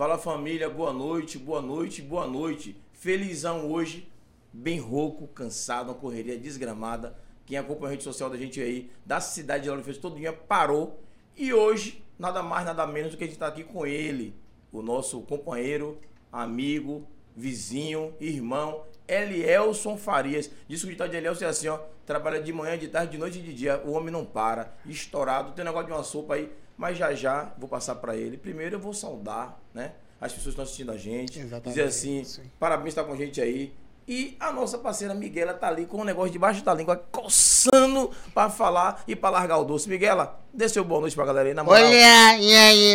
Fala família, boa noite, boa noite, boa noite. Felizão hoje, bem rouco, cansado, uma correria desgramada. Quem acompanha a rede social da gente aí, da cidade de Lauro todo dia parou. E hoje, nada mais, nada menos do que a gente tá aqui com ele, o nosso companheiro, amigo, vizinho, irmão, Elielson Farias. Diz que o ditado de Elielson é assim, ó. Trabalha de manhã, de tarde, de noite e de dia. O homem não para. Estourado. Tem negócio de uma sopa aí. Mas já já vou passar para ele. Primeiro eu vou saudar, né? As pessoas que estão assistindo a gente. Exatamente, Dizer assim, sim. parabéns por estar com a gente aí. E a nossa parceira Miguela tá ali com um negócio debaixo da língua, coçando para falar e para largar o doce. Miguela, dê seu boa noite pra galera aí, na moral. Olha, e aí?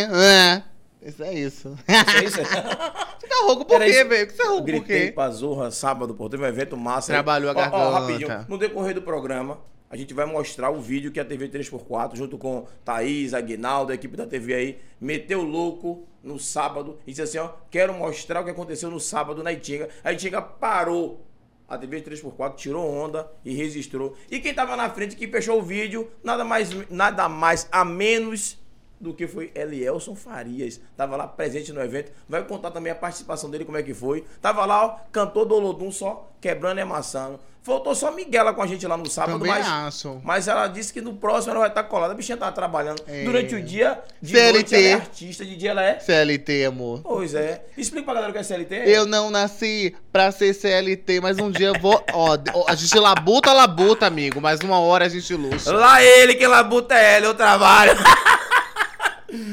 Isso é isso. Isso é isso? Você tá rouco por quê, velho? Você tá rouco por gritei quê? pra Zorra sábado, pô. Teve um evento massa. aí. Trabalhou a Ó, ó, garganta. rapidinho. No decorrer do programa, a gente vai mostrar o vídeo que a TV 3x4, junto com Thaís, Aguinaldo, a equipe da TV aí, meteu louco no sábado e disse assim, ó, quero mostrar o que aconteceu no sábado na Itinga. A Itinga parou. A TV 3x4 tirou onda e registrou. E quem tava na frente que fechou o vídeo, nada mais, nada mais a menos do que foi Elielson Farias. Tava lá presente no evento. Vai contar também a participação dele, como é que foi. Tava lá, ó, cantor do Olodum só, quebrando e amassando. Faltou só Miguela com a gente lá no sábado, Também mas, acho. mas ela disse que no próximo ela vai estar colada. A bichinha tava trabalhando É. durante o dia. De CLT. noite ela é artista, de dia ela é. CLT, amor. Pois é. Explica pra galera o que é CLT. Eu não nasci pra ser CLT, mas um dia eu vou. Ó, a gente labuta, labuta, amigo. Mas uma hora a gente luxa. Lá ele, que labuta é ele, eu trabalho.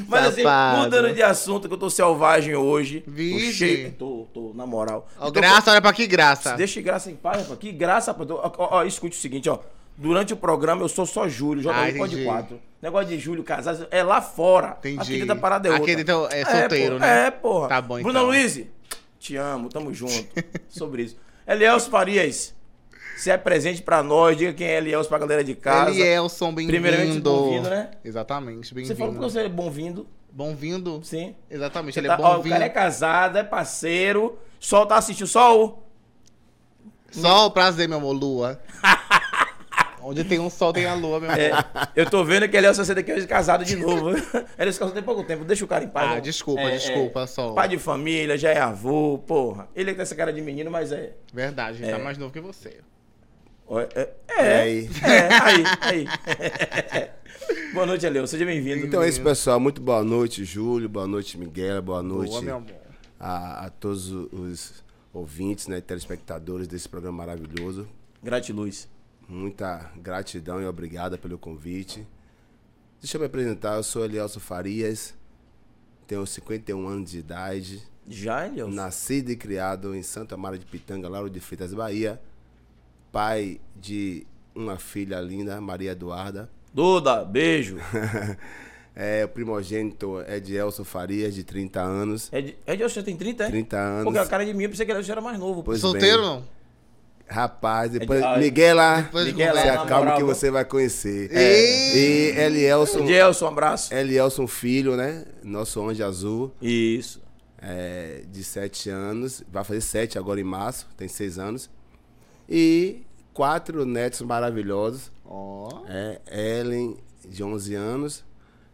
Mas assim, mudando de assunto, que eu tô selvagem hoje. Tô Vixe. cheio. Tô, tô, na moral. Ó, tô- graça, olha pra que graça. Deixa graça em paz, rapaz. Que graça, rapaz. Ó, ó, ó, escute o seguinte, ó. Durante o programa eu sou só Júlio, joga Ah, pode entendi. quatro. Negócio de Júlio casar é lá fora. Entendi. Aqui dentro da parada é outra. Aqui dentro é solteiro, pô, né? É, porra. Tá bom, Bruna então. Luiz, te amo, tamo junto. Sobre isso. Elielso Farias, se é presente pra nós, diga quem é Elielso pra galera de casa. Elielson, Primeiramente, bem-vindo. bom-vindo, né? Exatamente, Você falou que bem-vindo. você é bom-vindo, Bom-vindo. sim. Exatamente, Você ele tá- é ó, o bom-vindo. cara é casado, é parceiro, só tá assistindo. Só o prazer, meu amor, lua. Onde tem um sol, tem a lua, meu amor. É, eu tô vendo que ele é o CC daqui hoje casado de novo. ele se casou tem pouco tempo, deixa o cara em paz. Ah, não. desculpa, É, desculpa, só. Pai de família, já é avô, porra. Ele tem essa cara de menino, mas é. Verdade, ele tá mais novo que você. É, é, É aí. é, aí, aí. Boa noite, Aleu. Seja bem-vindo. Então é isso, pessoal. Muito boa noite, Júlio. Boa noite, Miguel. Boa noite Boa, meu amor. a, a todos os ouvintes, né, telespectadores desse programa maravilhoso. Gratiluz. Muita gratidão e obrigada pelo convite. Deixa eu me apresentar. Eu sou Elielso Farias. Tenho 51 anos de idade. Já, Eliel? Nascido e criado em Santa Mara de Pitanga, Lauro de Freitas, Bahia. Pai de uma filha linda, Maria Eduarda. Duda, beijo. É, o primogênito é de Elson Farias, de 30 anos. É de, é de você tem 30, é? 30 anos. Porque a cara de mim, eu pensei que ele era mais novo. Pois Solteiro, bem. não? Rapaz, depois. Ah, Miguela, depois Miguela, se acalma que você vai conhecer. Ei! E Elielson, Gelson, um abraço. Elielson Filho, né? Nosso anjo azul, Isso. é, de 7 anos. Vai fazer 7 agora em março, tem 6 anos. E quatro netos maravilhosos. Ó. É, Ellen, de 11 anos.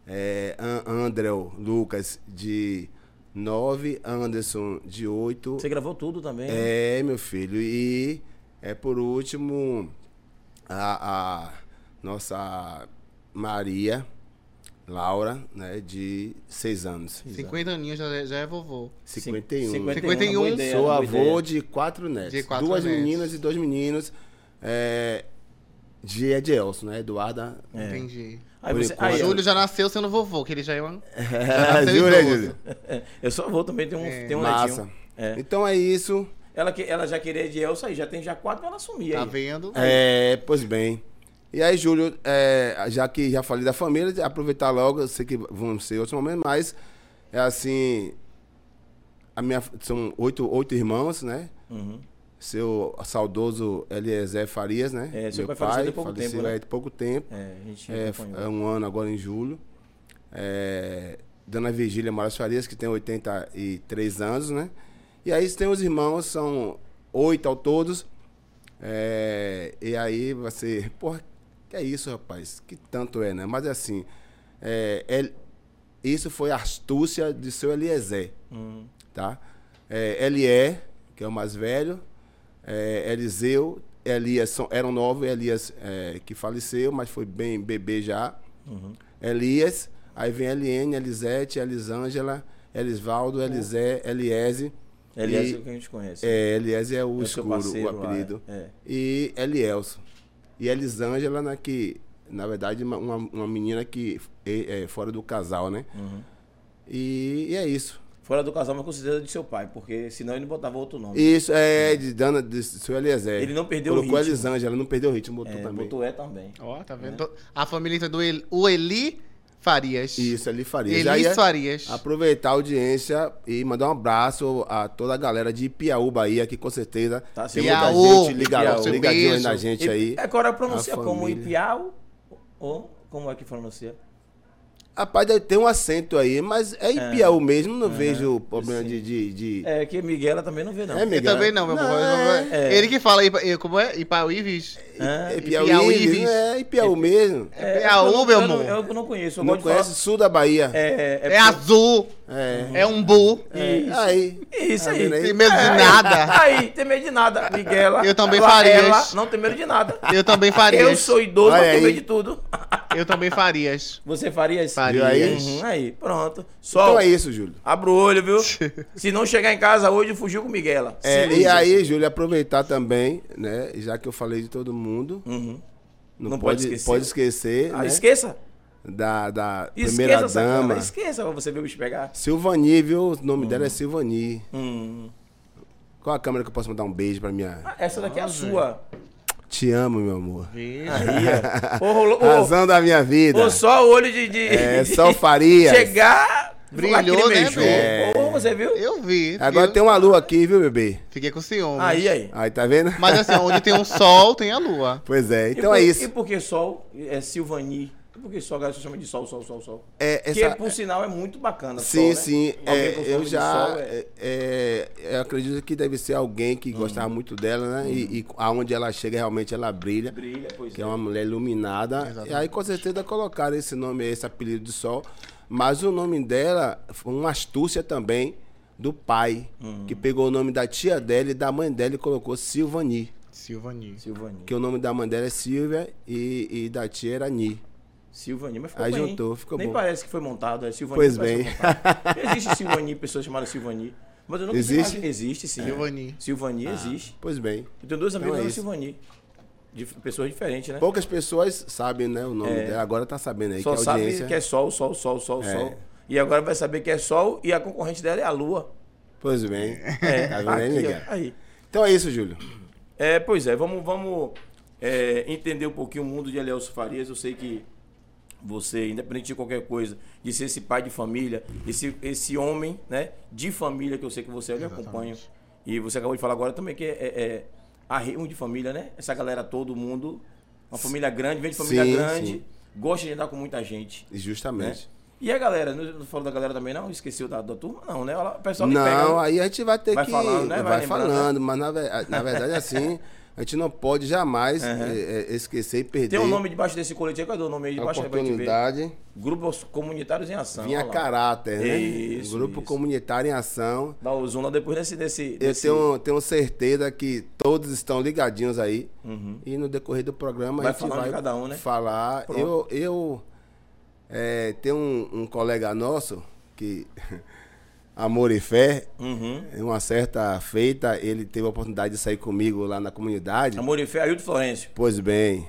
É, An- Andrel Lucas, de 9. Anderson, de 8. Você gravou tudo também. É, meu filho. E é por último a, a nossa Maria Laura, né, de 6 anos. 50 aninhos já, já é vovô. 51. 51. boa ideia, Sou boa avô ideia. de quatro netos. De quatro Duas netos. meninas e dois meninos. É, de Edelson, né? Eduarda. Entendi. Aí você, aí, Júlio já nasceu sendo vovô, que ele já é uma... É, nasceu Júlia, idoso. Júlia. eu sou avô também, tem um, É. tem um Massa. netinho. É. Então é isso. Ela, que, ela já queria de Elsa aí, já tem já quatro, ela assumia Tá aí. vendo? É, pois bem. E aí, Júlio, é, já que já falei da família, aproveitar logo, eu sei que vão ser outros momentos, mas é assim. A minha, são oito, oito irmãos, né? Uhum. Seu saudoso Eliezer Farias, né? É, seu Meu pai faleceu tem pouco faleceu tempo, né? de pouco tempo. É, a gente É, é um ano agora em julho. É, Dona Virgília Moraes Farias, que tem 83 anos, né? E aí tem os irmãos, são oito ao todos. É, e aí você, porra, que é isso, rapaz? Que tanto é, né? Mas é assim, é, El- isso foi astúcia de seu Eliezer, Hum. tá? É, Elié, que é o mais velho, é, Eliseu, Elias são- eram nove, Elias é, que faleceu, mas foi bem bebê já. Uhum. Elias, aí vem Eliene, Elisete, Elisângela, Elisvaldo, Elisé, Eliese. Elias e- é o que a gente conhece. É, Eliese é o É escuro, o lá, apelido. é. É. E Elielson. E Elisângela, né, que, na verdade, uma, uma, menina que é, é fora do casal, né? Uhum. E, e é isso. Fora do casal, mas com certeza de seu pai, porque senão ele botava outro nome. Isso é de Dana, de seu Eliezer. Ele não perdeu o Colocou ritmo. Elisângela, não perdeu o ritmo, botou É, também. botou é também. Ó, tá vendo? A família do El, o Eli Farias. Isso, ali faria. Elis Já ia Farias. aproveitar a audiência e mandar um abraço a toda a galera de Piauí, Bahia, que com certeza Tá, tem Piauí, muita gente liga, Piauí. ligadinho aí na gente aí. E, agora pronuncia como. Ipiau ou como é que pronuncia? Rapaz, deve ter um acento aí, mas é em Piauí mesmo, não vejo problema de... de, de... É que Miguela também não vê, não. É, Eu Miguel? também não, meu Não, amor. é. Ele que fala, como é? Ipauí, Viz. É Piauí, Piauí, mesmo, é Piauí mesmo. É, Piauí, eu não- meu eu não- amor. Eu não conheço. Eu Não conhece sul da Bahia. falar. É, É azul. É. É um bu. Isso. Aí. Isso Tá aí. Tem medo de É, nada. Aí, tem medo de nada. Miguela. Eu também faria ela não tem medo de nada. Eu também Farias. Eu sou idoso, Olha mas tenho medo de tudo. Eu também Farias. Você faria isso? Faria. aí? Uhum, aí, pronto. Sol, Então é isso, Júlio. abra o olho, viu? Se não chegar em casa hoje, fugiu com Miguela. É, e aí, Júlio, aproveitar também, né? Já que eu falei de todo mundo, Uhum. não, Não pode pode, esquecer. pode esquecer, Ah, né? esqueça. Da, da Esqueça primeira cara. dama. Esqueça pra você ver o bicho pegar. Silvani, viu? O nome dela é Silvani. Hum. Qual a câmera que eu posso mandar um beijo pra minha. Ah, essa daqui é a sua. Te amo, meu amor. Aí, ô, Razão da minha vida. ô, só o olho de. de É, só Farias. Chegar. Brilhou, lacrimejou. né, Ô, você viu? Eu vi. Agora viu? tem uma lua aqui, viu, bebê? Fiquei com ciúme. Aí, aí. Aí, tá vendo? Mas assim, onde tem um sol, tem a lua. Pois é, E então por- é E isso. por que sol? É Silvani. E por que sol? A galera só chama de sol, sol, sol, sol. É, Que, essa- por sinal, é muito bacana. Sim, sol, né? sim. Alguém É, eu já. sol, é- é, é, eu acredito que deve ser alguém que Hum. gostava muito dela, né? E, e aonde ela chega, realmente ela brilha. Brilha, pois Que é é. uma mulher iluminada. E aí, com certeza, colocaram esse nome, esse apelido de Sol. Mas o nome dela foi uma astúcia também do pai, Hum. que pegou o nome da tia dela e da mãe dela e colocou Silvani. Silvani. Silvani. Que o nome da mãe dela é Silvia e, e da tia era Ni. Silvani, mas ficou Aí bem. juntou, ficou Nem bom. parece que foi montado, é Silvani. Pois bem. Existe Silvani, pessoas chamadas Silvani. Mas eu não consigo Existe? Existe, sim. Silvani. Silvani existe. Pois bem. Eu tenho dois amigos Então é. Silvani. Pessoas diferentes, né? Poucas pessoas sabem, né, o nome É. dela. Agora tá sabendo aí Só que a sabe audiência... que é sol, sol, sol, sol, É. sol. E agora vai saber que é sol e a concorrente dela é a lua. Pois bem. É, Tá vendo aí, Miguel? Então é isso, Júlio. É, pois é, vamos, vamos é, entender um pouquinho o mundo de Elielso Farias. Eu sei que você, independente de qualquer coisa, de ser esse pai de família, esse, esse homem né, de família que eu sei que você eu lhe acompanho. E você acabou de falar agora também que é, é, é arrimo de família, né? Essa galera, todo mundo, uma família grande, vem de família Sim, grande, sim. gosta de andar com muita gente. Né? Justamente. E a galera, não, falou da galera também não? Esqueceu da, da turma? Não, né? O pessoal pega, Não, né? aí a gente vai ter Vai que. falando, né? Vai Vai, lembrando, falando, mas na, na verdade, assim, a gente não pode jamais Uhum. é, é, esquecer e perder Tem um nome debaixo desse colete aí, cadê o nome aí debaixo oportunidade. Grupos comunitários em ação. Vinha caráter, né? Isso, Grupo isso. comunitário em ação. Dá o zoom lá depois desse. desse, Eu desse... tenho, tenho certeza que todos estão ligadinhos aí. Uhum. E no decorrer do programa Vai a gente vai cada um, né? falar. Pronto. Eu, eu é, tenho um, um colega nosso que, Amor e Fé, Uhum. em uma certa feita, ele teve a oportunidade de sair comigo lá na comunidade. Amor e Fé, Ailton Florencio. Pois bem.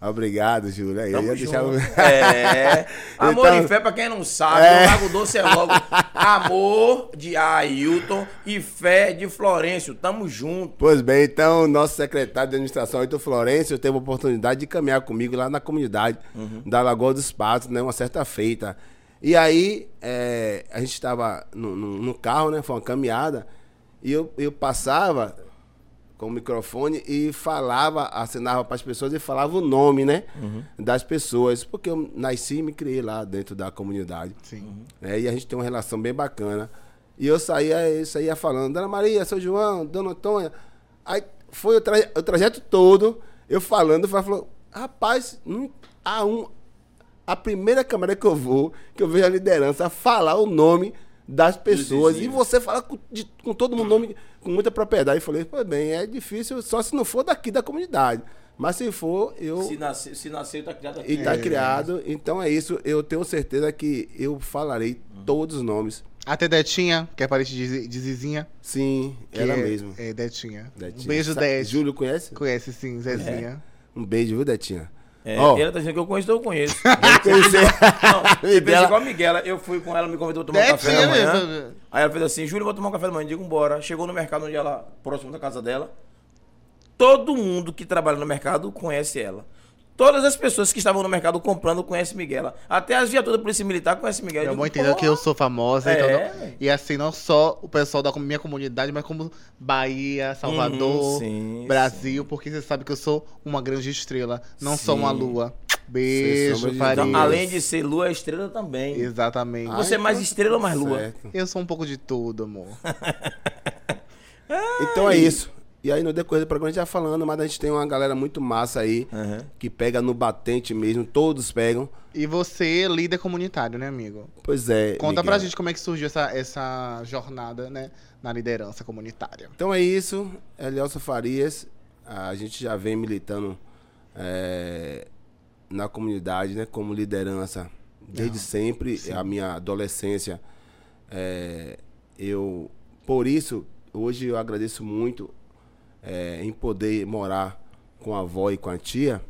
Obrigado, Júlio. Aí, eu Tamo ia deixar-. É. Amor Então- e Fé, pra quem não sabe, É. o Lago Doce é logo Amor de Ailton e Fé de Florencio. Tamo junto. Pois bem, então, nosso secretário de administração, Heitor Florencio, teve a oportunidade de caminhar comigo lá na comunidade da Lagoa dos Patos, né? Uma certa feita. E aí, é, a gente estava no, no- no carro, né? Foi uma caminhada. E eu, eu passava com o microfone e falava, assinava para as pessoas e falava o nome, né? Das pessoas. Porque eu nasci e me criei lá dentro da comunidade. Sim. né? E a gente tem uma relação bem bacana. E eu saía, eu saía falando, Dona Maria, seu João, Dona Antônia. Aí foi o, traje- o trajeto todo, eu falando, falou, rapaz, há um. A primeira câmera que eu vou, que eu vejo a liderança falar o nome das pessoas. E você fala com, de- com todo mundo nome, com muita propriedade. Eu falei, pois bem, é difícil só se não for daqui da comunidade. Mas se for, eu. Se nascer, se nascer tá criado aqui. E tá criado. Então é isso. Eu tenho certeza que eu falarei todos os nomes. Até Detinha, que é parente de, de Zizinha. Sim, ela é, mesmo. É, Detinha. Detinha. Um beijo, Sa- Det. Júlio conhece? Conhece sim, Zezinha. Um beijo, viu, Detinha? É, Ó, Ela tá dizendo que eu conheço, então eu conheço. conhecer. Não, você pensa Miguela. igual a Miguela. Eu fui com ela, me convidou a tomar um café da manhã. mesmo. Aí ela fez assim, Júlio, vou tomar um café da manhã. Digo, bora. Chegou no mercado onde ela, próximo da casa dela. Todo mundo que trabalha no mercado conhece ela. Todas as pessoas que estavam no mercado comprando conhecem Miguela. Até as viaturas da Polícia Militar conhecem Miguela. Eu vou entender que eu sou famosa. É, então, velho. e assim, não só o pessoal da minha comunidade, mas como Bahia, Salvador, Uhum, sim, Brasil, porque você sabe que eu sou uma grande estrela, não sou uma Sim. lua. Beijo, Farias. Então, além de ser lua, é estrela também. Exatamente. Você é mais estrela ou mais lua? Certo. Eu sou um pouco de tudo, amor. Então é isso. E aí no decorrer do programa a gente vai falando, mas a gente tem uma galera muito massa aí, Aham. que pega no batente mesmo, todos pegam. E você, é líder comunitário, né, amigo? Pois é. Conta Miguel. pra gente como é que surgiu essa, essa jornada, né, na liderança comunitária. Então é isso, Elielso Farias, a gente já vem militando é, na comunidade, né, como liderança desde sempre, a minha adolescência, é, eu, por isso, hoje eu agradeço muito é, em poder morar com a avó e com a tia,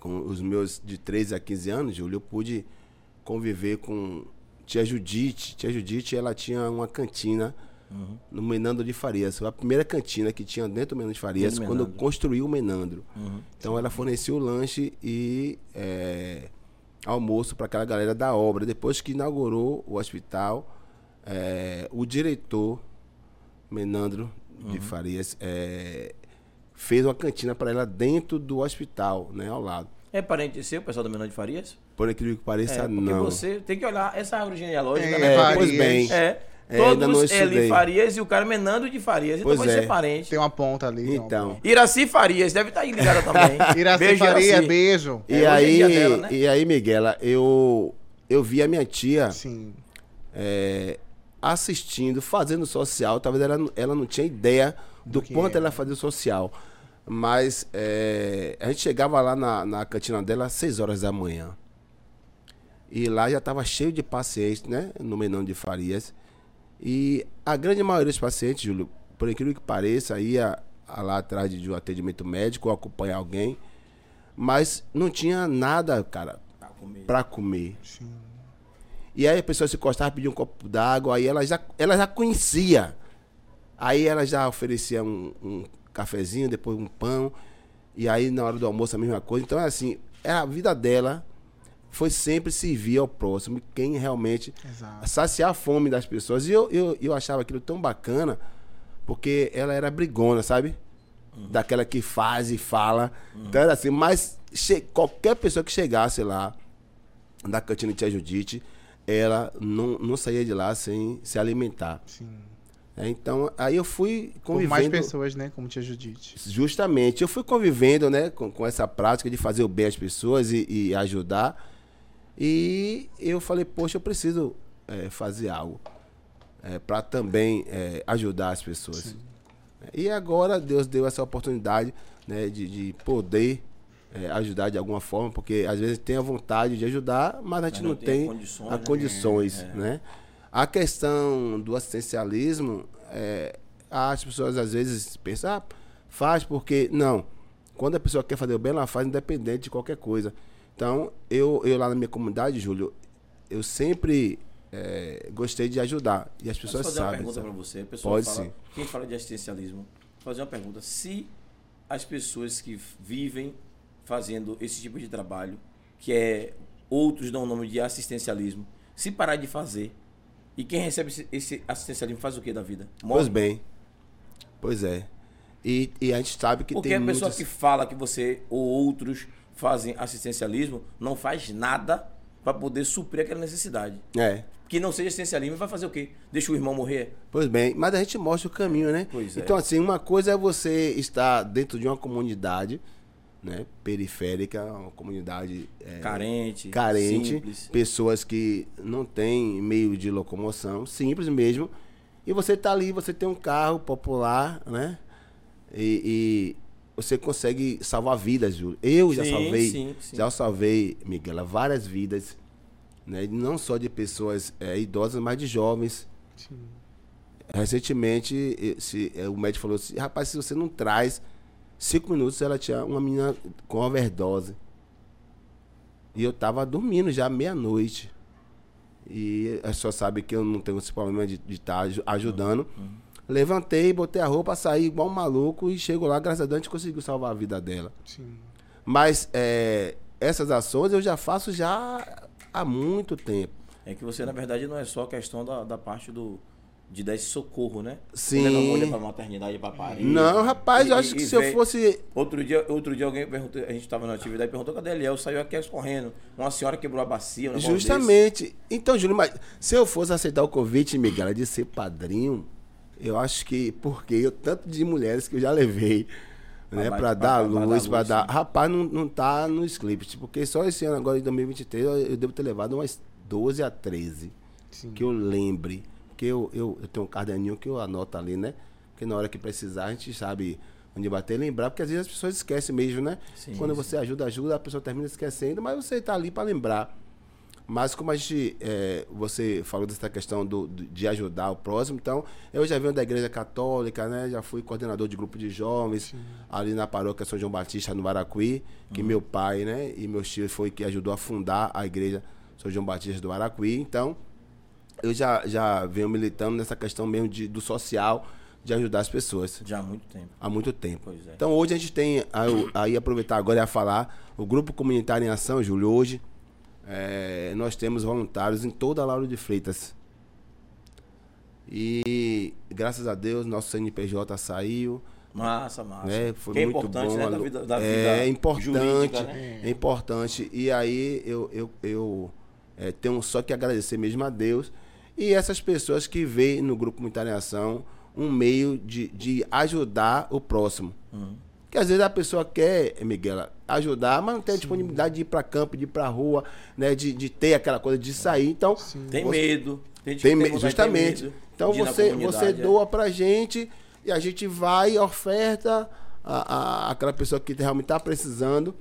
com os meus de 13 a 15 anos, Júlio, eu pude conviver com tia Judite. Tia Judite, ela tinha uma cantina no Menandro de Farias. Foi a primeira cantina que tinha dentro do Menandro de Farias do quando Menandro. construiu o Menandro. Uhum. Então ela fornecia o lanche e é, almoço para aquela galera da obra. Depois que inaugurou o hospital, é, o diretor Menandro Uhum. de Farias é, fez uma cantina para ela dentro do hospital, né, ao lado. É parente seu, o pessoal do Menor de Farias? Por incrível que É, pareça, porque não. você tem que olhar essa árvore genealógica, É, né? É, pois Farias. bem. É. É, Todos estudei. Farias e o cara Menando de Farias. Então Pois pode é. ser parente. Tem uma ponta ali. Então. Iraci Farias, deve estar aí ligada também. ponta. Iraci Beijo, Faria, Iraci. beijo. E É, é aí, dela, né? e aí, Miguela, eu eu vi a minha tia Sim. é, assistindo, fazendo social. Talvez ela, não- ela não tinha ideia do, que quanto era. ela fazia social. Mas é, a gente chegava lá na, na cantina dela às 6 horas da manhã. E lá já estava cheio de pacientes, né? No Menão de Farias. E a grande maioria dos pacientes, Júlio, por incrível que pareça, ia lá atrás de um atendimento médico ou acompanhar alguém. Mas não tinha nada, cara, Tá com medo. pra comer. E aí a pessoa se encostava, pedia um copo d'água, aí ela já, ela já conhecia. Aí ela já oferecia um, um cafezinho, depois um pão. E aí na hora do almoço a mesma coisa. Então é assim, é a vida dela foi sempre servir ao próximo, quem realmente Exato. saciar a fome das pessoas. E eu, eu, eu achava aquilo tão bacana, porque ela era brigona, sabe? Daquela que faz e fala. Então era assim, mas qualquer pessoa que chegasse lá, da cantina de Tia Judite, ela não, não saía de lá sem se alimentar. Sim. É, então, aí eu fui convivendo. mais pessoas, né? Como tia Judite. Justamente, eu fui convivendo, né, com, com essa prática de fazer o bem às pessoas e, e ajudar. E eu falei, poxa, eu preciso é, fazer algo para também é, ajudar as pessoas. E agora Deus deu essa oportunidade né, de, de poder é, ajudar de alguma forma, porque às vezes tem a vontade de ajudar, mas a gente não não, tem tem condições, a né? condições, É. né? A questão do assistencialismo, é, as pessoas às vezes pensam, ah, faz porque. Não. Quando a pessoa quer fazer o bem, ela faz independente de qualquer coisa. Então, eu, eu lá na minha comunidade, Júlio, eu sempre é, gostei de ajudar. E as Posso pessoas fazer uma sabem. pergunta sabe? para você? Pode fala, sim. Quem fala de assistencialismo, vou fazer uma pergunta. Se as pessoas que vivem fazendo esse tipo de trabalho, que é outros dão o nome de assistencialismo, se parar de fazer, e quem recebe esse, assistencialismo faz o que da vida? Morre? Pois bem. Pois é. E, e a gente sabe que Porque tem a pessoa muitos... que fala que você ou outros fazem assistencialismo não faz nada para poder suprir aquela necessidade. É. Que não seja assistencialismo, vai fazer o quê? Deixa o irmão morrer? Pois bem, mas a gente mostra o caminho, né? Pois é. Então, assim, uma coisa é você estar dentro de uma comunidade, né, periférica, uma comunidade é, Carente. carente, Simples. pessoas que não têm meio de locomoção, simples mesmo. E você tá ali, você tem um carro popular, né? E, e você consegue salvar vidas, Júlio. Eu já Sim, salvei, sim, sim. já salvei, Miguel, várias vidas, né? Não só de pessoas é, idosas, mas de jovens. Recentemente, esse, é, o médico falou assim, rapaz, se você não traz cinco minutos, ela tinha uma menina com overdose. E eu tava dormindo já meia-noite. E a senhora sabe que eu não tenho esse problema de estar ajudando. Levantei, botei a roupa, saí igual um maluco e chego lá, graças a Deus, a gente conseguiu salvar a vida dela. Sim. Mas é, essas ações eu já faço já há muito tempo. É que você, na verdade, não é só questão da, da parte do. De dar esse socorro, né? Sim. Você não olha pra maternidade pra parir. Não, rapaz, E- eu acho e- que e se eu vem- fosse. Outro dia, outro dia alguém perguntou, a gente estava na atividade e perguntou cadê Eliel, saiu aqui correndo. Uma senhora quebrou a bacia, um Justamente. Então, Júlio, mas se eu fosse aceitar o convite, Miguel, de ser padrinho, eu acho que, porque eu, tanto de mulheres que eu já levei, né, pra dar luz, dar pra luz, dar. sim. Rapaz, não, não tá no script, porque só esse ano, agora em 2023, eu, eu devo ter levado umas 12 a 13. Sim. Que eu lembre. Porque eu, eu, eu tenho um caderninho que eu anoto ali, né? Porque na hora que precisar, a gente sabe onde bater e lembrar, porque às vezes as pessoas esquecem mesmo, né? Sim, Quando sim. você ajuda, ajuda, a pessoa termina esquecendo, mas você tá ali para lembrar. Mas como a gente, é, você falou dessa questão do, de ajudar o próximo, então eu já venho da igreja católica, né? Já fui coordenador de grupo de jovens ali na paróquia São João Batista no Aracuí, que meu pai, né? E meu tio foi que ajudou a fundar a igreja São João Batista do Aracuí. Então eu já, já venho militando nessa questão mesmo de, do social, de ajudar as pessoas. Já há muito tempo. há muito tempo. Pois é. Então hoje a gente tem, aí- aproveitar agora e falar, o Grupo Comunitário em Ação, Júlio, hoje é, nós temos voluntários em toda a Lauro de Freitas. E graças a Deus nosso CNPJ saiu. Massa, massa. né? Foi que é muito importante, bom. né? Da vida, da é vida importante, jurídica, né? é importante. E aí eu, eu, eu é, tenho só que agradecer mesmo a Deus e essas pessoas que veem no Grupo Comunitário em Ação um meio de, de ajudar o próximo. Uhum. Que às vezes a pessoa quer, Miguel, ajudar, mas não tem a disponibilidade de ir para campo, de ir para rua, né? De, de ter aquela coisa de sair. Então, Tem você- medo. Tem, tem que me- vontade de ter justamente. medo Então você, você é. doa pra gente e a gente vai e oferta a, a- aquela pessoa que realmente está precisando.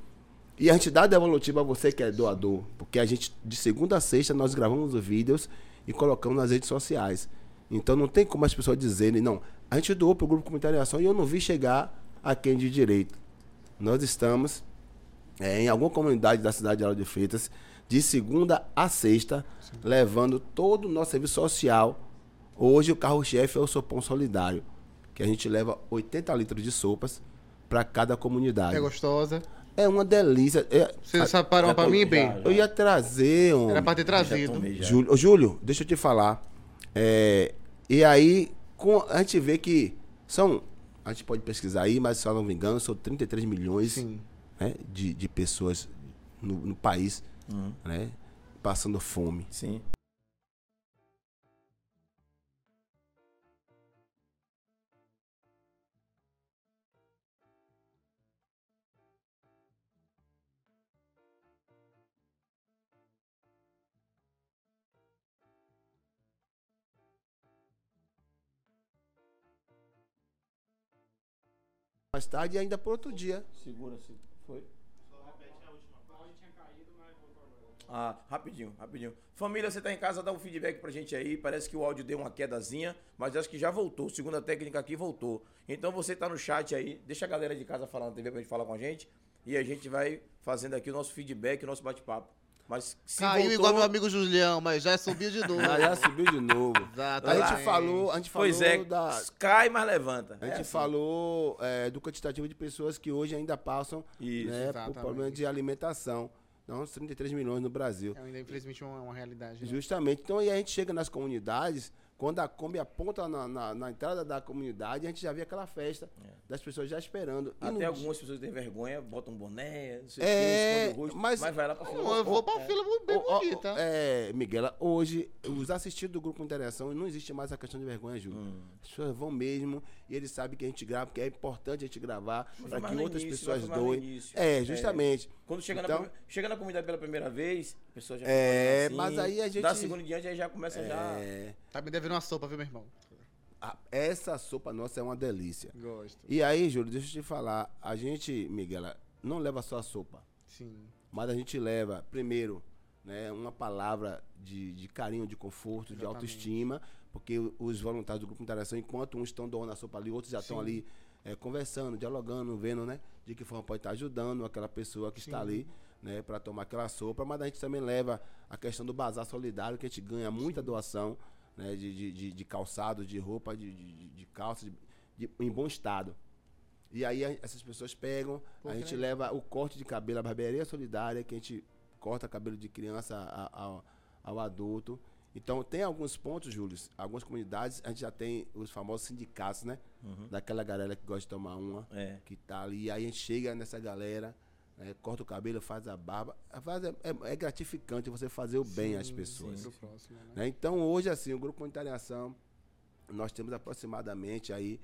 E a gente dá devolutivo a você que é doador. Porque a gente, de segunda a sexta, nós gravamos os vídeos e colocamos nas redes sociais. Então não tem como as pessoas dizerem, não, a gente doou para o grupo Comunitário em Ação e eu não vi chegar a quem de direito. Nós estamos é, em alguma comunidade da cidade de Aula de Freitas, de segunda a sexta, levando todo o nosso serviço social. Hoje o carro-chefe é o Sopão Solidário, que a gente leva 80 litros de sopas para cada comunidade. É gostosa. É uma delícia. É, Vocês separam já pra mim, já, bem? já. eu ia trazer um. Era pra ter trazido. Júlio, Júlio, deixa eu te falar. É, e aí, com- a gente vê que são. A gente pode pesquisar aí, mas se eu não me engano, são 33 milhões né, de, de pessoas no, no país Uhum. né, passando fome. Sim. Mais tarde e ainda por outro dia. Segura-se. Foi? Ah, rapidinho, rapidinho. Família, você tá em casa, dá um feedback pra gente aí. Parece que o áudio deu uma quedazinha, mas acho que já voltou. Segunda técnica aqui voltou. Então você tá no chat aí, deixa a galera de casa falar na TV pra gente falar com a gente. E a gente vai fazendo aqui o nosso feedback, o nosso bate-papo. Mas se Caiu voltou, igual meu amigo Julião, mas já subiu de novo. Ah, já subiu de novo. A Exatamente. gente falou, a gente falou Pois é, da. cai, mas levanta. A É gente assim. falou é, do quantitativo de pessoas que hoje ainda passam Isso, né, por problema de alimentação. Não, uns 33 milhões no Brasil. É ainda, infelizmente, uma, uma realidade. Né? Justamente. Então, aí a gente chega nas comunidades Quando a Kombi aponta na, na, na entrada da comunidade, a gente já vê aquela festa das pessoas já esperando. E Até dia- algumas pessoas têm vergonha, botam boné, não sei É, o que, esconde o rosto, mas- mas vai lá pra fila. Eu vou pra É. fila bem ó, bonita. É, Miguela, hoje, os assistidos do grupo Interação, não existe mais a questão de vergonha, Júlio. Hum. As pessoas vão mesmo e eles sabem que a gente grava, porque é importante a gente gravar para que outras início, pessoas doem. início. É, justamente. Quando chega, Então, na, chega na comunidade pela primeira vez, a pessoa já É, assim, mas aí a gente- Da segunda em diante, aí já começa já... é, Tá me devendo uma sopa, viu, meu irmão? a- essa sopa nossa é uma delícia. Gosto. E aí, Júlio, deixa eu te falar. A gente, Miguela, não leva só a sopa. Sim. Mas a gente leva, primeiro, né, uma palavra de, de carinho, de conforto, de Exatamente. autoestima, porque os voluntários do Grupo Interação, enquanto uns estão doando a sopa ali, outros já estão ali é, conversando, dialogando, vendo, né, de que forma pode estar ajudando aquela pessoa que está ali, né, para tomar aquela sopa. Mas a gente também leva a questão do bazar solidário, que a gente ganha muita doação, né, de, de, de, de calçado, de roupa, de, de, de calça, de- em bom estado. E aí a- essas pessoas pegam, Pô, a gente legal. leva o corte de cabelo, a barbearia solidária, que a gente corta cabelo de criança ao, ao adulto. Então tem alguns pontos, Júlio, algumas comunidades, a gente já tem os famosos sindicatos, né? Daquela galera que gosta de tomar uma, É. que tá ali. E aí a gente chega nessa galera, né, corta o cabelo, faz a barba. Faz, é, é gratificante você fazer o bem às pessoas. Pro próximo, né? né? Então hoje, assim, o Grupo Comunitário em Ação, nós temos aproximadamente aí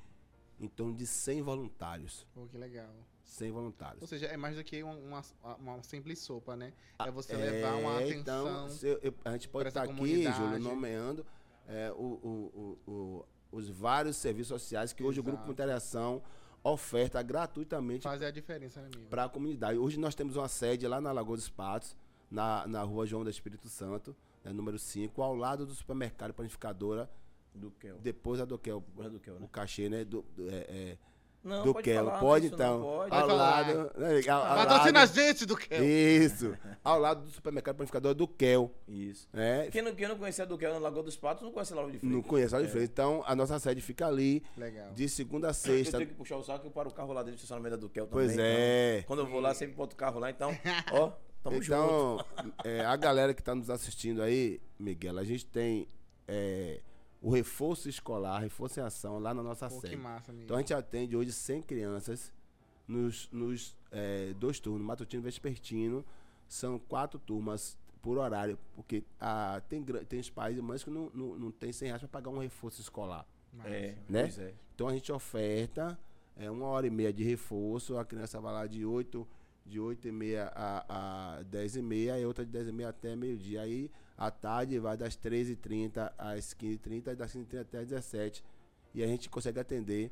em torno de 100 voluntários. Pô, que legal. 100 voluntários. Ou seja, é mais do que uma, uma, uma simples sopa, né? É você É, levar uma atenção. Então, se eu- eu- a gente pode estar aqui, comunidade. Júlio, nomeando é, o- o- o- o- os vários serviços sociais que hoje o Grupo Exato. Comunitário em Ação oferta gratuitamente Fazer a diferença, né, amigo? para a comunidade. Hoje nós temos uma sede lá na Lagoa dos Patos, na, na rua João da Espírito Santo, né, número 5, ao lado do supermercado panificadora, Do Kel. depois da Doquel, Depois da Doquel, né? o cachê, né? Do, do- é, é, Não, do pode Kel. falar, Pode isso então. Ao falar. lado. né, ao- ao Patrocina a gente do que? Isso. Ao lado do supermercado panificador do Kel. Isso. Né? Quem não, quem não conhecia do Kel na Lagoa dos Patos, não conhece a Lagoa de Freitas. Não conhece a de frente. Então, a nossa sede fica ali, Legal. de segunda a Eu sexta. tenho que puxar o saco paro o carro lá dentro do estacionamento da Duquel também. Pois é. então, quando eu vou lá, sempre boto o carro lá. Então, ó, tamo junto. Então, é, a galera que está nos assistindo aí, Miguel, a gente tem é, o reforço escolar, reforço em ação lá na nossa Pô, que sede. massa, amigo. Então a gente atende hoje 100 crianças nos, nos é, dois turnos, matutino e vespertino. São quatro turmas por horário, porque ah, tem, tem os pais e mães que não, não, não tem 100 reais para pagar um reforço escolar. Massa. É, né? pois é. Então a gente oferta é, uma hora e meia de reforço, a criança vai lá de 8, de 8 e meia a, a 10 e meia, e outra de 10 e meia até meio-dia. Aí à tarde vai das 13h30 às 15h30, e das 15h30 até às 17 E a gente consegue atender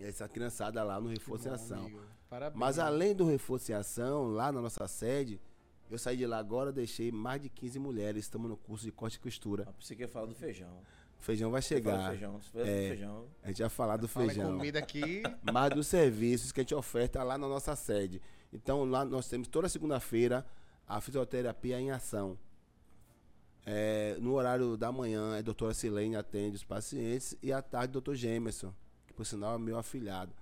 essa criançada lá no Reforço em Bom, Ação. amigo. Parabéns. Mas além do Reforço em Ação, lá na nossa sede, eu saí de lá agora, deixei mais de 15 mulheres, estamos no curso de corte e costura. Ah, Você quer falar do feijão. O feijão vai chegar. feijão. Você fala do É. feijão. A gente vai falar do Fala em feijão. comida aqui. mas dos serviços que a gente oferta lá na nossa sede. Então lá nós temos toda segunda-feira a fisioterapia em ação. É, no horário da manhã, a doutora Silene atende os pacientes e à tarde o doutor Gemerson, que por sinal é meu afilhado.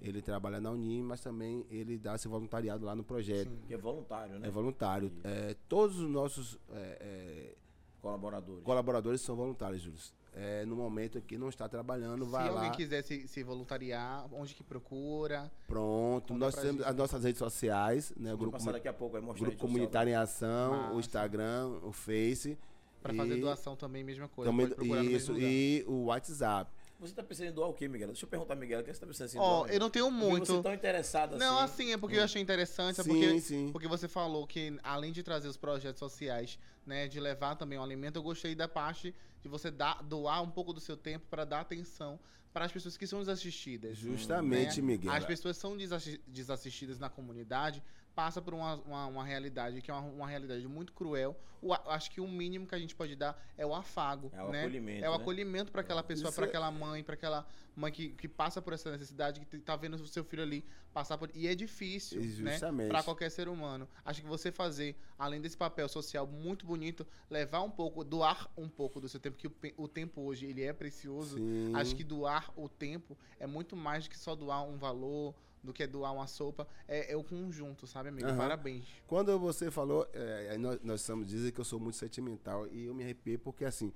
Ele trabalha na Unim, mas também ele dá esse voluntariado lá no projeto. Que é voluntário, né? É voluntário. É, todos os nossos é, é, Colaboradores. colaboradores são voluntários, Júlio. É, no momento que não está trabalhando, Se vai lá. alguém quiser se, se voluntariar, onde que procura? Pronto, nós temos gente. as nossas redes sociais, né? O grupo, daqui a pouco aí mostrar grupo Comunitário em Ação, Massa. o Instagram, o Face. Pra e fazer doação também, mesma coisa. também- isso, e o WhatsApp. Você tá pensando em doar o quê, Miguel? Deixa eu perguntar, Miguel. O que você tá pensando em Ó, doar? eu não tenho muito. Você tão interessado assim. Não, assim, é porque eu achei interessante, é Sim, porque, sim. porque você falou que além de trazer os projetos sociais, né, de levar também o alimento, eu gostei da parte de você dar, doar um pouco do seu tempo para dar atenção para as pessoas que são desassistidas. Justamente, né? Miguel. As pessoas são desassi- desassistidas na comunidade, passa por uma, uma, uma realidade que é uma, uma realidade muito cruel. O acho que o mínimo que a gente pode dar é o afago, É o né? acolhimento, É o né? acolhimento para aquela pessoa, para é- aquela mãe, para aquela mãe que, que passa por essa necessidade, que tá vendo o seu filho ali passar por. E é difícil, né? Justamente. Para qualquer ser humano. Acho que você fazer, além desse papel social muito bonito, levar um pouco, doar um pouco do seu tempo, que o, o tempo hoje ele é precioso. Sim. Acho que doar o tempo é muito mais do que só doar um valor, do que doar uma sopa. É, é o conjunto, sabe, amigo? Aham. Parabéns. Quando você falou, é, nós, nós estamos dizendo que eu sou muito sentimental e eu me arrepiei porque assim,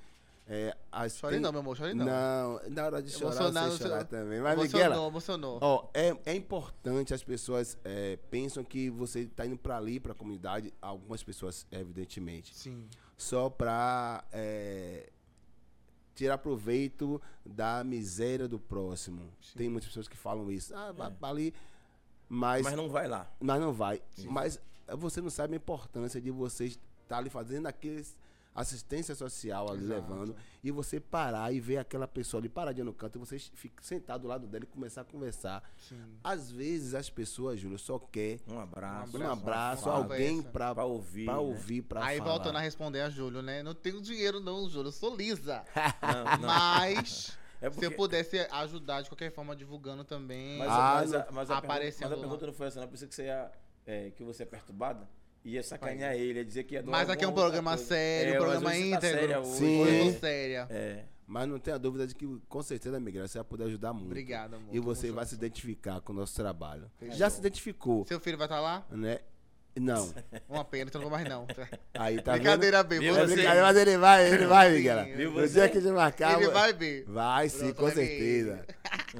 É, as Chore tem- não, meu amor, chore não. Não, na hora de chorar, Emocionado, você chorar também. Mas, emocionou, Miguela, emocionou. Ó, é, é importante as pessoas é, pensam que você está indo para ali, para a comunidade, algumas pessoas, evidentemente, Sim. só para tirar proveito da miséria do próximo. Tem muitas pessoas que falam isso. Ah, pra ali, mas, Mas não vai lá. mas não vai. Mas você não sabe a importância de você estar ali fazendo aqueles assistência social ali Exato. levando e você parar e ver aquela pessoa ali paradinha no canto e você fica sentado do lado dela e começar a conversar. Sim. Às vezes as pessoas, Júlio, só quer Um abraço. um abraço, alguém pra, Pra ouvir, pra né? ouvir, pra Aí falar. voltando a responder a Júlio, né? Não tenho dinheiro não, Júlio, eu sou lisa. Não, não. Mas É se porque- eu pudesse ajudar de qualquer forma divulgando também. Mas, Ah, mas, a, mas, a, pergunta, aparecendo mas a lá. pergunta não foi essa, não. Eu pensei que você ia. é, que você é perturbada. Ia sacanear ele, ia dizer que ia doar Mas aqui é um programa coisa. sério, um mas programa tá íntegro. hoje. Sim. Séria. É. Mas não tenha dúvida de que, com certeza, Miguel, você vai poder ajudar muito. Obrigado, amor. E você vai junto. se identificar com o nosso trabalho. Fechou. Já se identificou, Seu filho vai estar lá? né? Não. Uma pena, então não vou mais não. Aí tá Brincadeira, bem. Viu vendo? É você? brincadeira, mas ele vai, ele vai, Miguel. viu No você? dia que a gente marcar. Ele vai ver. Vai sim, Pronto, com leve certeza.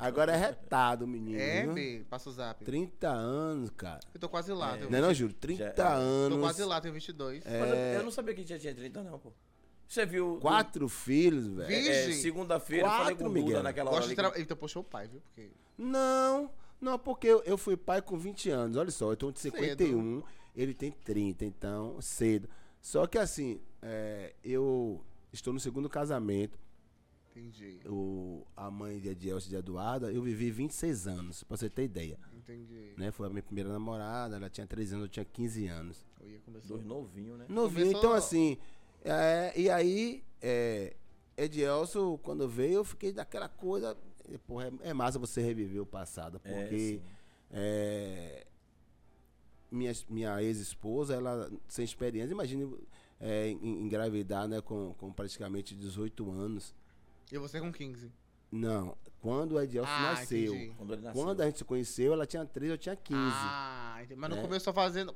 Agora é retado, o menino. É? B, passa o zap. 30 anos, cara. Eu tô quase lá. Não é não, 20 Júlio? 30 Já- anos. Tô quase lá, tenho 22. Mas eu, eu não sabia que já tinha 30, não, pô. Você viu. Quatro filhos, velho. É, Virgem. Segunda-feira eu falei Quatro, com o Duda Miguel. naquela hora. Gosto que- trabalhar. Então puxou o pai, viu? Porque... Não, não, porque eu, eu fui pai com 20 anos. Olha só, eu tô de 51, ele tem 30, então, cedo. Só que assim, é, eu estou no segundo casamento. Entendi. O, a mãe de Edielce de Eduarda, eu vivi 26 anos, pra você ter ideia. Entendi. Né? Foi a minha primeira namorada, ela tinha 13 anos, eu tinha 15 anos. Eu ia começar. Dois novinhos, né? Novinho, Começou- então assim, é, e aí, é, Edielso, quando veio, eu fiquei daquela coisa, e, porra, é, é massa você reviver o passado, É, porque sim. é, minha, minha ex-esposa, ela sem experiência, imagine é, en- engravidar, né, com, com praticamente 18 anos. E você com 15. Não, quando o Edielso Ah, nasceu. Quando ele nasceu. Quando a gente se conheceu, ela tinha 13, eu tinha 15. Ah, mas não né? começou fazendo.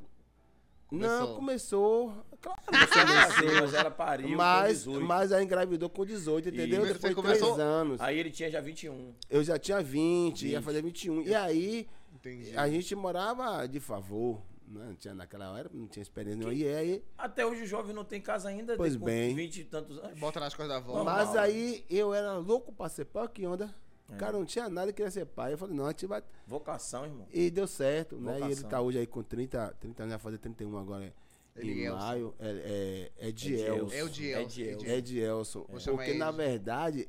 Não, começou. Claro, Você nasceu, mas ela pariu com mas, 18. mas ela engravidou com 18, entendeu? Isso. Depois de Você 3 começou- anos. Aí ele tinha já 21. Eu já tinha 20, ia 20. fazer 21. E aí, Entendi. a gente morava de favor. Né? Não tinha naquela hora, não tinha experiência nenhuma. E aí, Até hoje o jovem não tem casa ainda, Pois com bem. 20 e tantos anos. Bota nas costas da avó. Normal. mas aí eu era louco pra ser pai, que onda. O cara não tinha nada, queria ser pai. Eu falei, não, a gente vai. Vocação, irmão. E deu certo, né? E ele Vocação. tá hoje aí com 30, 30 anos, vai fazer 31 agora em Elielson. maio. É, é, é de Edielson. É o de É Elson. de Elson. É de Elson. Porque, ele. na verdade,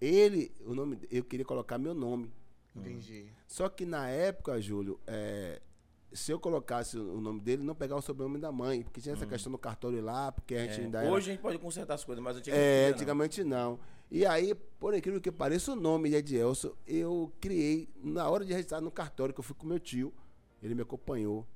ele, o nome, eu queria colocar meu nome. Entendi. Só que na época, Júlio, é, se eu colocasse o nome dele, não pegava o sobrenome da mãe, porque tinha essa questão do cartório lá, porque a gente É. ainda era... Hoje a gente pode consertar as coisas, mas antigamente. É, não. antigamente não. E aí, por incrível que pareça, o nome de Edielson eu criei na hora de registrar no cartório, que eu fui com meu tio. Ele me acompanhou.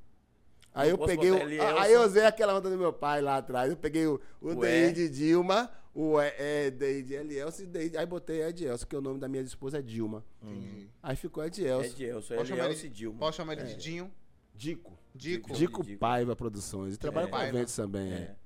Aí eu posso peguei o. Aí eu usei aquela onda do meu pai lá atrás. Eu peguei o, o DI de Dilma, o E, é, DI de Elielson, e aí botei Edielson, que o nome da minha esposa é Dilma. Entendi. Aí ficou É Edielson. de Elson, Posso é chamar e ele, Dilma. posso chamar ele de Dinho? Dico. Dico. Dico Dico. Paiva Produções. E trabalha É. com eventos também. É. É.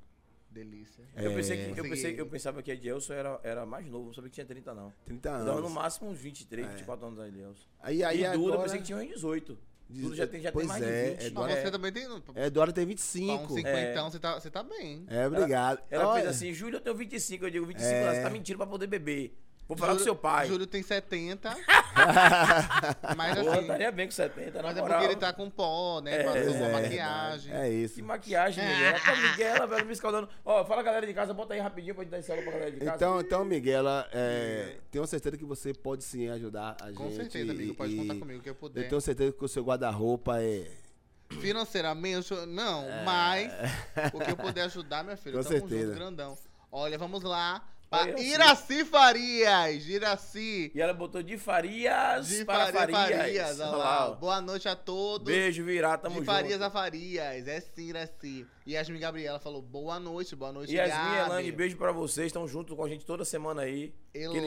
Delícia. Eu, pensei que, eu, pensei, eu pensava que Edielson era, era mais novo, não sabia que tinha 30, não. 30 Eu dava no anos. máximo uns 23, 24 anos da Edielson. Aí, aí e Duda, eu agora... pensei que tinha uns 18. Diz- Duda já tem, já tem pois mais é, de 20. é Mas Agora você também tem. Pra Eduardo tem um 25. 50, você, tá, você tá bem. É, obrigado. Ela Olha, fez assim, Júlio, eu tenho 25. Eu digo, 25 É. anos, você tá mentindo pra poder beber. Vou falar com Júlio- seu pai. Júlio tem 70. mas assim. estaria bem com 70, na Mas é moral. porque ele tá com pó, né? É, Passou é, maquiagem. É isso. Que maquiagem, Miguel. Pô, Miguel, velho, me escaldando. Ó, fala galera de casa, bota aí rapidinho pra gente dar esse alô pra galera de casa. Então, então Miguela, é, tenho certeza que você pode sim ajudar a gente. Com certeza, amigo. Pode e- contar comigo que eu Eu puder. tenho certeza que o seu guarda-roupa é. Financeiramente, eu- não, mas o que eu puder ajudar, minha filha, Com tamo certeza. junto, grandão. Olha, vamos lá. Pra Olha, Iraci Farias. Iraci. E ela botou de Farias De para Faria- Farias. Farias. Olha lá. Boa noite a todos. Beijo, virar, tamo de junto. Farias a Farias. É sim, Iraci. E Yasmin Gabriela falou boa noite, boa noite, Yasmin Gabi. e Elane, beijo pra vocês. Estão junto com a gente toda semana aí. Cheiro, tamo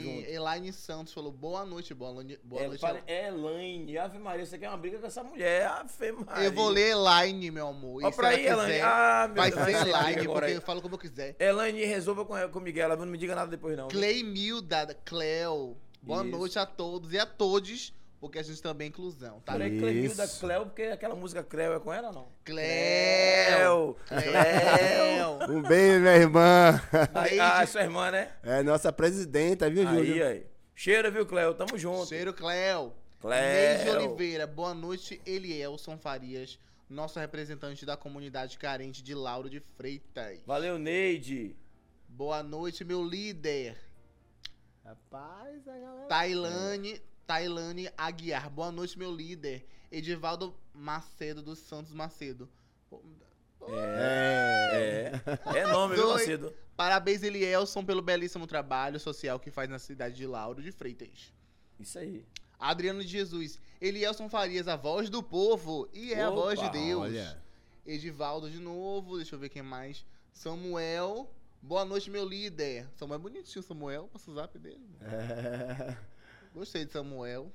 Elaine, junto. Elaine Santos falou boa noite, boa, noite- boa É, noite. fala- Elaine, Ave Maria, você quer uma briga com essa mulher? Ave Maria. Eu vou ler Elaine, meu amor. Ó pra aí, Elaine. Ah, meu vai Deus, ser Elaine, porque eu falo como eu quiser. Elaine, resolva com, com o Miguel? Não me diga nada depois, não. viu? Cleimilda, Cleo. Boa Isso. noite a todos e a todos, porque a gente também é inclusão, tá? Falei Clemilda Isso. Cleo, porque aquela música Cleo é com ela ou não? Cleo. Cleo. Um beijo, minha irmã. Aí, ah, sua irmã, né? É nossa presidenta, viu, Aí, Júlio? aí. Cheiro, viu, Cleo? Tamo junto. Cheiro Cleo. Cleo. Neide Oliveira, boa noite, Elielson Farias, nosso representante da comunidade carente de Lauro de Freitas. Valeu, Neide. Boa noite, meu líder. Rapaz, a galera. Tailane, Tailane Aguiar, boa noite, meu líder. Edivaldo Macedo dos Santos Macedo. É. É. É nome, viu, Dois. Macedo? Parabéns, Elielson, pelo belíssimo trabalho social que faz na cidade de Lauro de Freitas. Isso aí. Adriano de Jesus, Elielson Farias, a voz do povo e é a Opa, voz de Deus. Olha. Edivaldo de novo, deixa eu ver quem mais. Samuel, boa noite, meu líder. Samuel é bonitinho, Samuel. Passa o zap dele. É. Gostei de Samuel.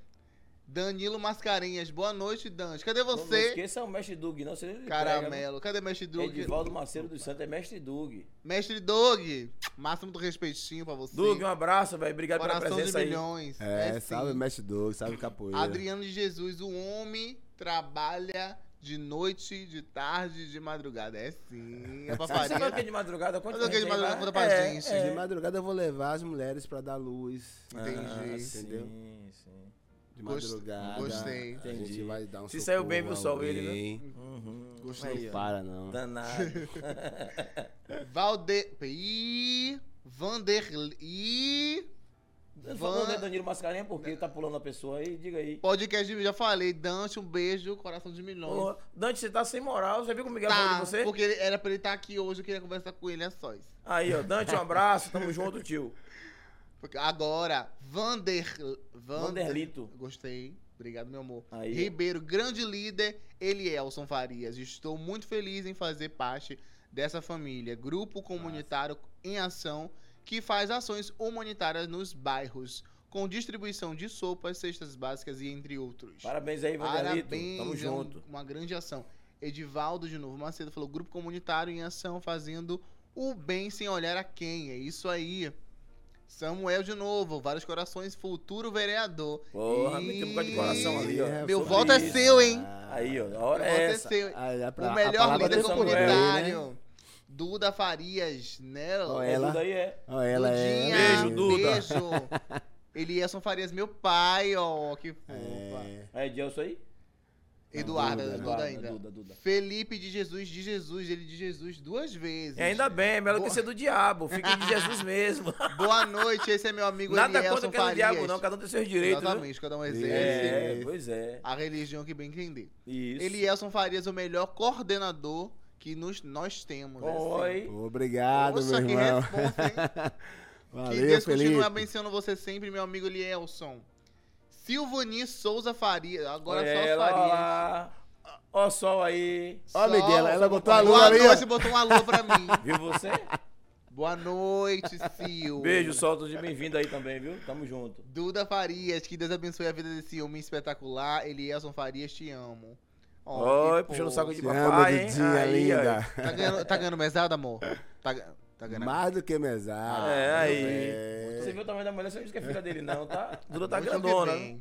Danilo Mascarenhas, boa noite, Dante. Cadê Não, não você? esqueça o Mestre Doug, não. Senão ele Caramelo. Cadê Mestre pega, Doug? Edivaldo Macedo dos Santos é Mestre Doug. Mestre Doug, máximo do respeitinho pra você. Doug, um abraço, velho. Obrigado pela Coração de presença aí. milhões. É, sim. salve Mestre Doug, salve Capoeira. Adriano de Jesus, o homem trabalha de noite, de tarde, de madrugada. É sim. É pra Você que é de madrugada? Conta Mas o que é de madrugada? Conta pra É, gente. é. De madrugada eu vou levar as mulheres pra dar luz. Entendi. Ah, Entendeu? Sim, sim. De madrugada. gostei. A Entendi. gente vai dar um Se saiu bem, viu, Sol, a ele, né? Uhum. Gostei. Não para, não. Danado. Valde... Ih, Vanderlei... Ih... Não falou né, Danilo Mascarenha porque tá pulando a pessoa aí? Diga aí. Podcast, de- já falei. Dante, um beijo, coração de milhões. Dante, você tá sem moral. Você viu como o Miguel falou Tá, de você? porque ele- era pra ele estar aqui hoje, eu queria conversar com ele, é sóis. Aí, ó. Dante, um abraço. Tamo junto, tio. Porque Agora, Vander... Vander... Vanderlito. Gostei. Obrigado, meu amor. Aí, ó. Ribeiro, grande líder, Elielson Farias. Estou muito feliz em fazer parte dessa família. Grupo comunitário em ação que faz ações humanitárias nos bairros, com distribuição de sopas, cestas básicas e entre outros. Parabéns aí, Vanderlito. Parabéns, Tamo é junto. uma grande ação. Edivaldo de novo Macedo falou: grupo comunitário em ação fazendo o bem sem olhar a quem. É isso aí. Samuel de novo, vários corações, futuro vereador. Porra, meteu um bocado de coração ali, ó. É, Meu voto é isso. seu, hein? Aí, ó. A hora Meu é voto é essa. seu, hein? Ah, é pra- o a melhor líder comunitário. né? Duda Farias, né? É ela. tudo aí, é. Ó, ela Dudinha, é. Beijo, Duda. Beijo. Eliasson Farias, meu pai, ó, que fofa. É. Aí, Gelson aí? Eduarda, Duda, Duda, ainda. Duda, Duda. Felipe de Jesus, de Jesus, ele de Jesus duas vezes. E ainda bem, é melhor Boa. que ser do diabo. Fique de Jesus mesmo. Boa noite, esse é meu amigo Nada Elielson contra que é do diabo, não. Cada um tem seus direitos. viu? Exatamente, cada um exerce É, pois é. a religião que bem entender. Isso. Elielson Farias, o melhor coordenador que nos, nós temos. assim. Oi. Obrigado, Poxa, meu que irmão. resposta, hein? que Valeu, Deus Felipe. continue abençoando você sempre, meu amigo Elielson. Silvani Souza Farias, agora Olha só ela, lá. Ó o sol aí. Ó, Miguel, ela só botou a botou- lua Boa ali, noite, ó. botou um alô pra mim. Viu você? Boa noite, Sil. Beijo, sol. Tudo bem-vindo aí também, viu? Tamo junto. Duda Farias, que Deus abençoe a vida desse homem espetacular. Elielson Farias, te amo. Ó, Oi, que puxando o saco de papai, hein? Dudinha Aí, linda. Tá ganhando, tá ganhando mesada, amor? Tá, tá ganhando. Mais do que mesada. É, aí. É. Você viu o tamanho da mulher, você não que é filha dele, não, tá? Duda tá Muito que grandona.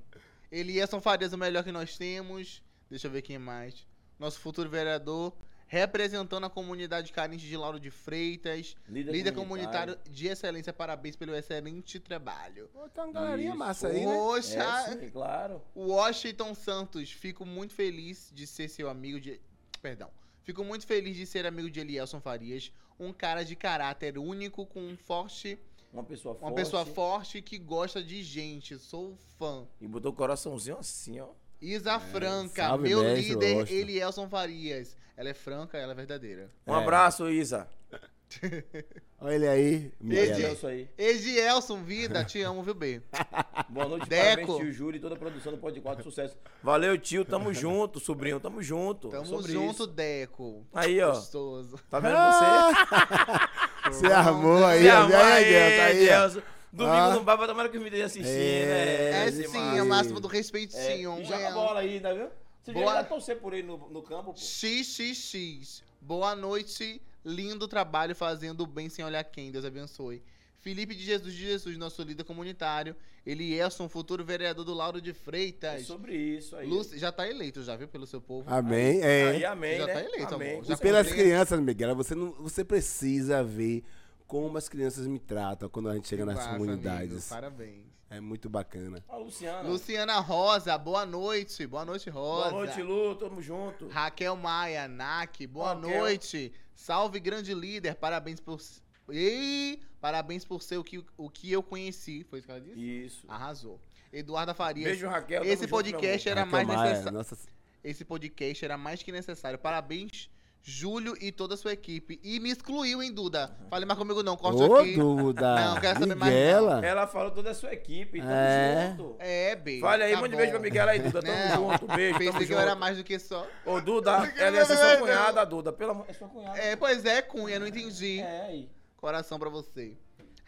Elielson Farias, o melhor que nós temos. Deixa eu ver quem mais. Nosso futuro vereador, representando a comunidade carente de Lauro de Freitas. Líder, Líder comunitário de excelência, parabéns pelo excelente trabalho. Pô, Tá uma galerinha Isso. massa aí, né? Poxa, É, sim, claro. Washington Santos, fico muito feliz de ser seu amigo de. Perdão. Fico muito feliz de ser amigo de Elielson Farias, um cara de caráter único, com um forte. Uma pessoa Uma forte. pessoa forte que gosta de gente. Sou fã. E botou o coraçãozinho assim, ó. Isa Franca, salve, meu mestre líder. Elielson Farias. Ela é franca, ela é verdadeira. Um É. abraço, Isa. Olha ele aí. Aí. Edielson, vida, te amo, viu, B? Boa noite, Deco. parabéns, tio Júlio e toda a produção do Pod 4, sucesso. Valeu, tio, tamo junto, sobrinho, tamo junto. Tamo Sobre junto, isso. Deco. Aí, ó. Gostoso. Tá vendo você? Você armou aí, Se ó. armou Aí, aí, Deus, tá aí, ó. Gelson. Domingo Ah. não vai, tomara que me esteja assistindo, É, né? É sim, é o máximo do É, respeitinho. e joga é. a bola aí, tá vendo? Você Boa. já torcer por ele no, no campo, pô. XXX. Boa noite, lindo trabalho fazendo o bem sem olhar quem. Deus abençoe. Felipe de Jesus de Jesus, nosso líder comunitário. Elielson, futuro vereador do Lauro de É Freitas. sobre isso aí. Lúcio, já tá eleito, já viu, pelo seu povo. Amém. Aí, É. amém, Já né? tá eleito, amém. amor. E Já pelas crianças, Miguel, você, não, você precisa ver como as crianças me tratam quando a gente chega Que nas massa, comunidades. amigo, Parabéns. É muito bacana. A Luciana. Luciana Rosa, boa noite. Boa noite, Rosa. Boa noite, Lu. Tamo junto. Raquel Maia, NAC, boa Raquel. noite. Salve, grande líder. Parabéns por. Ei! Parabéns por ser o que, o que eu conheci. Foi isso que ela disse? Isso. Arrasou. Eduarda Farias. Beijo, Raquel. Esse podcast era Raquel mais necessário. nossa- Esse podcast era mais que necessário. Parabéns, Júlio e toda a sua equipe. E me excluiu, hein, Duda? Fale mais comigo, não. Corte Ô, aqui. Duda. Não, quero saber mais amor. Ela falou toda a sua equipe. Tamo É. junto. É, beijo. Fale aí, tá mande beijo pra Miguel aí, Duda. Tamo Não, junto. Beijo, Pensei que eu era junto. mais do que só. Ô, Duda, ela ia eu ser sua cunhada, Duda. Pelo amor... É sua cunhada. É, pois é, Cunha, não entendi. É, aí. Coração pra você.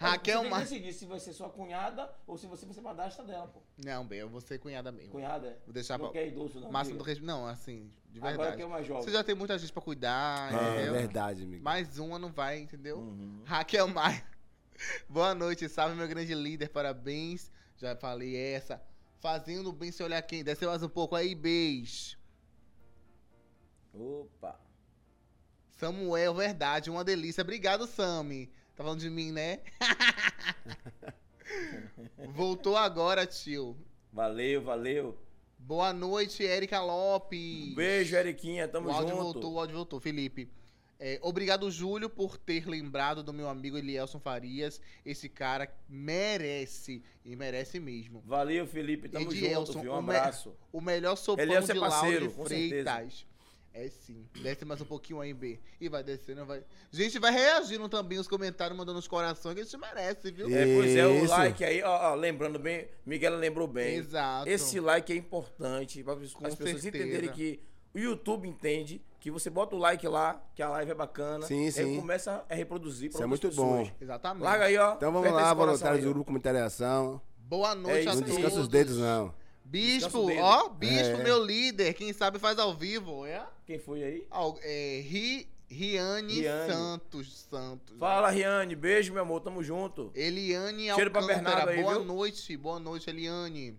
Raquel Você tem que decidir se vai ser sua cunhada ou se você vai ser madrasta dela, pô. Não, bem, eu vou ser cunhada mesmo. Cunhada é? Vou deixar Não pra... quer idoso, não. Máximo do respeito. Não, assim, de Agora verdade. que é mais jovem. Você já tem muita gente pra cuidar, É, entendeu? verdade, Miguel. Mais uma não vai, entendeu? Uhum. Raquel Maia. Boa noite, salve meu grande líder, parabéns. Já falei essa. Fazendo bem sem olhar quem. Desce mais um pouco aí, beijo. Opa. Samuel, verdade, uma delícia. Obrigado, Sami. Tá falando de mim, né? Voltou agora, tio. Valeu, valeu. Boa noite, Erika Lopes. Beijo, Eriquinha. Tamo o áudio junto. voltou, o áudio voltou. Felipe. É, obrigado, Júlio, por ter lembrado do meu amigo Elielson Farias. Esse cara merece, e merece mesmo. Valeu, Felipe. Tamo Edielson, junto, viu? Um o me- abraço. O melhor sopão Ele é de Lauro parceiro, com certeza. É sim. Desce mais um pouquinho aí, B. E vai descendo, vai. Gente, vai reagindo também os comentários, mandando os corações, que a gente merece, viu? É, pois é, o Isso. like aí, ó, ó, lembrando bem, Miguel lembrou bem. Exato. Esse like é importante para as Com pessoas certeza. entenderem que o YouTube entende que você bota o like lá, que a live é bacana. Sim, Aí sim. começa a reproduzir Isso para é outras muito bom. pessoas. Exatamente. Larga aí, ó. Então vamos lá, voluntários do grupo Comitê Ação. Boa noite É a isso Não todos. descansa os dedos, não. Bispo, ó, Bispo, É. meu líder. Quem sabe faz ao vivo, é? Quem foi aí? Al- é Ri, Riane, Riane. Santos Santos. Fala, Riane. Beijo, meu amor. Tamo junto. Eliane Cheiro pra Alcântara. Bernardo aí, boa viu? noite, boa noite, Eliane.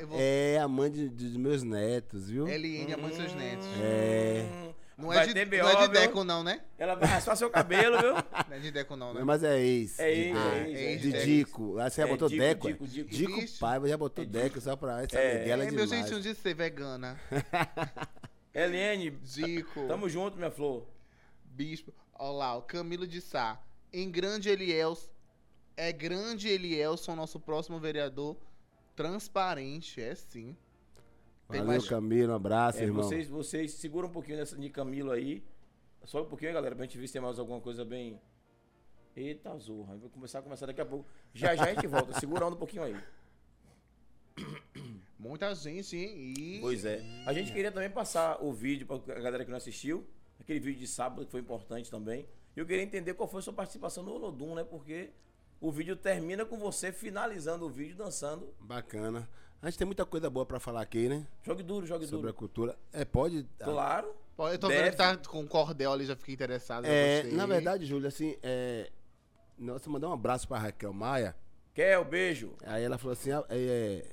Eu vou- É a mãe de- dos meus netos, viu? Eliane, a mãe dos seus netos. É. Hum, Não vai é, de, ter não é de BO, Deco, não, né? Ela vai raspar seu cabelo, viu? Não é de Deco, não, né? Mas é ex. É de- ex, ah, é ex, é De ex. Dico. Ah, você já É, botou Dico, Deco? Dico, Dico. Dico Ixi. Paiva já botou Deco só pra essa É. Miguela é É meu jeitinho de ser vegana. Eliane, Dico, tamo junto, minha flor. Bispo. Olha lá, o Camilo de Sá. Em grande Elielson. É grande Elielson, nosso próximo vereador. Transparente, é sim. Tem Valeu, mais- Camilo. Um abraço, É, irmão. vocês, vocês seguram um pouquinho nessa de Camilo aí. Só um pouquinho, galera, pra gente ver se tem mais alguma coisa bem. Eita, zorra. Vai começar a conversar daqui a pouco. Já já a gente volta. Segurando um pouquinho aí. Muita gente, hein? E... Pois é. A gente queria também passar o vídeo pra galera que não assistiu. Aquele vídeo de sábado que foi importante também. E eu queria entender qual foi a sua participação no Olodum, né? Porque o vídeo termina com você finalizando o vídeo dançando. Bacana. A gente tem muita coisa boa pra falar aqui, né? Jogue duro, jogue Sobre a duro. cultura. É, pode. Claro. Pô, Eu tô Deve. vendo que tá com cordel ali, já fiquei interessado. É, na verdade, Júlio, assim, é, nossa, mandar um abraço pra Raquel Maia. Quer o beijo? Aí ela falou assim, ah, é, é,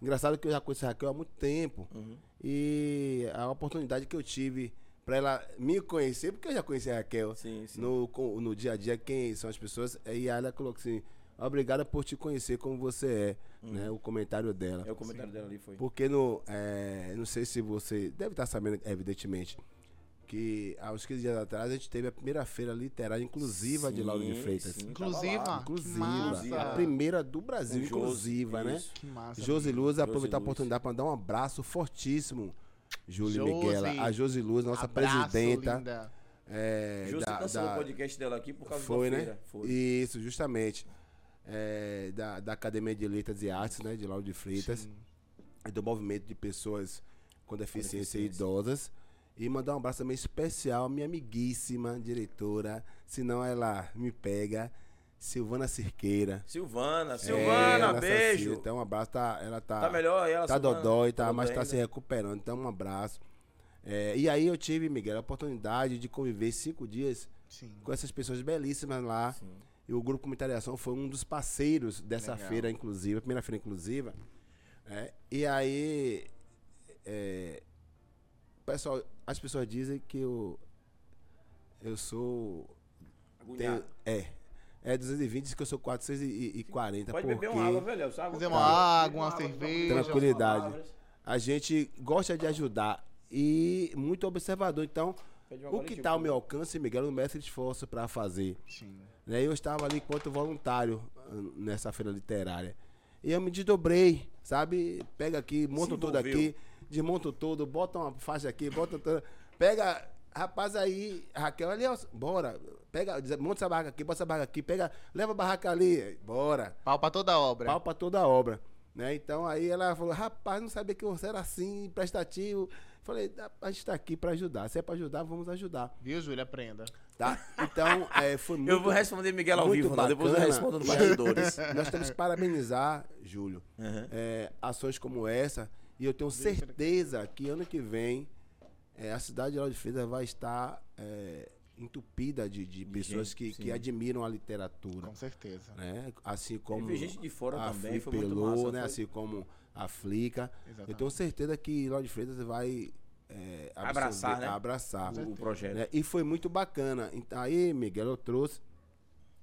engraçado que eu já conheço a Raquel há muito tempo. Uhum. E a oportunidade que eu tive pra ela me conhecer, porque eu já conheci a Raquel Sim, sim. no, no dia a dia, quem são as pessoas. E aí ela colocou assim, obrigada por te conhecer como você é, né? O comentário dela. É o comentário dela ali, foi. Porque no, é, não sei se você deve estar sabendo, evidentemente, que há uns 15 dias atrás a gente teve a primeira feira literária inclusiva de Lauro de Sim, Freitas. sim, Inclusiva? Inclusiva. A primeira do Brasil, Josi, inclusiva, né? Que massa. Josi Luz, aproveitar a oportunidade para dar um abraço fortíssimo, Júlio Josi. Miguela. A Josi Luz, nossa Abraço, presidenta. linda. É, da- cancelou da- o podcast dela aqui por causa foi, da né? feira. Foi. Isso, justamente. É, da, da Academia de Letras e Artes, né? De Lauro de Freitas. E do movimento de pessoas com deficiência e deficiência. idosas. E mandar um abraço também especial à minha amiguíssima diretora, senão ela me pega, Silvana Cirqueira. Silvana, É, Silvana, ela beijo. assassina. Então, um abraço. Tá, ela tá, Tá melhor ela tá Silvana? dodói, tá, mas bem, tá né? se recuperando. Então, um abraço. É, e aí eu tive, Miguel, a oportunidade de conviver cinco dias Sim. com essas pessoas belíssimas lá. Sim. E o Grupo Comunitário de Ação foi um dos parceiros dessa Legal. feira inclusiva, primeira feira inclusiva. né? E aí, é, pessoal, as pessoas dizem que eu, eu sou... Tenho- é, é 220, diz que eu sou 440. Pode porque beber uma água, velho. Água. Fazer uma Bebe água, uma cerveja. Tranquilidade. a gente gosta de ajudar e muito observador. Então, o que está ao meu alcance, Miguel, o mestre esforço para fazer. Sim. Né? Eu estava ali enquanto voluntário ah, nessa feira literária. E eu me desdobrei, sabe? Pega aqui, monta tudo aqui, desmonta tudo, bota uma faixa aqui, bota toda. Pega, rapaz aí, Raquel, ali, ó, bora. Pega, monta essa barraca aqui, bota essa barraca aqui, pega, leva a barraca ali, bora. Pau pra toda a obra. Pau pra toda a obra. Né? Então aí ela falou, rapaz, não sabia que você era assim, prestativo. Falei, "Ah, a gente tá aqui pra ajudar. Se é pra ajudar, vamos ajudar. Viu, Júlia? Aprenda. Tá? Então, é, foi muito. Eu vou responder Miguel ao vivo, não. Depois eu respondo no bastidores. Nós temos que parabenizar, Júlio, Uhum. é, ações como essa. E eu tenho certeza que ano que vem é, a cidade de Lauro de Freitas vai estar é, entupida de, de pessoas gente, que, que admiram a literatura. Com certeza. Né? Assim como Teve gente de fora a também, foi muito massa, né? foi- Assim como a Flica. Exatamente. Eu tenho certeza que Lauro de Freitas vai é, Abraçar, né? abraçar. O, o projeto. né? E foi muito bacana. Então, aí, Miguel, eu trouxe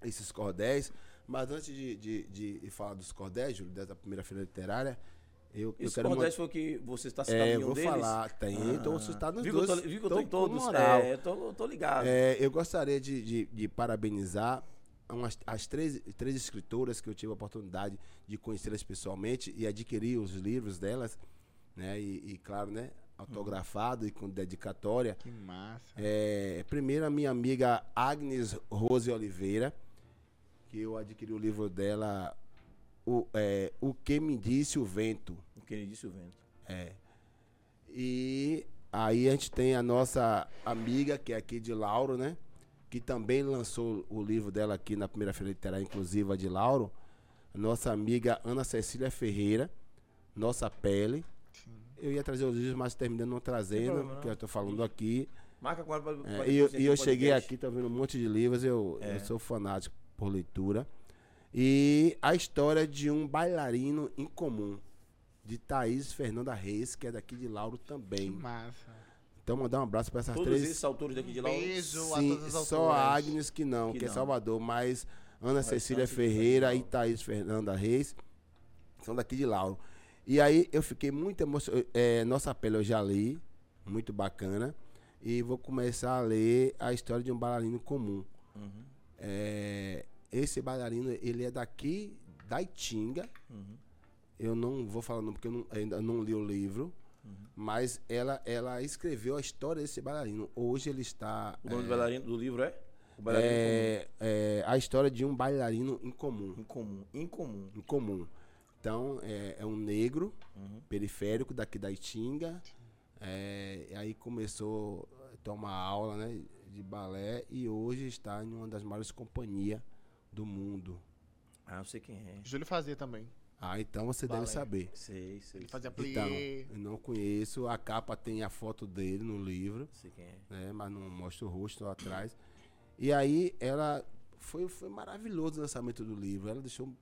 esses cordéis. Mas antes de, de, de falar dos cordéis, Júlio, dessa primeira feira literária, eu, eu Esse quero... cordéis man- foi que você está citando É, um vou deles? falar. Tem, então você está nos viu que eu dois. que eu tô em com todos? moral. É, eu tô, eu tô ligado. É, eu gostaria de, de, de parabenizar umas, as três, três escritoras que eu tive a oportunidade de conhecê-las pessoalmente e adquirir os livros delas, né? E, e, claro, né? Autografado e com dedicatória. Que massa. É, primeiro a minha amiga Agnes Rose Oliveira, que eu adquiri o livro dela, o, é, o que me disse o vento. O que ele disse o vento. É. E aí a gente tem a nossa amiga, que é aqui de Lauro, né? Que também lançou o livro dela aqui na primeira feira literária inclusiva de Lauro. Nossa amiga Ana Cecília Ferreira, Nossa Pele. Eu ia trazer os livros, mas terminando não trazendo, problema, não. que eu tô falando aqui. Marca com ela pra, É, pra e eu, e eu cheguei aqui, tô vendo um monte de livros, eu, É. eu sou fanático por leitura. E a história de um bailarino incomum, de Thaís Fernanda Reis, que é daqui de Lauro Que também. massa. Então, mandar um abraço para essas Todos três. esses autores daqui de lá. Beijo a Sim, todas as só a. Agnes que não, Que que, é não. Salvador, mas Ana Cecília Ferreira e Thaís Fernanda Reis são daqui de Lauro. E aí eu fiquei muito emocionado. É, Nossa Pele eu já li, muito bacana. E vou começar a ler a história de um bailarino comum. Uhum, É, esse bailarino, ele é daqui da Itinga. uhum. Eu não vou falar não, porque eu não- ainda não li o livro. Uhum. Mas ela, ela escreveu a história desse bailarino. Hoje ele está. O nome é, do bailarino do livro é? O bailarino é, é a história de um bailarino incomum. incomum. Incomum. Incomum. Então, é, é um negro, Uhum. periférico daqui da Itinga. É, e aí começou a tomar aula né, de balé e hoje está em uma das maiores companhias do mundo. Ah, eu sei quem é. Júlio fazia também. Ah, então você Balé. deve saber. Sei, sei. Ele fazia Então, plié. eu não conheço. A capa tem a foto dele no livro. Sei quem é. né? Mas não mostra o rosto lá atrás. E aí ela foi, foi maravilhoso o lançamento do livro. Ela deixou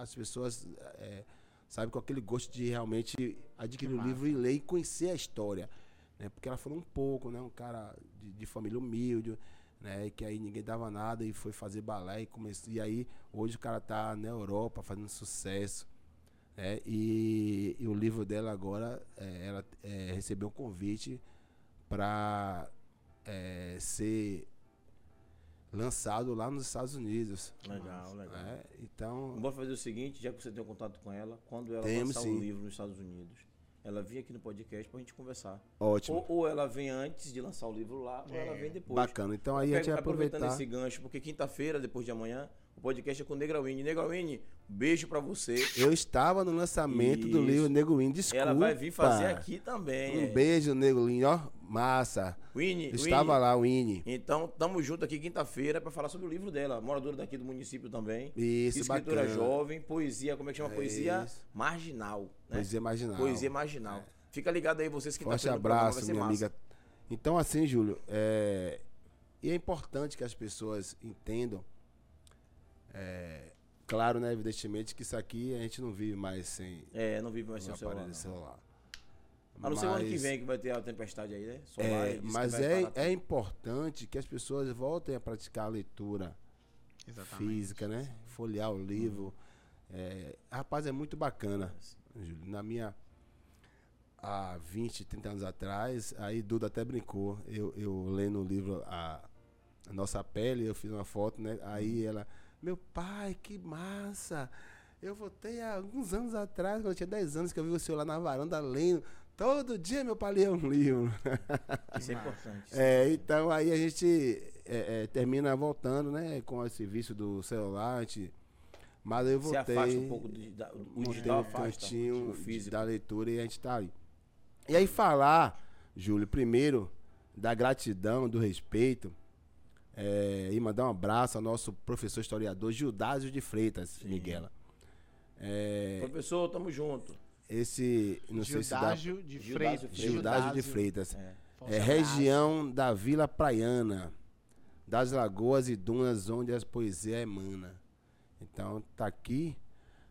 as pessoas, é, sabe, com aquele gosto de realmente adquirir Que o livro e ler e conhecer a história. Né? Porque ela falou um pouco, né? Um cara de, de família humilde, né? Que aí ninguém dava nada e foi fazer balé e começou. E aí hoje o cara tá na Europa fazendo sucesso. né? E, e o livro dela agora, é, ela é, recebeu um convite para ser lançado lá nos Estados Unidos. Legal, legal. né? Então, Bora fazer o seguinte, já que você tem um contato com ela, quando ela Temos, lançar sim. o livro nos Estados Unidos, ela vem aqui no podcast pra gente conversar. ótimo. Ou, ou ela vem antes de lançar o livro lá, ou ela vem depois. Bacana. Então aí a gente vai Aproveitando aproveitar. esse gancho, porque quinta-feira, depois de amanhã, o podcast é com Negrawini. Negrawini, beijo pra você. Eu estava no lançamento do Isso. livro Nego Win. Desculpa. Ela vai vir fazer aqui também. Um é. beijo, Nego Win, ó. Massa. Winnie, Eu Estava Winnie, lá, Winnie. Então, tamo junto aqui quinta-feira pra falar sobre o livro dela. Moradora daqui do município também. Isso, Escritora bacana. jovem, poesia, como é que chama? É poesia isso. marginal. Né? Poesia marginal. Poesia marginal. Fica ligado aí, vocês que Forte no programa, abraço, minha massa. amiga. Então, assim, Júlio, é, e é importante que as pessoas entendam. É, claro, né, evidentemente, que isso aqui a gente não vive mais sem É, não vive mais sem o celular. celular. A não ser o ano que Mas- vem que vai ter a tempestade aí, né? Solar, É, mas é, é importante que as pessoas voltem a praticar a leitura física, né? Folhear o livro. É, rapaz, é muito bacana, Júlio. Na minha. Há 20, 30 anos atrás, aí Duda até brincou. Eu, eu lendo o livro a, a Nossa Pele, eu fiz uma foto, né? Aí ela, meu pai, que massa! Eu voltei há alguns anos atrás, quando eu tinha 10 anos, que eu vi o senhor lá na varanda lendo. Todo dia meu pai lia um livro. Isso é importante. É, então aí a gente é, é, termina voltando, né, com esse vício do celular, a gente, mas eu voltei, afasta um pouco do, da, o digital um cantinho o da leitura e a gente tá aí. E aí falar, Júlio, primeiro da gratidão, do respeito, é, e mandar um abraço ao nosso professor historiador Gildásio de Freitas, Miguela. É, Professor, tamo junto. esse, não sei se dá... De Freitas. Freitas. Gildásio de Freitas. É. É região da Vila Praiana, das lagoas e dunas onde a poesia emana. Então tá aqui,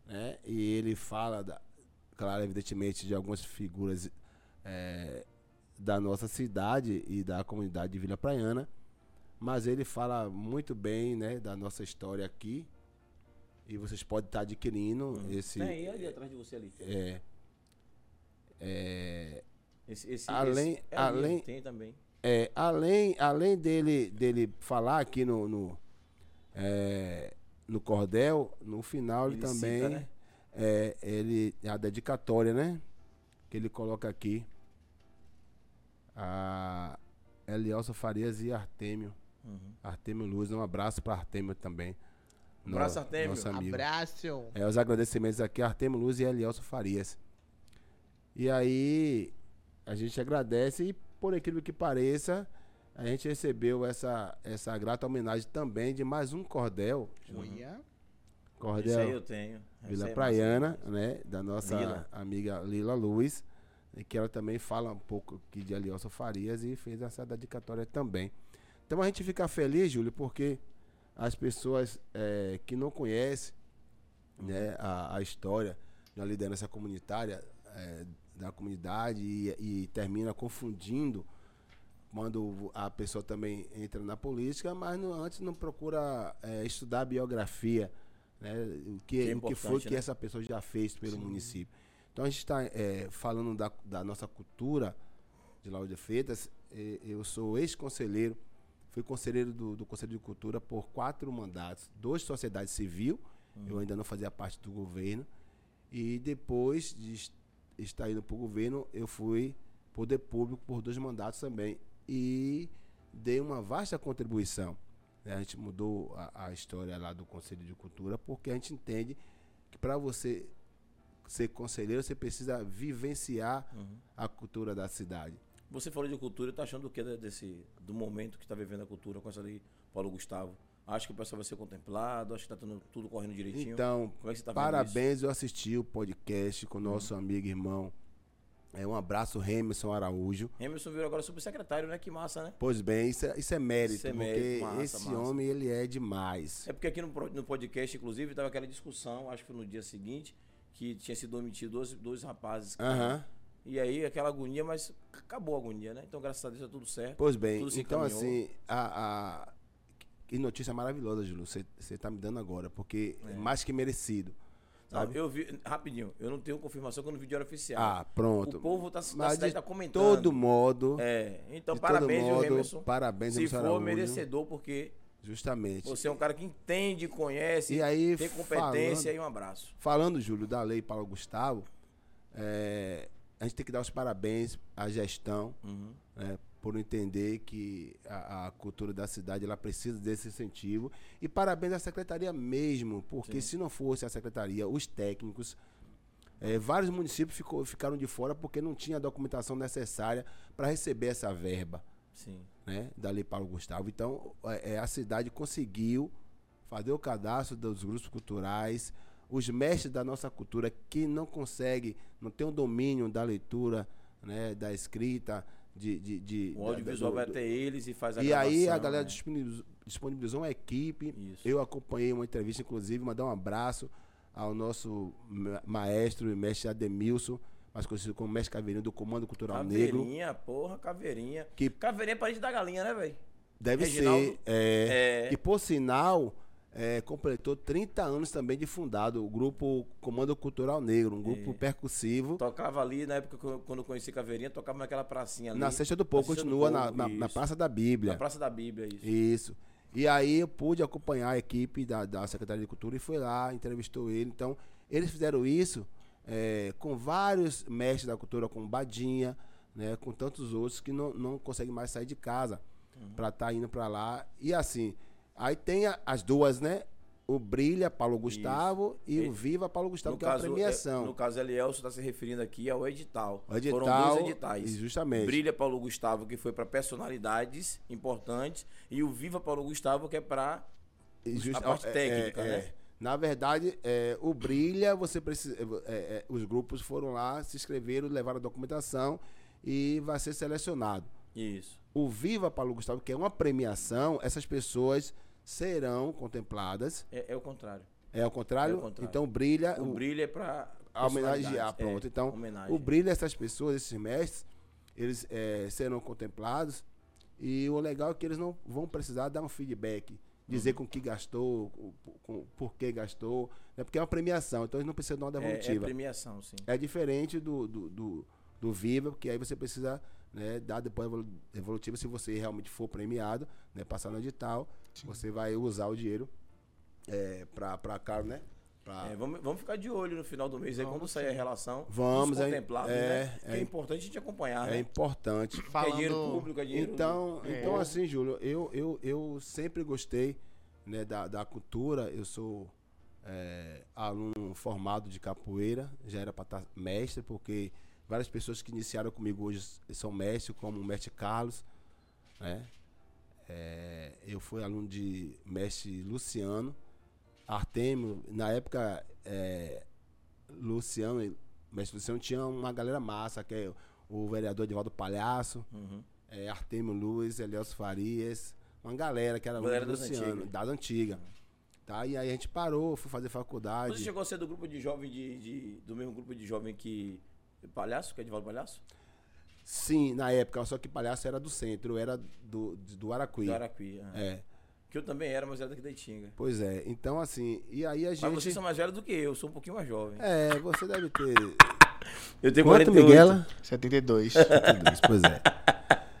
né? E ele fala, da, claro, evidentemente, de algumas figuras é, da nossa cidade e da comunidade de Vila Praiana, mas ele fala muito bem, né, da nossa história aqui. E vocês podem estar adquirindo esse. Tem ali atrás de você ali. É, é, Esse, esse, Além- esse- é ali, além- Tem também. É, além, além dele, dele falar aqui no, no, é, no cordel, no final ele, Ele também. cita, né? é, ele, a dedicatória, né? Que ele coloca aqui. A Elielso Farias e Artêmio. Uhum. Artêmio Luz, um abraço para Artêmio também. Um abraço, Artêmio. Nosso amigo. Abraço. É, os agradecimentos aqui, Artemo Luz e Elielso Farias. E aí, a gente agradece e, por incrível que pareça, a gente recebeu essa, essa grata homenagem também de mais um cordel. Olha. Esse aí Cordel eu tenho. Esse Vila aí é Praiana, né? Da nossa Lila. amiga Lila Luz. E que ela também fala um pouco aqui de Elielso Farias e fez essa dedicatória também. Então a gente fica feliz, Júlio, porque as pessoas eh, que não conhecem né, a, a história da liderança comunitária eh, da comunidade e, e termina confundindo quando a pessoa também entra na política, mas não- antes não procura eh, estudar a biografia, né, o que, Que é o que foi importante, que né? essa pessoa já fez pelo município. Então a gente está falando da, da nossa cultura de Lauro de Freitas. eh, eu sou ex-conselheiro, fui conselheiro do, do Conselho de Cultura por quatro mandatos, dois sociedade civil, eu ainda não fazia parte do governo, e depois de es- estar indo para o governo, eu fui poder público por dois mandatos também. E dei uma vasta contribuição. A gente mudou a, a história lá do Conselho de Cultura, porque a gente entende que para você ser conselheiro, você precisa vivenciar a cultura da cidade. Você falou de cultura, tá achando o que desse do momento que está vivendo a cultura com essa ali, Paulo Gustavo? Acho que o pessoal vai ser contemplado, acho que tá tendo tudo correndo direitinho. Então, Como é que você tá parabéns, eu assisti o podcast com o nosso amigo e irmão. É, um abraço, Remerson Araújo. Emerson virou agora subsecretário, né? Que massa, né? Pois bem, isso é, isso é mérito, Isso é porque mérito, massa, esse massa. homem, ele é demais. É porque aqui no, no podcast, inclusive, tava aquela discussão, acho que foi no dia seguinte, que tinha sido omitido dois, dois rapazes. Aham. E aí, aquela agonia, mas acabou a agonia, né? Então, graças a Deus, tá tudo certo. Pois bem, então assim, a, a- que notícia maravilhosa, Júlio, você você tá me dando agora, porque é mais que merecido. Sabe? eu vi, rapidinho, eu não tenho confirmação eu não vi diário oficial. Ah, pronto. O povo tá, Mas cidade de tá comentando. todo modo, É, então de parabéns, modo, Emerson. parabéns, Se for merecedor, porque justamente. você é um cara que entende, conhece, E aí, tem competência falando- e um abraço. Falando, Júlio, da lei Paulo Gustavo, é, a gente tem que dar os parabéns à gestão Uhum. né, por entender que a, a cultura da cidade ela precisa desse incentivo. E parabéns à secretaria mesmo, porque se não fosse a secretaria, os técnicos, é, vários municípios ficou- ficaram de fora porque não tinha a documentação necessária para receber essa verba Sim. né, da Lei Paulo Gustavo. Então, é, é, a cidade conseguiu fazer o cadastro dos grupos culturais, os mestres da nossa cultura que não conseguem, não tem o domínio da leitura, né, da escrita, de, de, de- O audiovisual vai até eles e faz a E aí a galera né? disponibilizou, disponibilizou uma equipe. Isso. Eu acompanhei uma entrevista, inclusive, mandar um abraço ao nosso ma- maestro e mestre Ademilson, mais conhecido como mestre Caveirinho do Comando Cultural Negro. Caveirinha, porra, caveirinha. Que- Caveirinha é parente da galinha, né, velho? Deve Reginaldo, ser. É, é. Que, por sinal, é, completou 30 anos também de fundado o grupo Comando Cultural Negro, um grupo É. percussivo. Tocava ali, na época eu- quando eu conheci Caveirinha, tocava naquela pracinha ali. Na Sexta do Povo, Sexta do continua na, na- na. Praça da Bíblia. Na Praça da Bíblia, isso. Isso. E aí eu pude acompanhar a equipe da, da Secretaria de Cultura e foi lá, entrevistou ele. Então, eles fizeram isso é, com vários mestres da cultura, com Badinha, né, com tantos outros que não, não conseguem mais sair de casa Uhum. pra estar indo pra lá. E assim, aí tem a- as duas, né? O Brilha, Paulo Gustavo, e E- o Viva, Paulo Gustavo, No que é a caso, premiação. é, no caso, Elielso está se referindo aqui ao edital. O edital, Foram dois editais. justamente. Brilha Paulo Gustavo, que foi para personalidades importantes, e o Viva Paulo Gustavo, que é para a parte é, técnica, é, né? é. Na verdade, é, o Brilha, você precisa. é, é, os grupos foram lá, se inscreveram, levaram a documentação e vai ser selecionado. Isso. O Viva Paulo Gustavo, que é uma premiação, essas pessoas serão contempladas. É, é o contrário. É ao contrário? É o contrário. Então, Brilha. O o- brilho é para homenagear, pronto. então, o brilho dessas pessoas, esses mestres, eles eh, serão contemplados e o legal é que eles não vão precisar dar um feedback, dizer Uhum. com que gastou, com, com- por que gastou, né? porque é uma premiação, então eles não precisam de uma é, é devolutiva. premiação, sim. É, diferente do, do, do, do Viva, porque aí você precisa né, dar depois devolutiva se você realmente for premiado, né, passar no edital, você vai usar o dinheiro é, para caro, né? Pra, É, vamos, vamos ficar de olho no final do mês aí, quando sair a relação. Vamos, é- é, né? É- é importante a gente acompanhar, é né? importante. Porque é dinheiro público, é dinheiro... Então, É. então assim, Júlio, eu, eu, eu sempre gostei né, da, da cultura. Eu sou é, aluno formado de capoeira, já era para estar mestre, porque várias pessoas que iniciaram comigo hoje são mestres, como o mestre Carlos. Né? É, eu fui aluno de mestre Luciano, Artemio. Na época, é, Luciano, mestre Luciano tinha uma galera massa, que é o vereador Edivaldo Palhaço Uhum. é, Artemio Luz, Elielso Farias, uma galera que era Galera das Luciano, antigas. das antigas. Tá? E aí a gente parou, fui fazer faculdade. Você chegou a ser do grupo de jovem de, de- do mesmo grupo de jovem que Palhaço, que é Edivaldo Palhaço? Sim, na época, só que Palhaço era do centro, era do, do Araqui. Do Araqui. ah. É, Que eu também era, mas era daqui da Itinga. pois é. Então, assim, e aí a gente... Mas vocês são mais velhos do que eu, eu sou um pouquinho mais jovem. É, você deve ter... Eu tenho Quanto, Miguela? 72. 72, pois é.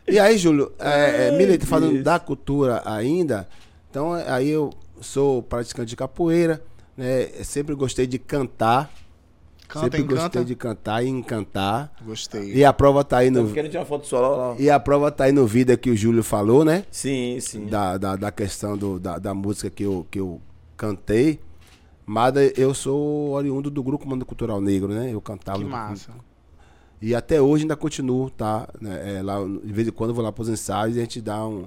E aí, Júlio, é, é, Milito, falando da cultura ainda, então aí eu sou praticante de capoeira, né? Sempre gostei de cantar. Canta, sempre gostei encanta. de cantar e encantar. Gostei. E a prova tá aí no. tirar uma foto sua lá, lá. E a prova tá aí no vídeo que o Júlio falou, né? Sim, sim. Da, da, da questão do, da, da música que eu, que eu cantei. Mas eu sou oriundo do Grupo Comando Cultural Negro, né? Eu cantava. Que no- massa. E até hoje ainda continuo, tá? Né, é, lá, de vez em quando eu vou lá pros ensaios e a gente dá um,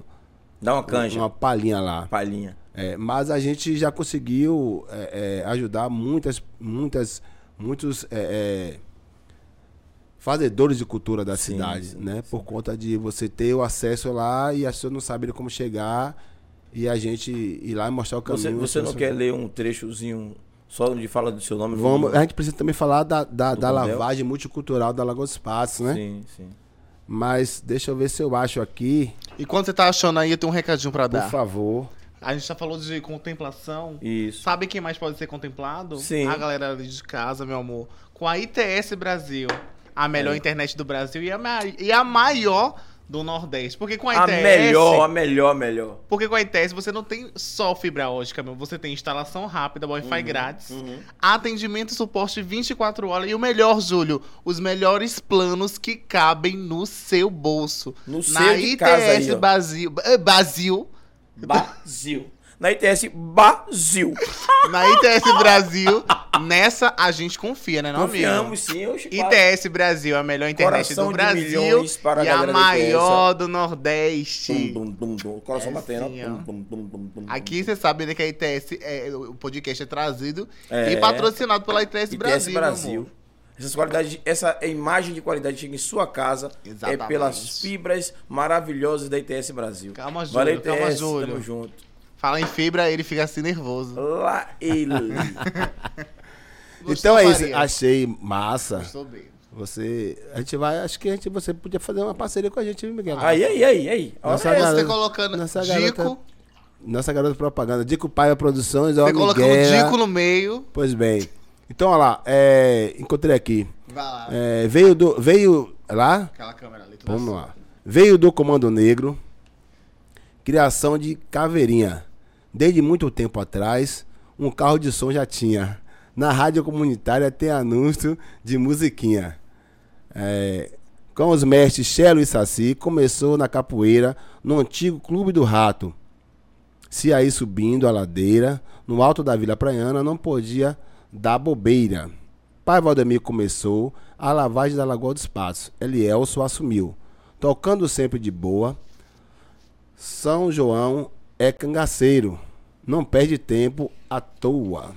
Dá uma canja, uma palhinha lá. palhinha. É, mas a gente já conseguiu é, é, ajudar muitas, muitas, muitos é, é, fazedores de cultura da Sim, cidade, sim, né? Por conta de você ter o acesso lá e as pessoas não saberem como chegar e a gente ir lá e mostrar o caminho. Você, você não quer ler um trechozinho só onde fala do seu nome? Vamos, a gente precisa também falar da, da, da lavagem multicultural da Lagoa dos Passos, né? Sim, sim. Mas deixa eu ver se eu acho aqui, E quando você tá achando aí, eu tenho um recadinho pra por dar. favor. A gente já falou de contemplação. Isso. Sabe quem mais pode ser contemplado? Sim. A galera ali de casa, meu amor. Com a ITS Brasil. A melhor É. internet do Brasil e a, e a maior do Nordeste. Porque com a A ITS. melhor, a melhor, a melhor. Porque com a ITS você não tem só fibra ótica, meu. Você tem instalação rápida, Wi-Fi grátis. Uhum. Atendimento e suporte 24 horas. E o melhor, Júlio, os melhores planos que cabem no seu bolso. No Na seu ITS aí, ó. Brasil. eh, Brasil. Brasil. Na ITS Brasil. Na ITS Brasil. Nessa a gente confia, né, não? Confiamos sim, claro. ITS Brasil, a melhor internet Coração do Brasil para e a maior do Nordeste. Dum, dum, dum. Coração É batendo. sim, ó. Dum, dum, dum, dum, dum. Aqui você sabe né, que a ITS, é, o podcast é trazido É. e patrocinado pela ITS, ITS Brasil. Brasil. Amor. Essas qualidades, essa imagem de qualidade chega em sua casa é Exatamente. pelas fibras maravilhosas da ITS Brasil. Calma, Júlio, Valeu, calma, ITS, Júlio. tamo junto. Fala em fibra, ele fica assim nervoso. Lá ele. Então é isso, achei massa. Gostou bem. Você. A gente vai. Acho que a gente, você podia fazer uma parceria com a gente, Miguel. aí, aí, aí, aí. Olha Nossa, essa. garota- Você colocando nossa Dico, garota- Nossa garota propaganda. Dico Paia Produções, ó, você colocando Miguel. Dico no meio. Pois bem. Então, olha lá. é, encontrei aqui. Vai lá. É, veio do. Veio lá. Aquela câmera ali. Vamos vai lá. Veio do Comando Negro. Criação de Caveirinha. Desde muito tempo atrás, um carro de som já tinha. Na rádio comunitária tem anúncio de musiquinha. É, com os mestres Chelo e Saci, começou na capoeira, no antigo Clube do Rato. Se aí subindo a ladeira, no alto da Vila Praiana, não podia dar bobeira. Pai Valdemir começou a lavagem da Lagoa dos Patos. Elielso assumiu. Tocando sempre de boa, São João é cangaceiro. Não perde tempo à toa.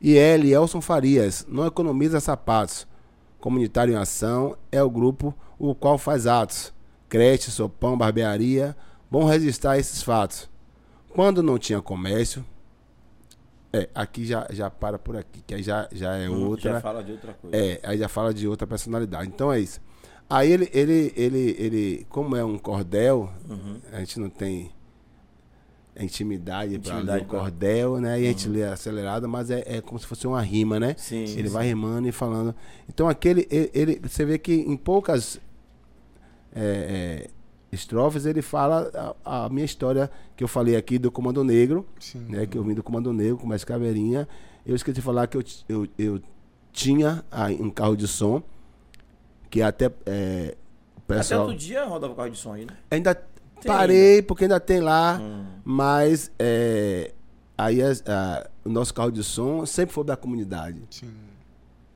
E é Elielson Farias, não economiza sapatos. Comunitário em Ação é o grupo o qual faz atos. Creche, sopão, barbearia. Bom registrar esses fatos. Quando não tinha comércio. É, aqui já, já para por aqui, que aí já, já é outra. Já fala de outra coisa. É, aí já fala de outra personalidade. Então é isso. Aí ele, ele, ele, ele como é um cordel, a gente não tem intimidade, para ler Intimidade o pra- cordel, né? E a gente lê acelerado, mas é, é como se fosse uma rima, né? Sim, ele sim. vai rimando e falando. Então aquele, ele, ele- você vê que em poucas é, é, estrofes ele fala a, a minha história que eu falei aqui do Comando Negro, Sim. né? Que eu vim do Comando Negro com mais caveirinha. Eu esqueci de falar que eu, eu, eu tinha aí um carro de som que até é, o Até pessoal outro dia rodava o carro de som aí, né? ainda parei porque ainda tem lá, mas é, aí as- a- o nosso carro de som sempre foi da comunidade, Sim.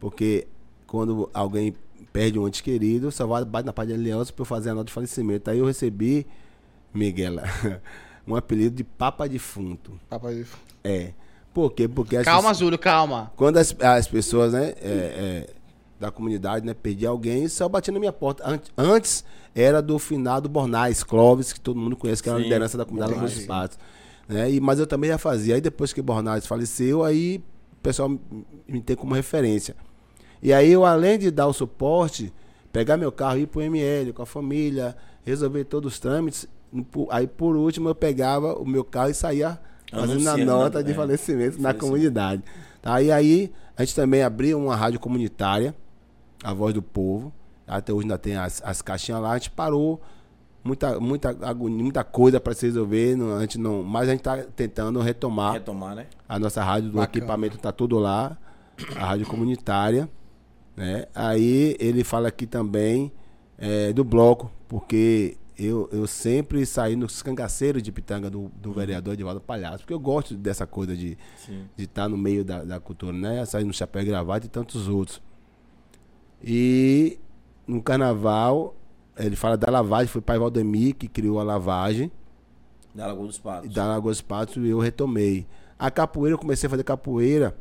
porque quando alguém perde um ente querido, só vai bate na parte de aliança para eu fazer a nota de falecimento. Aí eu recebi, Miguel, um apelido de Papa Defunto. Papai... É. Por quê? Porque as Calma, pessoas- Júlio, calma. quando as, as pessoas, né, é, é, da comunidade, né, perdiam alguém, só batia na minha porta. Ant- Antes era do finado Bornais, Clóvis, que todo mundo conhece, que era a Sim, liderança da comunidade Bornais, dos. Patos. Né? E, mas eu também já fazia. Aí depois que Bornais faleceu, aí o pessoal me tem como referência. E aí eu, além de dar o suporte, pegar meu carro e ir pro ML com a família, resolver todos os trâmites, aí por último eu pegava o meu carro e saía fazendo a nota de é. falecimento na Falecimento. comunidade. Tá? E aí a gente também abriu uma rádio comunitária, a Voz do Povo. Até hoje ainda tem as, as caixinhas lá, a gente parou. Muita, muita, agonia, muita coisa para se resolver, não, a gente não, mas a gente está tentando retomar Retomar, né? a nossa rádio do Bacana. equipamento tá tudo lá, a rádio comunitária, né? Aí ele fala aqui também é, do bloco, porque eu, eu sempre saí nos cangaceiros de pitanga do, do vereador Edivaldo Palhaço, porque eu gosto dessa coisa de estar no meio da, da cultura, né? Sair no chapéu e gravata e tantos outros. E no carnaval, ele fala da lavagem, foi o pai Valdemir que criou a lavagem. Da Lagoa dos Patos. da Lagoas Patos e eu retomei. A capoeira, eu comecei a fazer capoeira.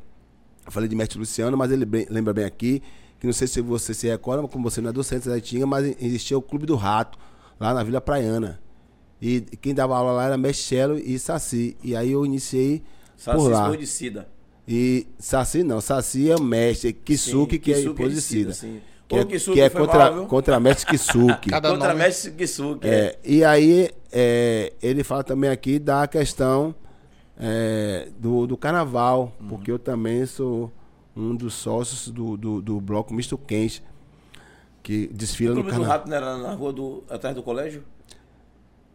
Eu falei de mestre Luciano, mas ele lembra bem aqui, que não sei se você se recorda, mas como você não é docente da Tinga, mas existia o Clube do Rato, lá na Vila Praiana. E quem dava aula lá era mestre Chelo e Saci. E aí eu iniciei por Saci lá. Expodicida. E Saci não, Saci é o mestre, Kisuke, Sim, que é impodicida. sim. Que é, Kisuke que é foi contra, valável. contra mestre Kisuke. Cada Contra nome- Mestre Kisuke. É, e aí, é, ele fala também aqui da questão é, do, do carnaval, Uhum. porque eu também sou um dos sócios do, do, do bloco Misto Quente, que desfila O no carnaval. Rato não era na rua do. atrás do colégio?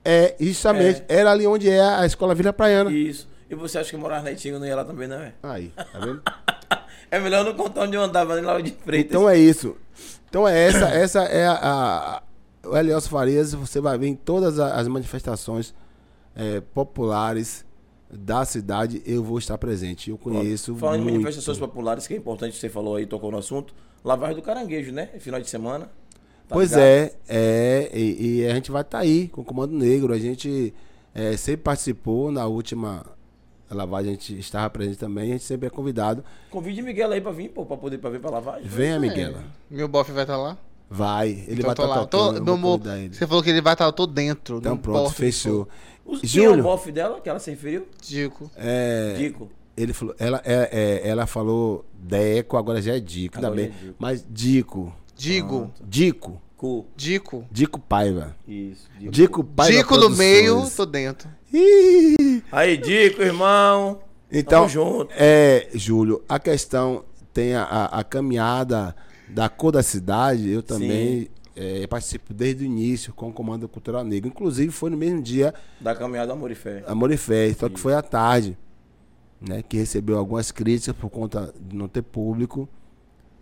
É, justamente, era ali onde é a escola Vila Praiana. Isso. E você acha que morar na Itinga não ia lá também, não é? Aí, tá vendo? É melhor não contar onde eu andava, nem lá de Freitas. Então é isso. Então é essa, essa é a, a- o Elielso Farias, você vai ver em todas as manifestações é, populares da cidade, eu vou estar presente. Eu conheço Falando em muito. manifestações populares, que é importante, você falou aí, tocou no assunto. Lavagem do Caranguejo, né? Final de semana. Tá pois ligado? é, é e, e a gente vai estar aí com o Comando Negro. A gente é, sempre participou na última lavagem a gente estava presente também, a gente sempre é convidado. Convide Miguel aí pra vir, pô, pra poder pra vir pra lavagem. Venha, Miguela. Meu bofe vai estar lá? Vai, ele Então vai estar lá. tocando. Tô- eu meu amor, você falou que ele vai estar, eu tô dentro. Então pronto, importa o que fechou. O, quem é o Júlio, bofe dela, que ela se referiu? Dico. é, Dico. ele falou, ela, é, é, ela falou Deco, agora já é Dico, ainda Agora bem. já é Dico. Mas Dico, Digo. Dico, Cu. Dico. Dico Paiva. Isso. Dico. Dico Paiva Dico no meio, tô dentro. Ih! Aí, Dico, irmão. Então, Tamo junto. é, Júlio, a questão tem a, a- a caminhada da cor da cidade, eu também é, participo desde o início com o Comando Cultural Negro. Inclusive, foi no mesmo dia Da caminhada Amor e Fé. Amor e Fé, só que foi à tarde, né? Que recebeu algumas críticas por conta de não ter público,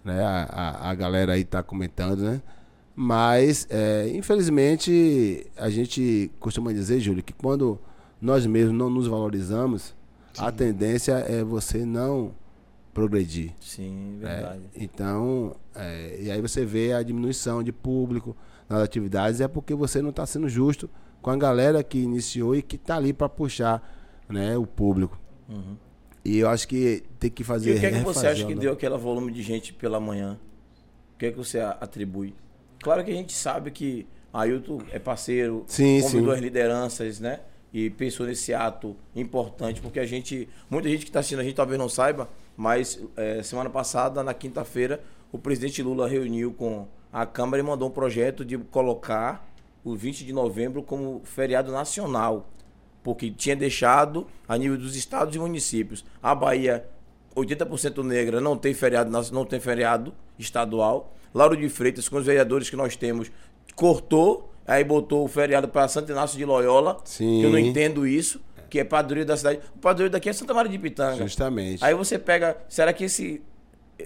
né? A, a, a galera aí tá comentando, né? Mas, é, infelizmente, a gente costuma dizer, Júlio, que quando nós mesmos não nos valorizamos, a tendência é você não progredir. Sim, né? verdade. Então, é, e aí você vê a diminuição de público nas atividades, é porque você não está sendo justo com a galera que iniciou e que está ali para puxar né, o público. Uhum. E eu acho que tem que fazer. E o que é que você acha que deu aquele volume de gente pela manhã? O que é que você atribui? Claro que a gente sabe que Ailton é parceiro, Sim, convidou sim. as lideranças, né? E pensou nesse ato importante, porque a gente, muita gente que está assistindo a gente talvez não saiba, mas eh, semana passada, na quinta-feira, o presidente Lula reuniu com a Câmara e mandou um projeto de colocar o 20 de novembro como feriado nacional porque tinha deixado a nível dos estados e municípios. A Bahia, 80% negra, não tem feriado, não tem feriado estadual. Lauro de Freitas, com os vereadores que nós temos, cortou, aí botou o feriado para Santo Inácio de Loyola, Sim. que eu não entendo isso, que é padroeiro da cidade. O padroeiro daqui é Santa Maria de Pitanga. Justamente. Aí você pega, será que esse.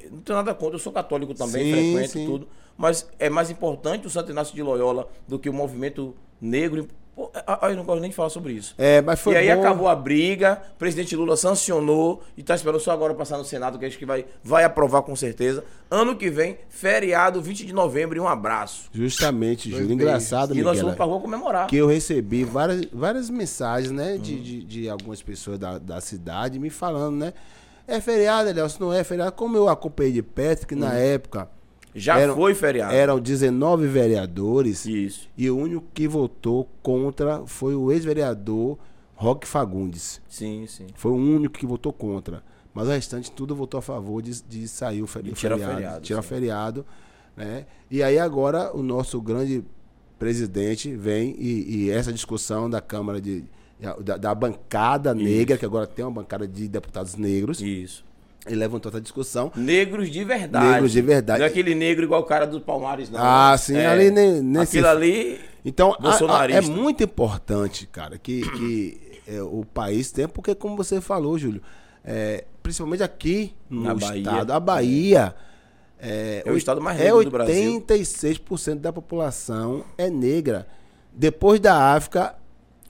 Não tenho nada contra, eu sou católico também, Sim, frequento sim. tudo. Mas é mais importante o Santo Inácio de Loyola do que o movimento negro. Pô, ah, eu não gosto nem de falar sobre isso. É, mas foi e aí bom. acabou a briga, o presidente Lula sancionou e tá esperando só agora passar no Senado, que acho que vai, vai aprovar com certeza. Ano que vem, feriado, 20 de novembro, e um abraço. Justamente, Júlio. Engraçado, e nós Miguel. vamos pra rua comemorar. que eu recebi várias, várias mensagens, né, Hum. de, de, de algumas pessoas da, da cidade me falando, né? É feriado, se não é feriado, como eu acompanhei de perto, que Hum. na época Já eram- foi feriado. eram 19 vereadores Isso. e o único que votou contra foi o ex-vereador Roque Fagundes. Sim, sim. Foi o único que votou contra. Mas o restante tudo votou a favor de, de sair o feri- tirar feriado. tirar sim. feriado. Né? E aí agora o nosso grande presidente vem e, e essa discussão da Câmara de. Da, da bancada negra, que agora tem uma bancada de deputados negros, Isso. Ele levantou essa discussão. Negros de verdade. Negros de verdade. Não é aquele negro igual o cara do Palmares, não. Ah, sim, É, ali ne- nesse- Aquilo ali. Então, a- a- é muito importante, cara, que, que é, o país tenha, porque como você falou, Júlio, é, principalmente aqui no Na Bahia. estado, a Bahia é, É o estado mais é negro do Brasil. 86% da população é negra. Depois da África,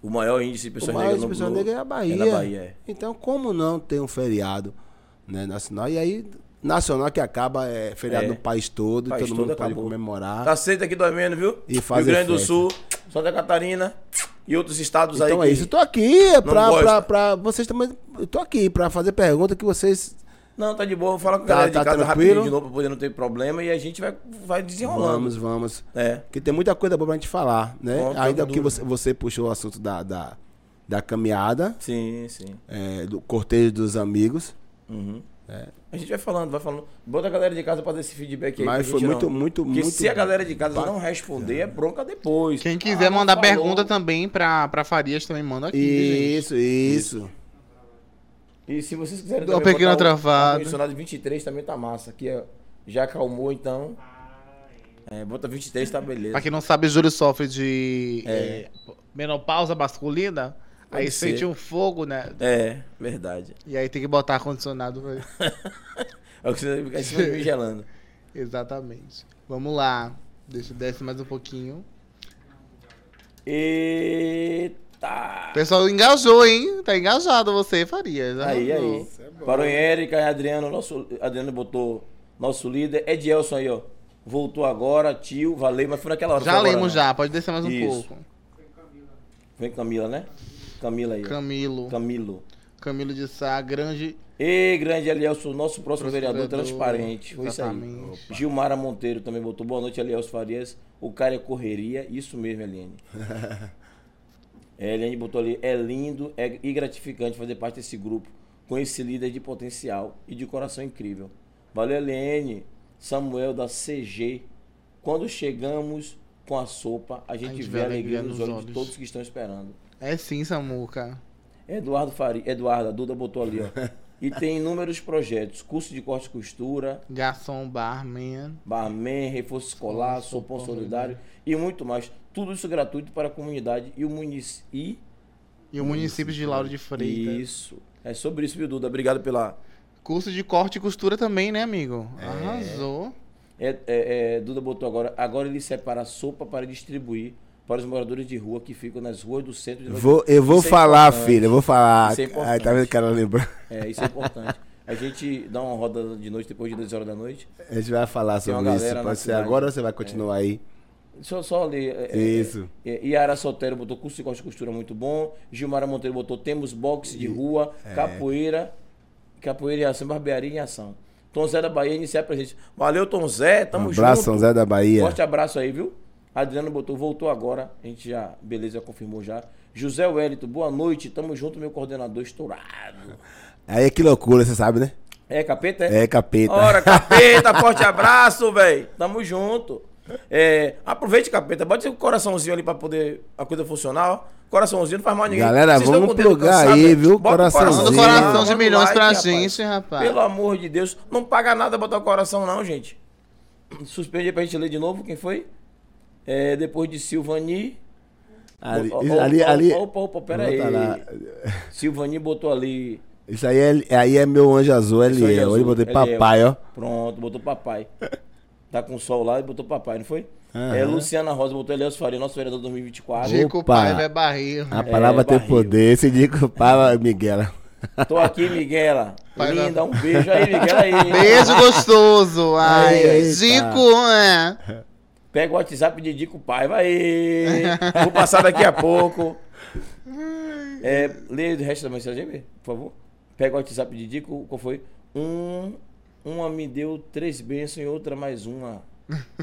O maior índice de pessoas maior negras no- pessoas no- negras é a Bahia. É Bahia, é. Então, como não ter um feriado né, nacional? E aí, nacional que acaba é feriado É. no país todo, país todo mundo todo pode acabou. comemorar. Tá aceito aqui dormindo, viu? E Rio fazer Grande do festa. Sul, Santa Catarina e outros estados aí. Então é isso. Eu tô aqui pra, pra, pra vocês também. Eu tô aqui pra fazer pergunta que vocês. Não, tá de boa. Fala com a Tá- galera tá de casa tranquilo? rapidinho de novo pra poder não ter problema e a gente vai, vai desenrolando. Vamos, vamos. É. Porque tem muita coisa boa pra gente falar, né? Bom, Ainda que você, você puxou o assunto da, da, da caminhada, Sim, sim. é, do cortejo dos amigos. Uhum. É. A gente vai falando, vai falando. Bota a galera de casa pra dar esse feedback aí. Mas foi muito, não. muito, Porque muito. se a galera de casa não responder, é bronca depois. Quem quiser Ah, mandar falou. pergunta também pra, pra Farias, também manda aqui. gente. Isso, isso. E se vocês quiserem uma pequena botar o travada. ar-condicionado 23 também tá massa. Aqui ó, já acalmou, então. É, bota 23 tá beleza. Pra quem não sabe, Júlio sofre de é, menopausa masculina. Pode aí ser. sente um fogo, né? É, verdade. E aí tem que botar ar-condicionado. É o que você fica em cima de mim gelando. Exatamente. Vamos lá. Deixa eu descer mais um pouquinho. Eita! O pessoal engajou, hein? Tá engajado você, Farias. Aí, aí. Para o Érica e Adriano, nosso, Adriano botou nosso líder. Edielson aí, ó. Voltou agora, tio, valeu, mas foi naquela hora. Já agora, lemos já, pode descer mais um Isso. pouco. Vem Camila, né? Camila aí. Camilo. Camilo. Camilo de Sá, grande. Ei, grande Elielson, nosso próximo vereador, vereador, transparente. Foi isso aí. exatamente. Gilmara Monteiro também botou. Boa noite, Elielson Farias. O cara é correria. Isso mesmo, Eliane. É, Eliane botou ali. É lindo é, e gratificante fazer parte desse grupo com esse líder de potencial e de coração incrível. Valeu, Eliane. Samuel da CG. Quando chegamos com a sopa, a gente, vê a alegria nos olhos, de todos que estão esperando. É sim, Samuca. Eduardo Faria, Eduardo, a Duda botou ali, ó. E tem inúmeros projetos, curso de corte e costura, Garçom, barman. barman, reforço escolar, sopão solidário e muito mais. Tudo isso gratuito para a comunidade e o município. E o município de Lauro de Freitas. Isso. É sobre isso, viu, Duda? Obrigado pela. Curso de corte e costura também, né, amigo? Arrasou. É, é, é, Duda botou agora. Agora ele separa a sopa para distribuir para os moradores de rua que ficam nas ruas do centro de Vou, eu vou é falar, filho, eu vou falar. Isso é Aí importante. tá vendo que ela lembrou? É, isso é importante. A gente dá uma roda de noite depois de 2 horas da noite. A gente vai falar sobre isso. Pode ser cidade. agora ou você vai continuar aí? Só, só ler. é, é, Isso. É, Yara Sotero botou curso de corte e costura muito bom. Gilmara Monteiro botou temos boxe de rua, É. capoeira, capoeira em ação, barbearia em ação. Tom Zé da Bahia iniciar pra gente. Valeu, Tom Zé, tamo Um abraço, junto. São Zé da Bahia. Forte abraço aí, viu? Adriano botou, voltou agora. A gente já, beleza, já confirmou já. José Wellington, boa noite, tamo junto, meu coordenador estourado. Aí que loucura, você sabe, né? É, capeta, é? É capeta. Ora, capeta, forte abraço, velho. Tamo junto. É, aproveite, capeta. Bota seu coraçãozinho ali pra poder a coisa funcionar. ó. Coraçãozinho não faz mal a ninguém. Galera, Vocês vamos o plugar cansado, aí, velho? viu? Bota o Coraçãozinho. Manda coração de milhões like, pra rapaz. gente, rapaz. Pelo amor de Deus. Não paga nada botar o coração, não, gente. Suspende aí pra gente ler de novo. Quem foi? É, depois de Silvani. Ali, ali, ali- Opa, opa, pera aí. Silvani botou ali. Isso aí é, aí é meu anjo azul, aí é Eliel. azul, Ele botei Eliel. papai, ó. Pronto, botou papai. Tá com sol lá e botou papai, não foi? Aham. É, Luciana Rosa botou Elias Faria, nosso vereador 2024. Dico. Paiva é barril. A palavra tem barril. poder. Esse dia que o pai, Miguel. Tô aqui, Miguela. Lá. Linda, um beijo aí, Miguela aí. Beijo gostoso. Ai, Eita. Zico, é. Pega o WhatsApp de Dico Paiva aí. Vou passar daqui a pouco. É, lê o resto da mensagem aí, por favor. Pega o WhatsApp de Dico, qual foi? Um, uma me deu três bênçãos e outra mais uma.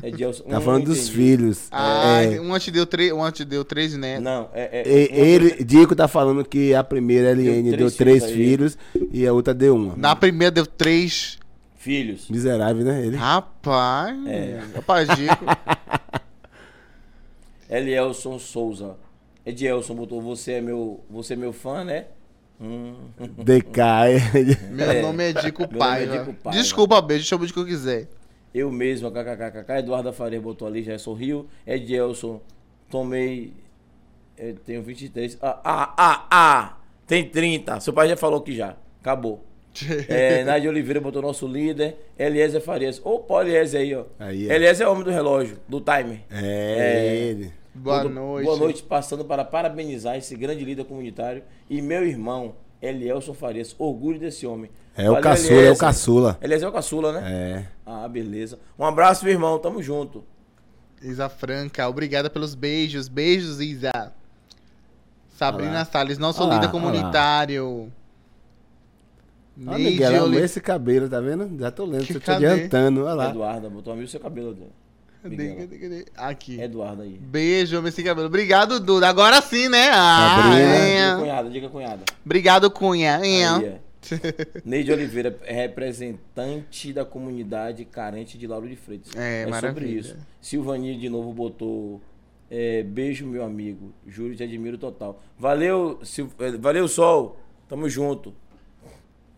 É de Elson. Tá Um, falando dos filhos. Ah, É, uma te deu três, uma te deu três netos. Não, é. é e- uma- ele, Dico tá falando que a primeira Eliane Deu deu três três filhos filhos e a outra deu uma. Na primeira deu três. Filhos. Miserável, né? Ele. Rapaz. É. Rapaz, Dico. Elielson Souza. Edielson botou, você é meu, você é meu fã, né? Hum. Decai. Meu É. nome é Dico Meu nome é Paiva. Dico Paiva. Desculpa, beijo, chama de que eu quiser. Eu mesmo, kkkk. Eduardo Faria botou ali, já sorriu. Edielson, tomei. é, tenho 23. Ah, ah, ah, ah! Tem 30. Seu pai já falou que já. Acabou. É, Nádia Oliveira botou nosso líder. Eliezer Farias. Opa, Eliezer aí, ó. Aí, ó. Eliezer é homem do relógio, do timer. É, ele. Boa noite. Boa noite, passando para parabenizar esse grande líder comunitário e meu irmão, Elielson Farias. Orgulho desse homem. É o Valeu, caçula, é o Eliezer. caçula. Eliezer é o caçula, né? É. Ah, beleza. Um abraço, meu irmão. Tamo junto. Isa Franca, obrigada pelos beijos. Beijos, Isa. Sabrina Olá. Salles, nosso Olá, líder olá. Ó, Neide Miguel, Oli- esse cabelo, tá vendo? Já tô lendo, Que tô te cadê? adiantando. Olha lá. Eduarda, botou amigo seu cabelo. Cadê? Aqui. Eduardo aí. Beijo, homem sem cabelo. Obrigado, Duda. Agora sim, né? Ah, é. Diga cunhada, diga cunhada. Obrigado, Cunha. Aí, É. é. Neide Oliveira, representante da comunidade carente de Lauro de Freitas. É, sobre maravilha. isso. Silvani de novo botou. é, beijo, meu amigo. Juro, te admiro total. Valeu, Sil... é, valeu, Sol. Tamo junto.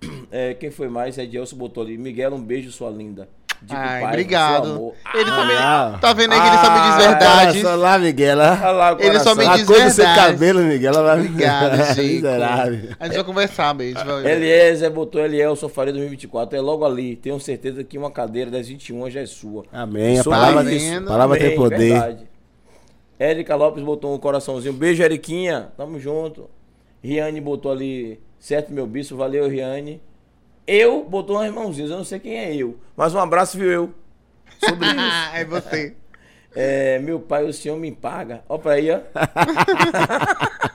É, quem foi mais? Edilson botou ali. Miguel, um beijo, sua linda. Digo, Ai, pai, obrigado. Ele também. Ah. Tá vendo aí que ele só me diz Ah, verdade? Olha lá, Miguel. Olha lá Ele só me diz do seu verdade. cabelo, Miguel. Ela vai Obrigado, Chico. A gente vai conversar, beijo. Vai- Eliezer botou Elielson Faria 2024. É logo ali. Tenho certeza que uma cadeira das 21 já é sua. Amém. A palavra, a palavra tem Amém, poder. verdade. Érica Lopes botou um coraçãozinho. Beijo, Eriquinha. Tamo junto. Riane botou ali. Certo, meu bispo. Valeu, Riane. Eu botou umas mãozinhas. Eu não sei quem é eu. Mas um abraço, viu, eu. Sobre isso. é você. É, meu pai, o senhor me paga. Ó pra aí, ó.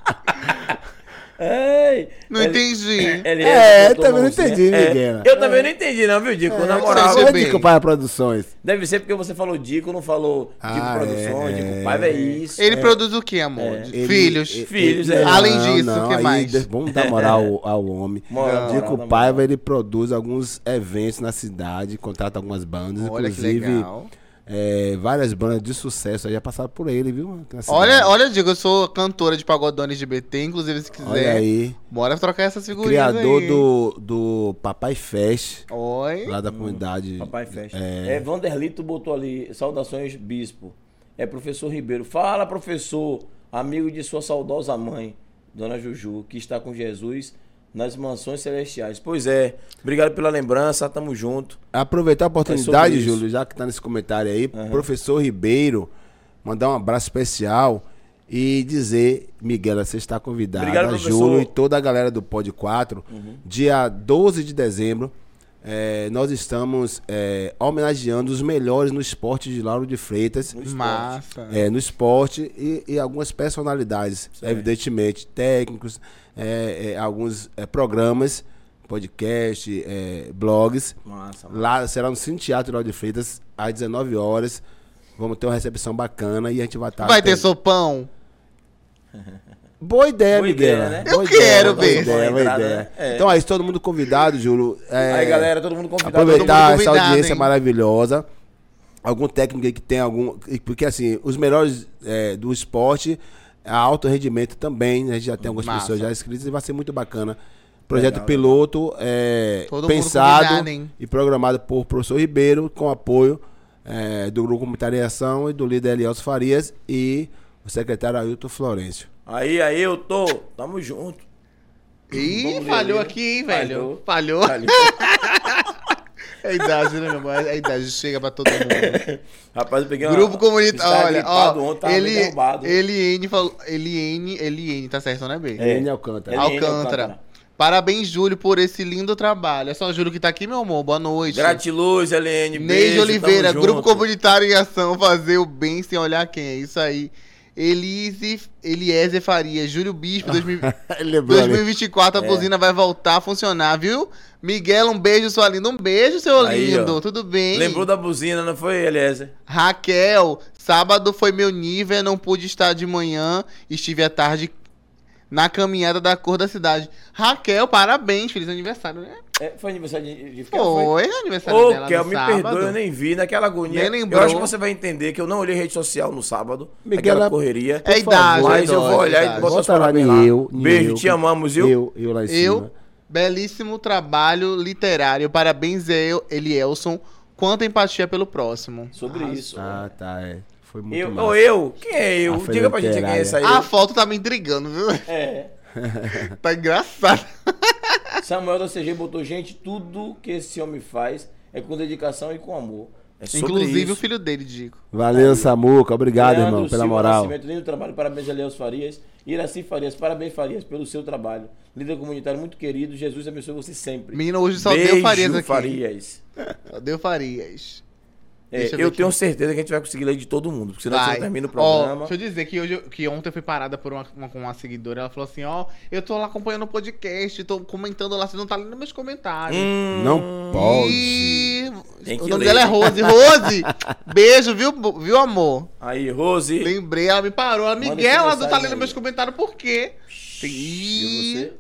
Ei, Não ele- entendi. ele É, botou também não entendi, É, Miguel. Eu também não entendi, não, viu, Dico? Na moral. você Oi, bem. Dico Paia Produções. Deve ser porque você falou Dico, não falou Dico Ah, Produções, é. Dico Paiva é isso. Ele é. produz o que, amor? Ele- Filhos. ele- Filhos, ele- é. Além disso, não, o que mais? Vamos dar moral ao, ao homem. Moral, Dico moral, Paiva, moral. ele produz alguns eventos na cidade, contrata algumas bandas, Olha que inclusive legal. É, várias bandas de sucesso aí já passaram por ele, viu? Olha, olha, Diego, eu sou cantora de pagodones de BT, inclusive se quiser, Olha aí, bora trocar essas figurinhas criador aí. do, do Papai Fest, Oi. lá da comunidade. Papai Festa. É. É, Vanderlito botou ali, saudações, bispo. É professor Ribeiro. Fala, professor, amigo de sua saudosa mãe, Dona Juju, que está com Jesus nas mansões celestiais. Pois é, obrigado pela lembrança, tamo junto. Aproveitar a É oportunidade, isso. Júlio, já que tá nesse comentário aí, professor Ribeiro, mandar um abraço especial e dizer, Miguel, você está convidado, Obrigado. Júlio e toda a galera do Pod 4, dia 12 de dezembro, eh, nós estamos eh, homenageando os melhores no esporte de Lauro de Freitas, Massa. é, no esporte e, e algumas personalidades, evidentemente, técnicos, é, é, alguns é, programas, podcast, é, blogs. Massa, massa. Lá será no Cine Teatro de Freitas, às 19 horas. Vamos ter uma recepção bacana e a gente vai estar. Vai ter sopão? Boa ideia, Boa Miguel. ideia, né? Eu Boa quero boa ver. Ideia, boa Entrada, ideia. né? É. Então, aí, todo mundo convidado, Júlio. é, Aí, galera, todo mundo convidado. aproveitar mundo essa convidado, audiência hein? maravilhosa. Algum técnico aí que tem algum. Porque assim, os melhores é, do esporte, a alto rendimento também, né? A gente já tem algumas Massa. pessoas já inscritas e vai ser muito bacana. Projeto Legal, piloto é, pensado e programado por professor Ribeiro, com apoio é, do Grupo Comunitariação e do líder Elielso Farias e o secretário Ailton Florencio. Aí, aí, eu tô. Tamo junto. Ih, falhou aqui, hein, velho. Falhou. Falhou. Ali. É a idade, né, meu irmão? É a idade, chega pra todo mundo. Rapaz, eu peguei uma. Grupo comunitário. Olha, ó. ontem, Ele, derrubado. Eliene falou. Eliene, Eliene, tá certo, né, B? É. Alcântara. Eliene Alcântara. Alcântara. Parabéns, Júlio, por esse lindo trabalho. É só o Júlio que tá aqui, meu amor. Boa noite. Gratiluz, Helene. Neide beijo, Oliveira, tamo Grupo junto. Comunitário em Ação, fazer o bem sem olhar quem. É isso aí. Elise, Eliezer Faria, Júlio Bispo, 2000 Ele lembrou ali. 2024 a É. buzina vai voltar a funcionar, viu? Miguel, um beijo, sua linda. Um beijo, seu Aí, lindo. ó. Tudo bem? Lembrou da buzina, não foi, Eliezer? Raquel, sábado foi meu nível, não pude estar de manhã, estive à tarde na caminhada da cor da cidade. Raquel, parabéns, feliz aniversário, né? É, foi aniversário de, de Kel, Foi, aniversário Ô, dela Kel, no me sábado. perdoe, eu nem vi naquela agonia. Nem lembrou. Eu acho que você vai entender que eu não olhei rede social no sábado, Miguel, naquela é- correria. É idade, Mas é eu vou olhar é e idade. botar os Bota lá parabéns em lá. eu, Beijo, eu, te amamos, viu? Eu, eu lá em Eu, cima. belíssimo trabalho literário. Parabéns, El- Elielson. Quanta empatia pelo próximo. Sobre isso. Ah, tá, é. Foi muito Eu, massa. ou eu? Quem é eu? A Diga pra gente quem é esse aí. A foto tá me intrigando, viu? É. Tá engraçado. Samuel da CG botou, gente, tudo que esse homem faz é com dedicação e com amor. É sobre Inclusive isso. o filho dele, Dico. Valeu, Samuca. Obrigado, Leandro irmão, pela Silva moral. Nascimento, lindo trabalho, parabéns a Leos Farias. Iraci Farias, parabéns Farias pelo seu trabalho. Líder comunitário muito querido, Jesus abençoe você sempre. Menino, hoje só Beijo, deu Farias aqui. Farias. Só deu Farias. É, eu eu tenho aqui. certeza que a gente vai conseguir ler de todo mundo, porque senão a gente Vai. não termina o programa. deixa eu dizer que, hoje, que ontem eu fui parada por uma, uma, com uma seguidora. Ela falou assim: Ó, eu tô lá acompanhando o podcast, tô comentando lá, você não tá lendo meus comentários. Hum, Não pode. E Tem o nome ler. dela é Rose. Rose! Beijo, viu, viu, amor? Aí, Rose. Lembrei, ela me parou. Ela, Manda Miguel, ela não tá lendo aí. meus comentários por quê? E você?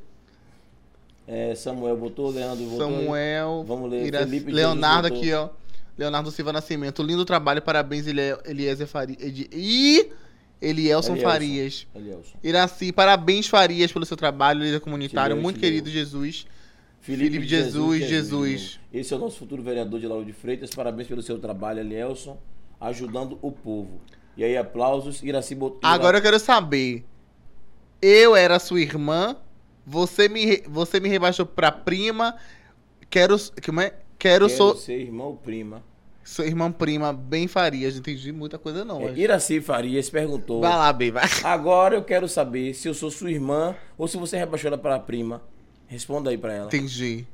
É, Samuel botou, Leandro botou. Samuel, Vamos ler. Ira- Leonardo aqui, ó. Leonardo Silva Nascimento. Lindo trabalho, parabéns, Elie- Eliezer Farias. E Elielson Elielson. Farias. Elielson. Iraci, parabéns, Farias, pelo seu trabalho, líder comunitário. Deu, Muito querido. Jesus. Felipe, Felipe Jesus, Jesus, Jesus. Esse é o nosso futuro vereador de Lauro de Freitas. Parabéns pelo seu trabalho, Elielson, ajudando o povo. E aí, aplausos. Iraci botou. Agora eu quero saber. Eu era sua irmã, você me, você me rebaixou pra prima. Quero. Como é? Quero, Quero sou. ser irmão prima. Sua irmã prima, bem Farias. Não entendi muita coisa, não. É, Iraci Farias perguntou. Vai lá, bem, vai. Agora eu quero saber se eu sou sua irmã ou se você rebaixou ela para prima. Responda aí pra ela. Entendi.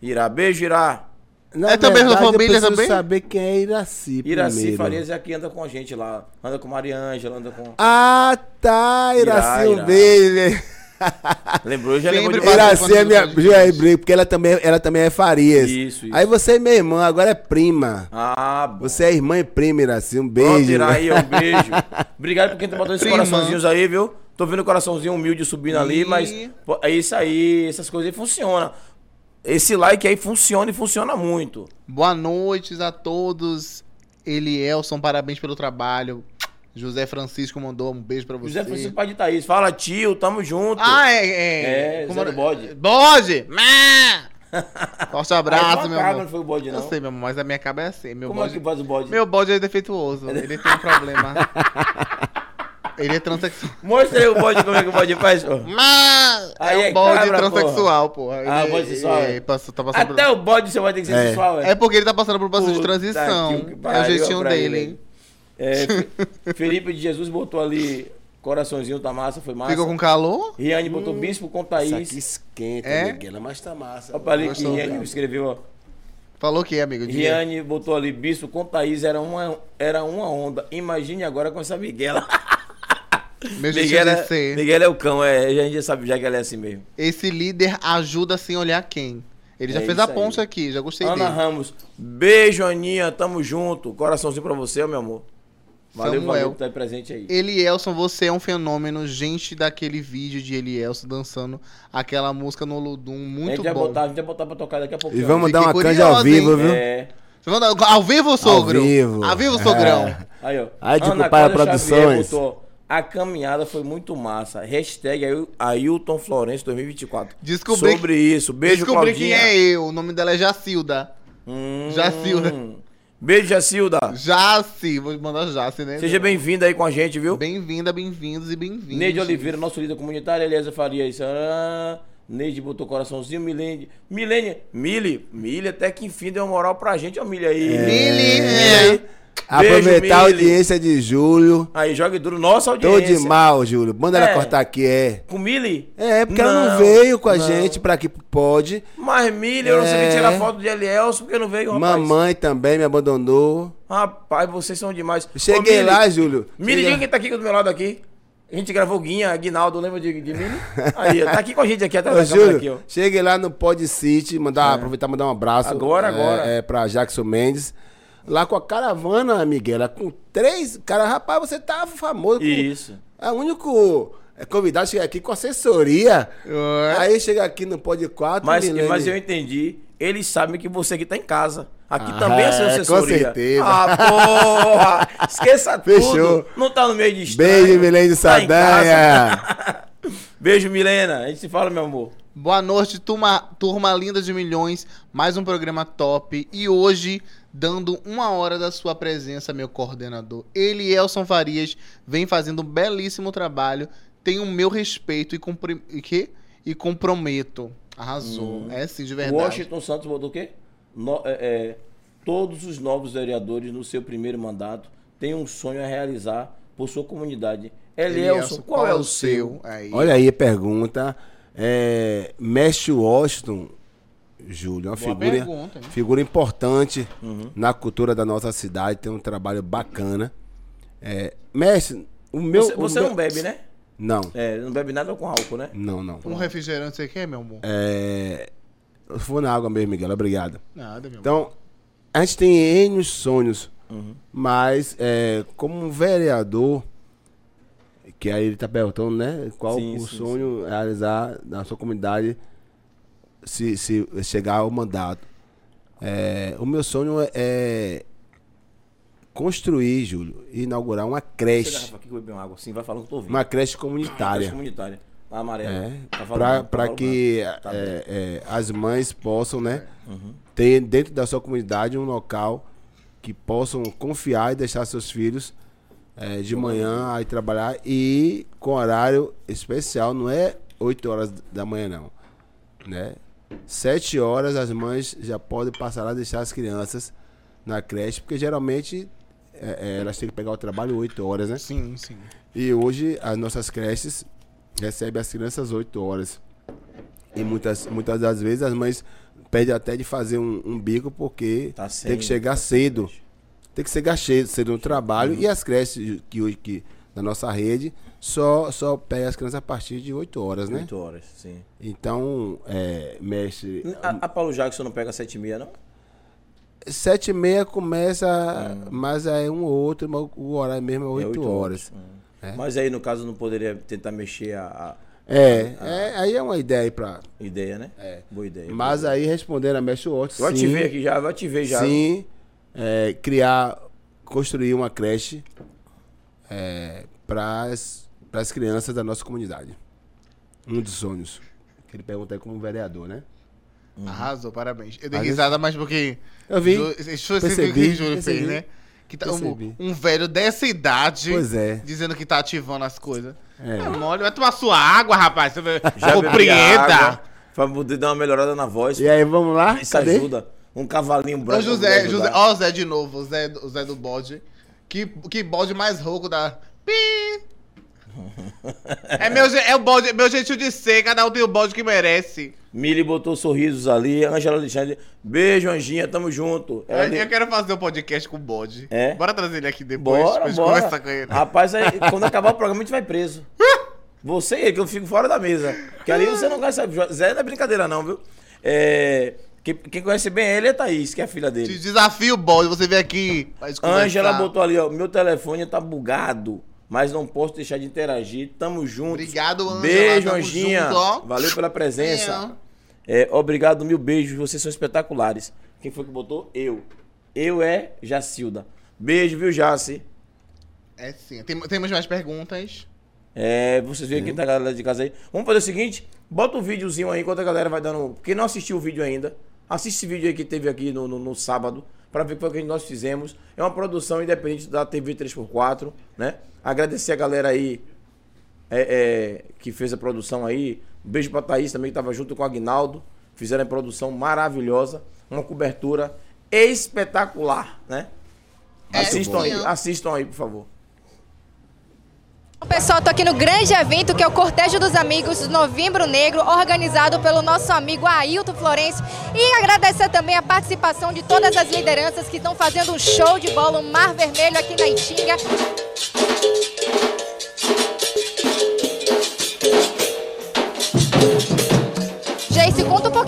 Irá, beijo, Irá. Na É também da família eu também? saber quem é Iraci Iraci primeiro. Farias é a que anda com a gente lá. Anda com Maria Ângela, anda com. Ah, tá, Iraci, Irá, um beijo. Lembrou, já lembrou de Iraci é minha. Já lembrei, porque ela também, ela também é Farias. Isso, isso. Aí você é minha irmã, agora é prima. Ah, bom. Você é irmã e prima, Iraci. Um Pronto, beijo. Iraí, um beijo. Obrigado por quem tá botando esses coraçãozinhos aí, viu? Tô vendo o coraçãozinho humilde subindo ali, E- mas pô, é isso aí, essas coisas aí funcionam. Esse like aí funciona e funciona muito. Boa noite a todos. Elielson, parabéns pelo trabalho. José Francisco mandou um beijo pra você. José Francisco Pai de Thaís, fala tio, tamo junto. Ah, é. É, É, Como era? do Bode. Bode! Má! Forte abraço, meu amor. não foi o bode, não. Eu sei, meu amor, mas a minha cabra é assim. Meu Como é bode... que faz o bode? Meu bode é defeituoso. Ele tem um problema. Ele é transexual. Mostra aí o bode, como é que o bode faz, pô. Mas Aí é é um bode cabra, transexual, porra. Ah, Ele- bode sexual, é. passa- tá passando Até o bode você vai ter que ser É. sensual, por... é. é porque ele tá passando por um processo de transição. que É o jeitinho dele. ele. É, Fe- Felipe de Jesus botou ali coraçãozinho, tá massa, foi massa. Ficou com calor? Riane botou bispo com Isso aqui Thaís. esquenta, É? Miguel, mas tá massa. Olha ali que Riane escreveu, ó. Falou que é, amigo. Riane botou ali, bispo com Thaís era uma, era uma onda. Imagine agora com essa Miguela. Miguel é, ser. Miguel é o cão, é, a gente já sabe já que ela é assim mesmo. Esse líder ajuda sem olhar quem. Ele já É fez a isso aí. ponte aqui, já gostei Ana dele. Ramos, beijo Aninha, tamo junto. Coraçãozinho pra você, meu amor. Valeu, Samuel. valeu por estar presente aí. Elielson, você é um fenômeno. Gente daquele vídeo de Elielson dançando aquela música no Ludum, a muito gente vai bom. botar, a gente vai botar pra tocar daqui a pouco. E vamos dar uma canja ao vivo, hein? viu? É. Ao vivo, sogro? vivo. Ao vivo, sogrão. É. Aí, ó. Aí, tipo, Ana Xavier Produções. botou, a caminhada foi muito massa. Hashtag Ail- Ailton Florencio 2024. Descobri Sobre isso. Beijo, Descobri Claudinha. quem é eu. O nome dela é Jacilda. Hum. Jacilda. Beijo, Jacilda. Jaci, vou mandar Jaci, né? Seja bem-vinda aí com a gente, viu? Bem-vinda, bem-vindos e bem-vindos. Neide Oliveira, nosso líder comunitário, Eliezer Faria. Isso. Ah, Neide botou coraçãozinho, Milene. Milene, Mili, Mili, até que enfim deu uma moral pra gente, ó, Mili aí. Mili, Mili é. Aproveitar a audiência de Júlio. Aí, jogue duro, nossa Tô audiência. de mal, Júlio. Manda É. ela cortar aqui, é. Com Mili? É, porque ela não veio com a não. gente pra que pode. Mas Mili, eu não sei É. tirar foto de Elielson, porque não veio, rapaz. Mamãe também me abandonou. Rapaz, vocês são demais. Cheguei Ô, Mili, lá, Júlio. Mili, diga quem tá aqui do meu lado aqui. A gente gravou Guinha, Aguinaldo, lembra de, de Mili? Aí, tá aqui com a gente aqui atrás Ô, da Júlio, aqui, ó. cheguei lá no Pod City, mandar, aproveitar e mandar um abraço. Agora, é, agora. É, pra Jackson Mendes. Lá com a caravana, Miguel, com três. Cara, rapaz, você tá famoso. com- Isso. É o único é, convidado chega aqui com assessoria. Ué. Aí chega aqui no Pod 4. Mas, mas eu entendi. Eles sabem que você aqui tá em casa. Aqui Ah, também é seu é, com assessoria. certeza. Ah, porra! Esqueça Fechou. tudo. Não tá no meio de estranho. Beijo, Milene de Tá Sadanha. casa. Beijo, Milena. A gente se fala, meu amor. Boa noite, turma, turma linda de milhões. Mais um programa top. E hoje, dando uma hora da sua presença, meu coordenador, Elielson Farias, vem fazendo um belíssimo trabalho. Tem o meu respeito e, compri... e, quê? e comprometo. Arrasou. É sim, de verdade. Washington Santos botou o quê? No- é, é, todos os novos vereadores no seu primeiro mandato têm um sonho a realizar por sua comunidade. Elielson, qual, é o seu? Aí. Olha aí a pergunta. É, Mestre Washington, Júlio, é uma Boa figura, pergunta, figura importante Uhum. na cultura da nossa cidade, tem um trabalho bacana. É, mestre, o meu. Você, o você meu- não bebe, né? Não, É, não bebe nada com álcool, né? não, não. Um refrigerante você quer, meu amor? É, eu vou na água mesmo, Miguel, obrigado. Nada, meu amor. Então, a gente tem N sonhos, Uhum. mas é, como um vereador, que aí ele tá perguntando, né? Qual Sim, o sim, sonho realizar na sua comunidade se, se chegar ao mandato. É, o meu sonho é, é construir, Júlio, inaugurar uma creche, aqui uma água. Sim, vai falando eu tô ouvindo. uma creche Creche comunitária. comunitária. A amarela. É, Tá não, tá que. Tá é, é, as mães possam, né, Uhum. ter dentro da sua comunidade um local que possam confiar e deixar seus filhos é, de manhã aí trabalhar e com horário especial, não é 8 horas da manhã não, né? 7 horas as mães já podem passar e deixar as crianças na creche, porque geralmente é, é, elas têm que pegar o trabalho 8 horas, né? Sim, sim. E hoje as nossas creches recebem as crianças 8 horas. E muitas, muitas das vezes as mães pedem até de fazer um, um bico porque Tá tem sem- que chegar cedo. Tem que chegar cedo, cedo no trabalho. E as creches que hoje que da nossa rede, só, só pega as crianças a partir de 8 horas, né? 8 horas, sim. Então, é, mestre. A, a Paulo Jackson não pega 7 e meia, não? Sete e meia começa, mas é um ou outro, mas o horário mesmo é É oito oito horas. Hum. Mas aí, no caso, não poderia tentar mexer a, a É, é, aí é uma ideia aí pra. ideia, né? É. Boa ideia. Mas aí respondendo a Mestre Watts, Eu sim, ativei aqui já, eu ativei já. sim, é, criar, construir uma creche é, para as crianças da nossa comunidade. Um dos sonhos. Que ele pergunta aí como vereador, né? Arrasou, parabéns. Eu dei Mas risada mais porque. Eu vi, Ju- Deixa eu ver o percebi, que o Júlio percebi, fez, né? Que tá, um, um velho dessa idade Pois é. dizendo que tá ativando as coisas. É. É mole, vai tomar sua água, rapaz. Você vai- Já Compreenda. água, Pra poder dar uma melhorada na voz. E aí, vamos lá? Isso Cadê? ajuda. Um cavalinho Ô, branco. José, pra José, ajudar. ó o Zé de novo, o Zé, o Zé do bode. Que, que bode mais rouco da. Pi! É, meu, é o bode, meu jeitinho de ser, cada um tem o bode que merece. Mili botou sorrisos ali. Angela Alexandre. Beijo, Anjinha. Tamo junto. Eu, Ela de- eu quero fazer um podcast com o bode. É? Bora trazer ele aqui depois Bora, pra gente bora. conversar com ele. Rapaz, aí, quando acabar o programa, a gente vai preso. Você e ele, que eu fico fora da mesa. Que ali você não conhece. Zé não é brincadeira, não, viu? É, quem, conhece bem ele é Thaís, que é a filha Te dele. desafio, bode, você vem aqui. Ângela conversar. botou ali, ó. Meu telefone tá bugado, mas não posso deixar de interagir. Tamo junto. Obrigado, Ângela, Beijo, tamo Anjinha. junto. Valeu pela presença. É, obrigado, mil beijos. Vocês são espetaculares. Quem foi que botou? Eu. Eu é Jacilda. Beijo, viu, Jaci? É sim. Tem- temos mais perguntas. É, vocês viram aqui da galera de casa aí. Vamos fazer o seguinte: bota o videozinho aí enquanto a galera vai dando. Quem não assistiu o vídeo ainda, assiste esse vídeo aí que teve aqui no, no, no sábado, pra ver o que foi que nós fizemos. É uma produção independente da TV 3x4, né? Agradecer a galera aí é, é, que fez a produção aí. Um beijo pra Thaís também, que tava junto com o Agnaldo. Fizeram a produção maravilhosa. Uma cobertura espetacular, né? É, assistam aí, assistam aí, por favor. Pessoal, tô aqui no grande evento que é o Cortejo dos Amigos Novembro Negro, organizado pelo nosso amigo Ailton Florencio. E agradecer também a participação de todas as lideranças que estão fazendo um show de bola, um mar vermelho aqui na Itinga.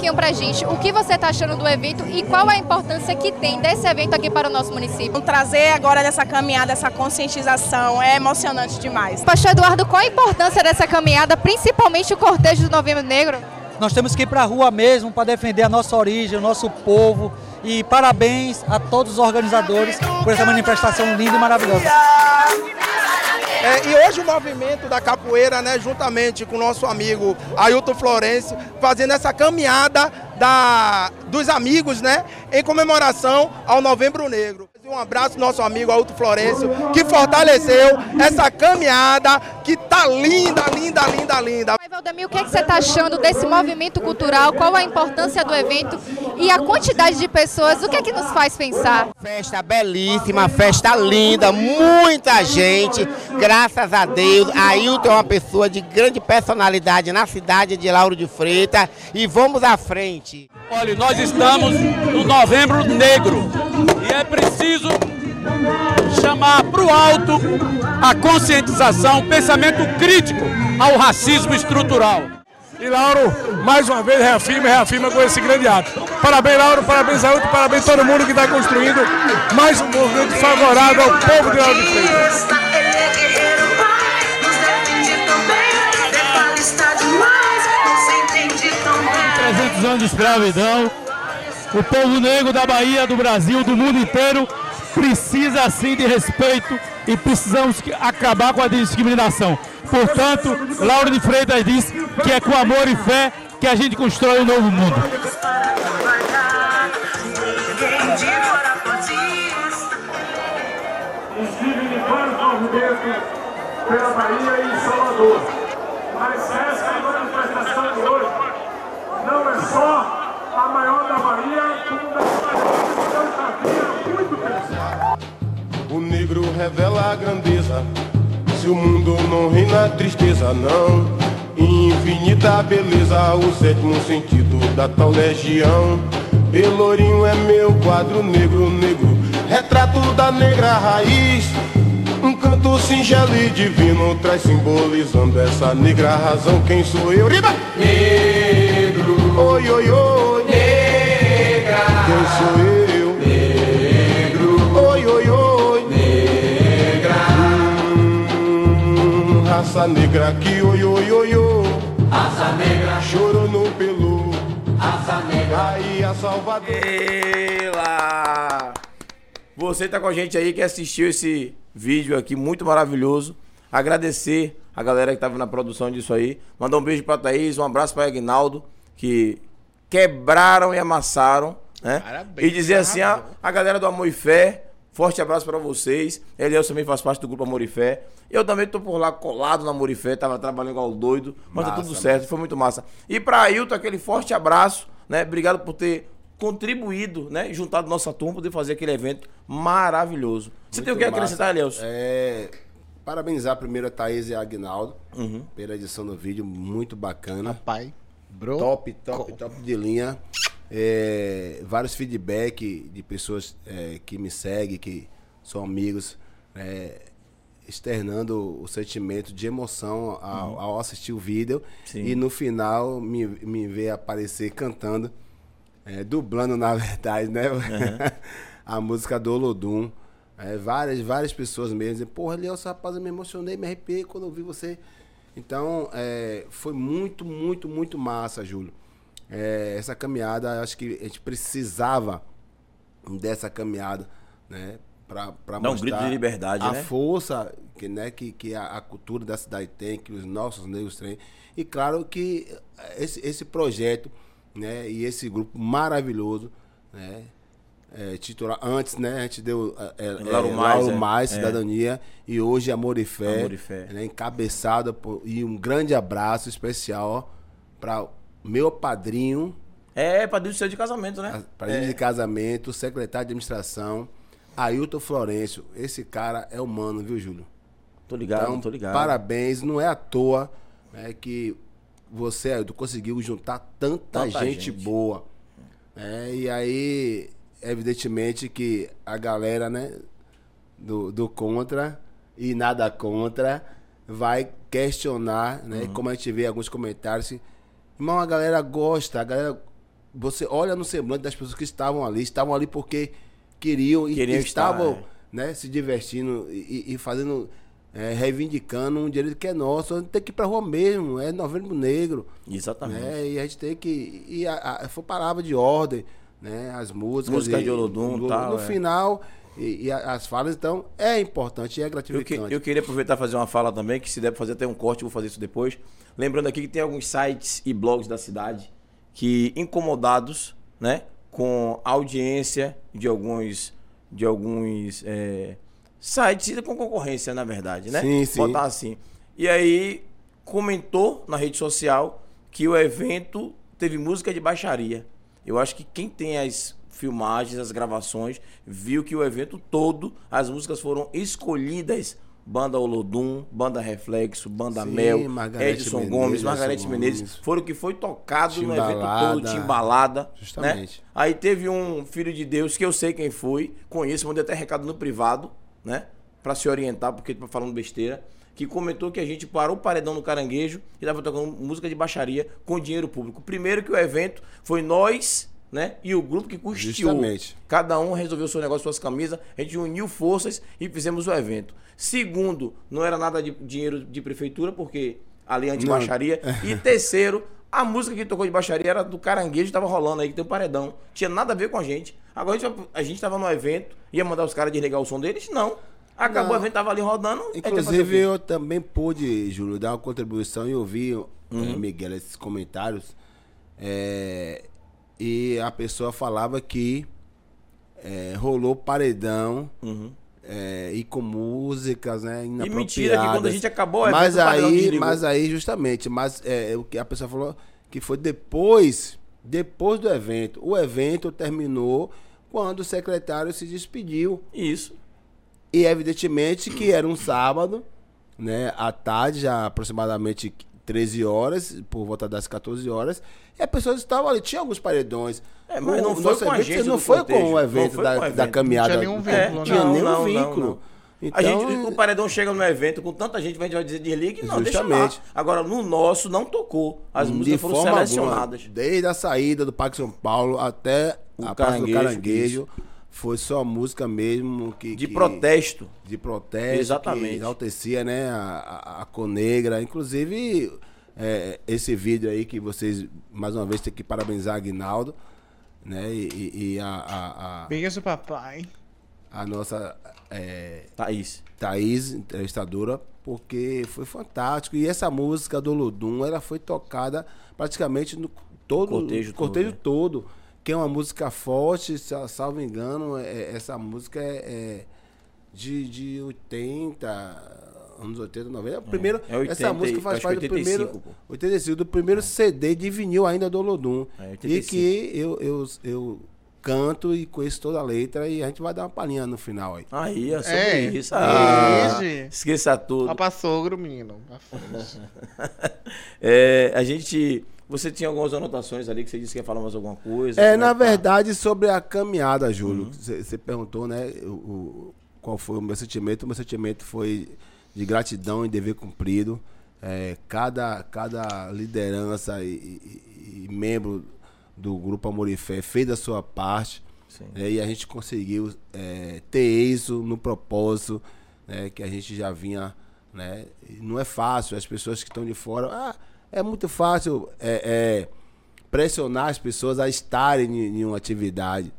Pouquinho pra gente o que você tá achando do evento e qual a importância que tem desse evento aqui para o nosso município. Trazer agora dessa caminhada, essa conscientização é emocionante demais. Pastor Eduardo, qual a importância dessa caminhada, principalmente o Cortejo do Novembro Negro? Nós temos que ir para a rua mesmo para defender a nossa origem, o nosso povo. E parabéns a todos os organizadores por essa manifestação linda e maravilhosa. É, e hoje o movimento da capoeira, né, juntamente com o nosso amigo Ailton Florencio, fazendo essa caminhada da, dos amigos, né, em comemoração ao Novembro Negro. Um abraço ao nosso amigo Ailton Florencio, que fortaleceu essa caminhada que tá linda, linda, linda, linda. Valdemir, o que, é que você está achando desse movimento cultural? Qual a importância do evento e a quantidade de pessoas? O que é que nos faz pensar? Festa belíssima, festa linda, muita gente, graças a Deus. Ailton é uma pessoa de grande personalidade na cidade de Lauro de Freitas e vamos à frente. Olha, nós estamos no Novembro Negro é preciso chamar para o alto a conscientização, o pensamento crítico ao racismo estrutural. E Lauro, mais uma vez, reafirma e reafirma com esse grande ato. Parabéns, Lauro, parabéns, Ailton, parabéns a todo mundo que está construindo mais um movimento favorável ao povo de Lauro de Freitas. É guerreiro, pai, nos defende tão bem. Declara está demais, nos entende tão bem. 300 anos de escravidão, o povo negro da Bahia, do Brasil, do mundo inteiro precisa sim de respeito e precisamos acabar com a discriminação. Portanto, Lauro de Freitas diz que é com amor e fé que a gente constrói um novo mundo. Movimentos pela Bahia e Salvador. Mas essa manifestação de hoje não é só Bahia, como muito. O negro revela a grandeza. Se o mundo não ri na tristeza, não. Infinita beleza, o sétimo sentido da tal legião. Pelourinho é meu quadro negro, negro. Retrato da negra raiz. Um canto singelo e divino traz simbolizando essa negra razão. Quem sou eu? Riba! Negro. Oi, oi, oi. Raça negra que oi, oi, oi, oi. Raça negra. Chorou no pelo. Raça negra. Aí a Salvador. Ela! Você tá com a gente aí que assistiu esse vídeo aqui muito maravilhoso. Agradecer a galera que tava na produção disso aí. Mandar um beijo pra Thaís, um abraço pra Agnaldo, que quebraram e amassaram, né? Parabéns, e dizer assim, a, a galera do Amor e Fé, forte abraço pra vocês. Eliel também faz parte do grupo Amor e Fé. Eu também tô por lá colado no Amor e Fé, tava trabalhando igual doido, mas tá Massa, tudo certo, foi muito massa. E pra Ailton, aquele forte abraço, né? Obrigado por ter contribuído, né? Juntado nossa turma, poder fazer aquele evento maravilhoso. Você tem o que Muito acrescentar, massa. Elielson? É, parabenizar primeiro a Thaís e a Agnaldo Uhum. pela edição do vídeo, muito bacana. Pai, bro. Top, top, top de linha. É, vários feedback de pessoas é, que me seguem, que são amigos, é, externando o sentimento de emoção ao, Uhum. ao assistir o vídeo. Sim. E no final me, me ver aparecer cantando, é, dublando na verdade, né? a música do Olodum. É, várias, várias pessoas mesmo dizem, porra, Elielson, rapaz, eu me emocionei, me arrepiei quando eu vi você. Então, é, foi muito, muito, muito massa, Júlio. É, essa caminhada, acho que a gente precisava dessa caminhada, né? Pra, pra Dá um mostrar grito de liberdade, a né? força que, né, que, que a, a cultura da cidade tem, que os nossos negros têm. E claro que esse, esse projeto né, e esse grupo maravilhoso, né? É, titular, antes, né? A gente deu é, é, Lauro é, Mais, Lauro é. Mais. Cidadania, e hoje Amor e Fé, Amor e Fé. né, encabeçada por, e um grande abraço especial para meu padrinho, É, padrinho seu de casamento, né? padrinho é. de casamento, secretário de administração, Ailton Florencio. Esse cara é humano, viu, Júlio? Tô ligado, Então, tô ligado. Parabéns, não é à toa né, que você, Ailton, conseguiu juntar tanta, Tanta gente, gente. boa. É, e aí, evidentemente que a galera, né, do, do contra e nada contra vai questionar, né? Uhum. Como a gente vê alguns comentários, irmão, a galera gosta, a galera. Você olha no semblante das pessoas que estavam ali, estavam ali porque queriam e Queriam estar, estavam é. né, se divertindo e, e fazendo, é, reivindicando um direito que é nosso. A gente tem que ir pra rua mesmo, é novembro negro. Exatamente. Né? E a gente tem que. E a, a, foi palavra de ordem, né? As músicas. Música e- de Olodum, no, tal, No é. final, e, e as falas, então, é importante e é Eu, que- gratificante. eu queria aproveitar e fazer uma fala também, que se der pra fazer até um corte, vou fazer isso depois. Lembrando aqui que tem alguns sites e blogs da cidade que, incomodados, né, com a audiência de alguns, de alguns é, sites com concorrência, na verdade, né? Sim, sim. Botar assim. E aí comentou na rede social que o evento teve música de baixaria. Eu acho que quem tem as filmagens, as gravações, viu que o evento todo, as músicas foram escolhidas. Banda Olodum, Banda Reflexo, Banda Sim, Mel, Margarete Edson Menezes, Gomes, Margarete Menezes, foram o que foi tocado no evento Timbalada. todo, Timbalada. Justamente. Né? Aí teve um filho de Deus que eu sei quem foi, conheço, mandei até recado no privado, né? Pra se orientar, porque tá falando besteira. Que comentou que a gente parou o paredão no caranguejo e tava tocando música de baixaria com dinheiro público. Primeiro que o evento foi nós, né? E o grupo que custeou. Justamente. Cada um resolveu seu negócio, suas camisas, a gente uniu forças e fizemos o evento. Segundo, não era nada de dinheiro de prefeitura, porque ali é anti-baixaria. E terceiro, a música que tocou de baixaria era do caranguejo que tava rolando aí, que tem um paredão. Tinha nada a ver com a gente. Agora a gente, a gente tava no evento, ia mandar os caras desligar o som deles? Não. Acabou Não. o evento, tava ali rodando. Inclusive, eu também pude, Júlio, dar uma contribuição e ouvir, Uhum. eh, Miguel, esses comentários. É, e a pessoa falava que eh, rolou paredão Uhum. eh, e com músicas, né? E mentira, que quando a gente acabou evento, mas aí, mas aí, justamente, mas é, o que a pessoa falou que foi depois, depois do evento. O evento terminou quando o secretário se despediu. Isso. E evidentemente que era um sábado, né? À tarde, já aproximadamente 13 horas, por volta das 14 horas, e as pessoas estavam ali, tinha alguns paredões. É, mas O- não o foi com a evento gente não foi com o não evento foi da, com o da evento. caminhada. Não tinha nenhum É, vínculo, tinha não. nenhum Não, não, vínculo. não. a Então, gente, o paredão chega no evento com tanta gente, a gente vai dizer desligue, não, deixa lá. Justamente. Agora, no nosso, não tocou. As músicas foram selecionadas. alguma, desde a saída do Parque São Paulo até O a Praça do Caranguejo, Caranguejo, foi só música mesmo que... De que- protesto. De protesto. Exatamente. Que enaltecia, né, a, a, a Conegra. Inclusive, é, esse vídeo aí que vocês, mais uma vez, tem que parabenizar a Aguinaldo, né, e, e- e a... a, a Beijo, papai. a nossa é, Thaís. Thaís, entrevistadora, porque foi fantástico. E essa música do Ludum, ela foi tocada praticamente no todo cortejo todo, cortejo né? todo, que é uma música forte, se- salvo engano, é- essa música é, é de, de 80, anos 80, 90. Primeiro, é 80 essa música faz parte que do primeiro 85, pô. 85, do primeiro CD de vinil ainda do Lodum. É, e 85. que eu, eu, eu canto e conheço toda a letra e a gente vai dar uma palhinha no final aí. Aí, é sobre É, isso. Ah, Ixi. esqueça tudo. Lá pra sogro, menino. É, a gente. Você tinha algumas anotações ali que você disse que ia falar mais alguma coisa. É, Como na tá? verdade, sobre a caminhada, Júlio, você você perguntou, né, o, qual foi o meu sentimento. O meu sentimento foi de gratidão e dever cumprido. É, cada, cada liderança e, e- e membro do Grupo Amor e Fé fez a sua parte. Sim. né, e a gente conseguiu é, ter isso no propósito né, que a gente já vinha. Né, não é fácil, as pessoas que estão de fora. Ah, é muito fácil é, é, pressionar as pessoas a estarem em, em uma atividade.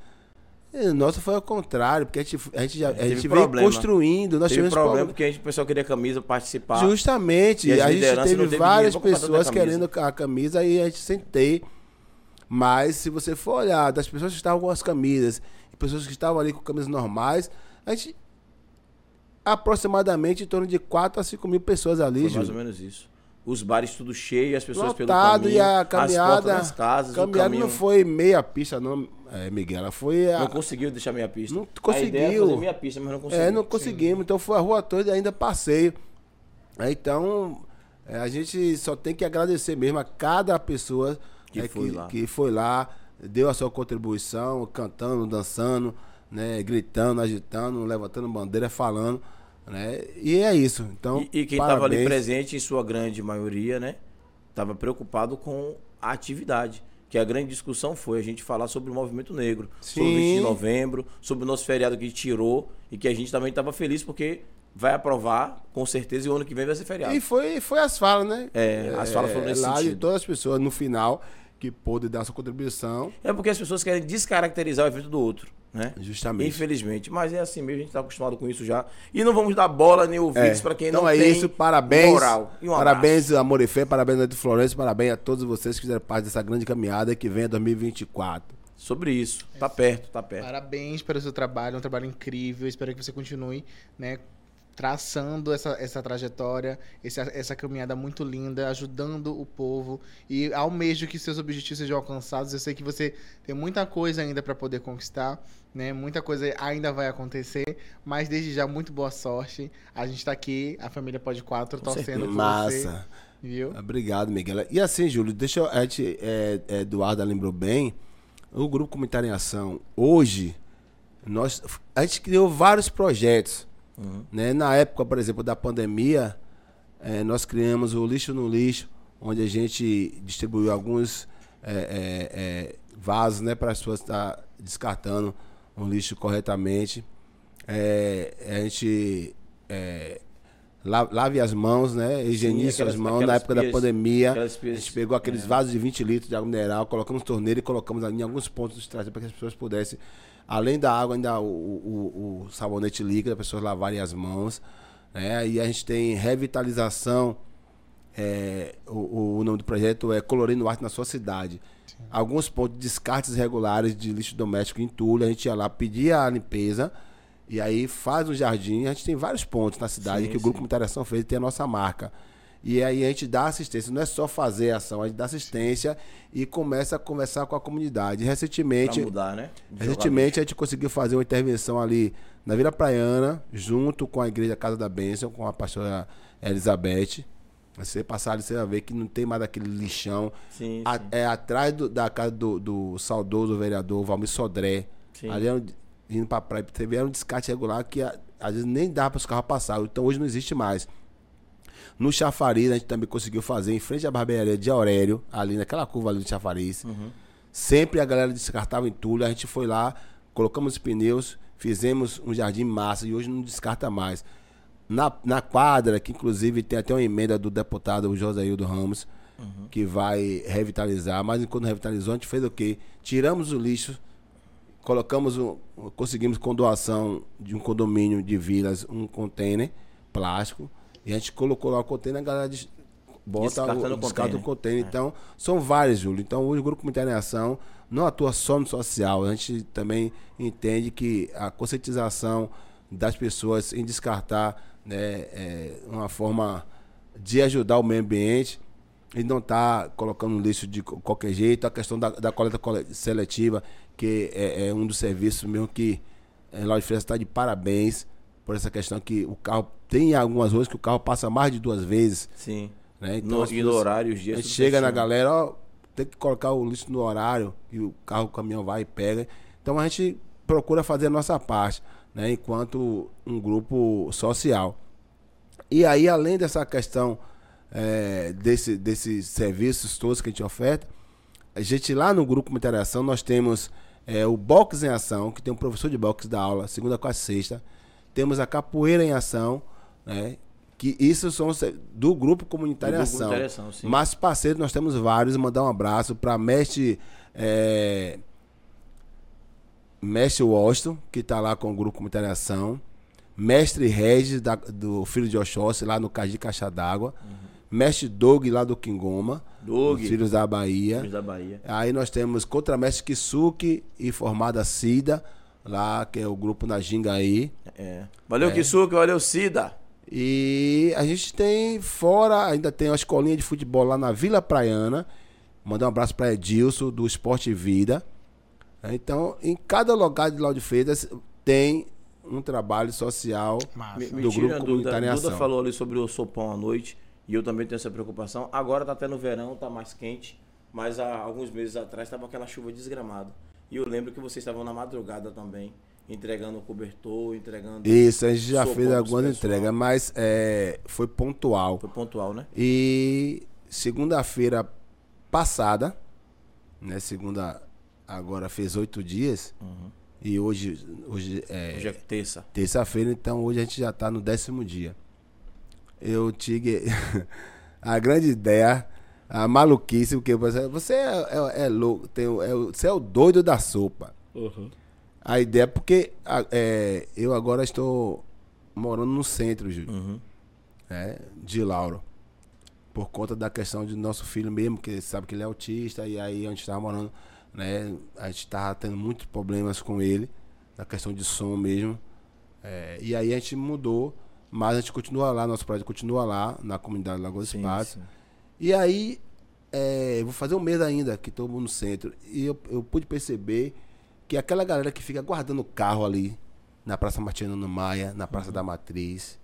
O nosso foi ao contrário, porque a gente, a gente, já, a gente veio problema. construindo. Nós Teve tivemos problema problema. porque a gente, o pessoal queria camisa participar. Justamente, a gente teve várias pessoas querendo a camisa e a gente sentei. Mas se você for olhar das pessoas que estavam com as camisas e pessoas que estavam ali com camisas normais, a gente aproximadamente em torno de 4 a 5 mil pessoas ali, Foi mais ou menos isso. Os bares tudo cheio, as pessoas pelo Lotado caminho, e a as portas caminhada. das casas, o caminhada caminho. não foi meia pista, não, é, Miguel. Ela foi a, Não conseguiu deixar meia pista. Não era conseguiu. fazer meia pista, mas não conseguiu. É, não conseguimos. Então foi a rua toda e ainda passeio. É, Então, é, a gente só tem que agradecer mesmo a cada pessoa Que né, foi lá. que foi lá, deu a sua contribuição, cantando, dançando, né, gritando, agitando, levantando bandeira, falando. Né? E é isso. Então, E, e quem estava ali presente, em sua grande maioria, né? Estava preocupado com a atividade. Que a grande discussão foi a gente falar sobre o movimento negro, sobre o 20 de Sim. novembro, sobre o nosso feriado que tirou e que a gente também estava feliz porque vai aprovar, com certeza, e o ano que vem vai ser feriado. E foi, foi as falas, né? É, as falas foram nesse lá de sentido. todas as pessoas no final que pôde dar sua contribuição. É porque as pessoas querem descaracterizar o evento do outro, né? Justamente. Infelizmente. Mas é assim mesmo, a gente está acostumado com isso já. E não vamos dar bola nem ouvidos É. para quem então não é tem isso, parabéns. moral. E um parabéns, Amor e Fé, parabéns, Neto Florencio, parabéns a todos vocês que fizeram parte dessa grande caminhada que vem em 2024. Sobre isso. Tá perto, tá perto. Parabéns pelo seu trabalho, é um trabalho incrível. Espero que você continue, né, traçando essa, essa trajetória, essa, essa caminhada muito linda, ajudando o povo e almejo que seus objetivos sejam alcançados. Eu sei que você tem muita coisa ainda para poder conquistar, né? Muita coisa ainda vai acontecer, mas desde já muito boa sorte. A gente tá aqui, a família Pode 4 torcendo por você. Massa. Viu? Obrigado, Miguel. E assim, Júlio, deixa eu. A gente, é, é, Eduardo lembrou bem. O Grupo Comunitário em Ação, hoje, nós, a gente criou vários projetos. Né? Na época, por exemplo, da pandemia, eh, nós criamos o Lixo no Lixo, onde a gente distribuiu alguns eh, eh, eh, vasos né, para as pessoas estar descartando o lixo corretamente. Eh, a gente la- lave as mãos, né? Higienize suas mãos. Na época da pias- pandemia, aquelas a gente pegou aqueles é. vasos de 20 litros de água mineral, colocamos torneira e colocamos ali em alguns pontos de estrada para que as pessoas pudessem, além da água, ainda o, o- o sabonete líquido, as pessoas lavarem as mãos. Né? E a gente tem revitalização. é, o, o nome do projeto é Colorindo Arte na Sua Cidade. Alguns pontos de descartes regulares de lixo doméstico em Tula, a gente ia lá, pedia a limpeza e aí faz um jardim. A gente tem vários pontos na cidade Sim, que o sim. Grupo Comunitário Ação fez e tem a nossa marca. E aí a gente dá assistência, não é só fazer ação, a gente dá assistência e começa a conversar com a comunidade. Recentemente, Pra mudar, né? De recentemente a gente conseguiu fazer uma intervenção ali na Vila Praiana, junto com a Igreja Casa da Bênção, com a pastora Elizabeth. Você passar ali, você vai ver que não tem mais aquele lixão. Sim, A- sim. é atrás do- da casa do, do saudoso vereador Valmir Sodré. Sim. Ali é um- indo pra praia, vê, era um descarte regular que a- às vezes nem dá para os carros passar. Então hoje não existe mais. No chafariz, a gente também conseguiu fazer em frente à barbearia de Aurélio, ali naquela curva ali do chafariz. Sempre a galera descartava entulho, a gente foi lá, colocamos os pneus, fizemos um jardim massa e hoje não descarta mais. Na, na quadra, que inclusive tem até uma emenda do deputado Josaildo Ramos, que vai revitalizar, mas enquanto revitalizou, a gente fez o quê? Tiramos o lixo, colocamos um, conseguimos com doação de um condomínio de vilas um container plástico e a gente colocou lá o container, a galera des- bota Descarta o, descarta o container. container. Então, são vários, Júlio. Então, hoje o Grupo Comunitário em Ação não atua só no social. A gente também entende que a conscientização das pessoas em descartar né, é uma forma de ajudar o meio ambiente e não tá colocando lixo de qualquer jeito. A questão da, da coleta cole- seletiva, que é, é um dos serviços mesmo que a Loja de Freitas está de parabéns por essa questão que o carro tem algumas ruas que o carro passa mais de duas vezes. Sim. Né? No- as e pessoas- no horário, os dias, A gente chega na galera, ó, tem que colocar o lixo no horário e o carro, o caminhão vai e pega. Então a gente procura fazer a nossa parte, né? Enquanto um grupo social. E aí, além dessa questão é, desse, desses serviços todos que a gente oferta, a gente lá no grupo Comunitário em Ação, nós temos é, o Box em Ação, que tem um professor de boxe da aula, segunda, quarta e sexta. Temos a Capoeira em Ação, né? Que isso são do grupo Comunitário em Do grupo em Ação, sim. Mas parceiros nós temos vários. Mandar um abraço para Mestre é, Mestre Washington, que está lá com o grupo Comunitário em Ação. Mestre Regis, da- do Filho de Oxóssi, lá no Caju de Caixa d'Água. Mestre Doug, lá do Quingoma. Dos Filhos da Bahia. Filhos da Bahia. Aí nós temos Contramestre Kisuke e Formada Cida, lá, que é o grupo na Ginga aí. É. Valeu, É. Kisuke, valeu, Cida. E a gente tem fora, ainda tem uma escolinha de futebol lá na Vila Praiana. Mandar um abraço para Edilson, do Esporte Vida. Então, em cada lugar de Lauro de Freitas tem um trabalho social Me, do me grupo a comunitário em Duda falou ali sobre o sopão à noite e eu também tenho essa preocupação. Agora tá até no verão, tá mais quente, mas há alguns meses atrás estava aquela chuva desgramada. E eu lembro que vocês estavam na madrugada também, entregando o cobertor, entregando. Isso, a gente já fez algumas entregas, mas é, foi pontual. Foi pontual, né? E segunda-feira passada, né? Segunda agora fez oito dias. E hoje, hoje é. Hoje é terça. Terça-feira, então hoje a gente já tá no décimo dia. Eu tive a grande ideia, a maluquice, porque você, você é, é- é louco, tem, é, você é o doido da sopa. A ideia é porque a- é, eu agora estou morando no centro, Júlio. É, de Lauro. Por conta da questão do nosso filho mesmo, que sabe que ele é autista, e aí a gente estava morando, né? A gente estava tendo muitos problemas com ele, na questão de som mesmo. É, e aí a gente mudou, mas a gente continua lá, nosso prédio continua lá, na comunidade Lagoa Espaço. sim. E aí, é, vou fazer um mês ainda que estou no centro. E eu, eu pude perceber que aquela galera que fica guardando o carro ali, na Praça Martiniano Maia, na Praça da Matriz,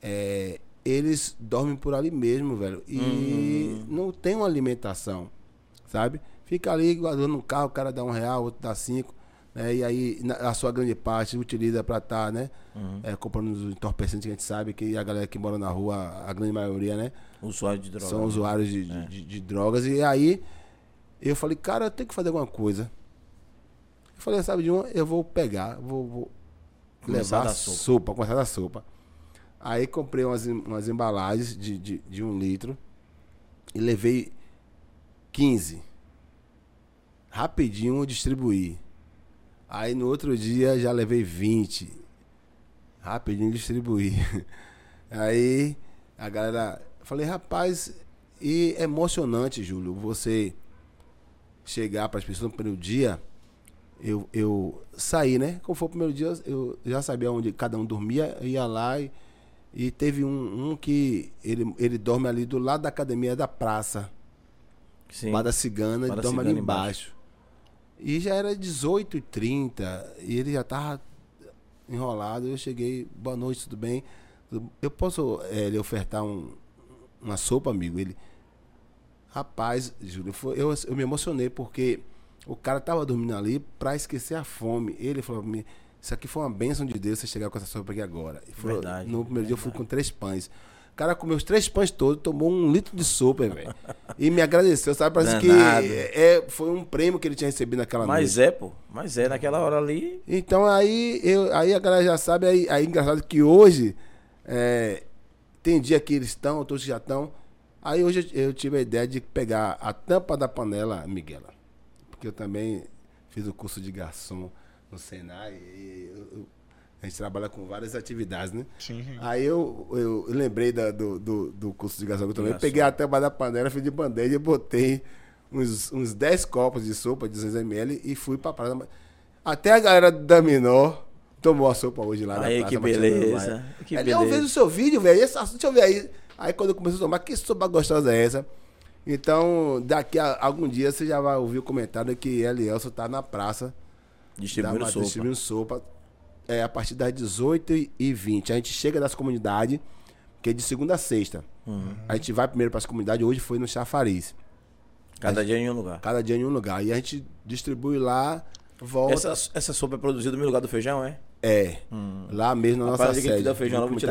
é, eles dormem por ali mesmo, velho. E não tem uma alimentação, sabe? Fica ali guardando o carro, o cara dá um real, outro dá cinco. Né? E aí, na- a sua grande parte utiliza para estar, né? É, comprando os entorpecentes que a gente sabe que a galera que mora na rua, a grande maioria, né? Usuário de droga. São né? usuários de, de- de- de drogas. E aí, eu falei, cara, eu tenho que fazer alguma coisa. Eu falei, sabe de uma? Eu vou pegar, vou, vou levar da sopa. sopa. começar da sopa. Aí comprei umas, umas embalagens de, de, de um litro e levei 15. Rapidinho distribuí. Aí no outro dia já levei 20. Rapidinho distribuí. Aí a galera. Falei, rapaz, e é emocionante, Júlio, você chegar para as pessoas no primeiro dia. Eu, eu saí, né? Como foi o primeiro dia, eu já sabia onde cada um dormia, eu ia lá e, e teve um, um que ele, ele dorme ali do lado da academia da praça. Sim. Bar da Cigana, ele dorme ali Cigana embaixo. E já era 18h30 e ele já tava enrolado. Eu cheguei, boa noite, tudo bem? Eu posso eh, lhe ofertar um, uma sopa, amigo? Ele, rapaz, Júlio, foi- eu, eu me emocionei porque o cara tava dormindo ali pra esquecer a fome. Ele falou pra mim, Isso aqui foi uma bênção de Deus você chegar com essa sopa aqui agora. E foi- Verdade, no primeiro dia eu fui com três pães. O cara comeu os três pães todos, tomou um litro de sopa, velho. E me agradeceu, sabe? Parece que é, foi um prêmio que ele tinha recebido naquela Mas noite. é, pô. Mas é, naquela hora ali. Então aí, eu, aí a galera já sabe, aí, aí engraçado que hoje é, tem dia que eles estão, outros já estão. Aí hoje eu, eu tive a ideia de pegar a tampa da panela, Miguela. Porque eu também fiz o curso de garçom no Senai e eu- eu- a gente trabalha com várias atividades, né? Sim. Aí eu, eu, eu lembrei da- do, do, do curso de que eu. Peguei a tampa da panela, fiz de bandeja e botei uns, uns 10 copos de sopa de 200ml e fui pra praia. Até a galera da Minor tomou a sopa hoje lá na Aí, que beleza, que Aí, Eu beleza. vejo o seu vídeo, velho. esse assunto, Deixa eu ver aí. Aí quando eu comecei a tomar, que sopa gostosa é essa? Então, daqui a algum dia você já vai ouvir o comentário que Elielson tá na praça. Distribuindo sopa. Distribuindo sopa. É, a partir das 18h20. A gente chega das comunidades, que é de segunda a sexta. Uhum. A gente vai primeiro para as comunidades, hoje foi no Chafariz. Cada dia em um lugar. Cada dia em um lugar. E a gente distribui lá, volta. Essa, essa sopa é produzida no meu lugar do feijão, é? É. Lá mesmo na nossa sede. dar feijão lá, eu vou te?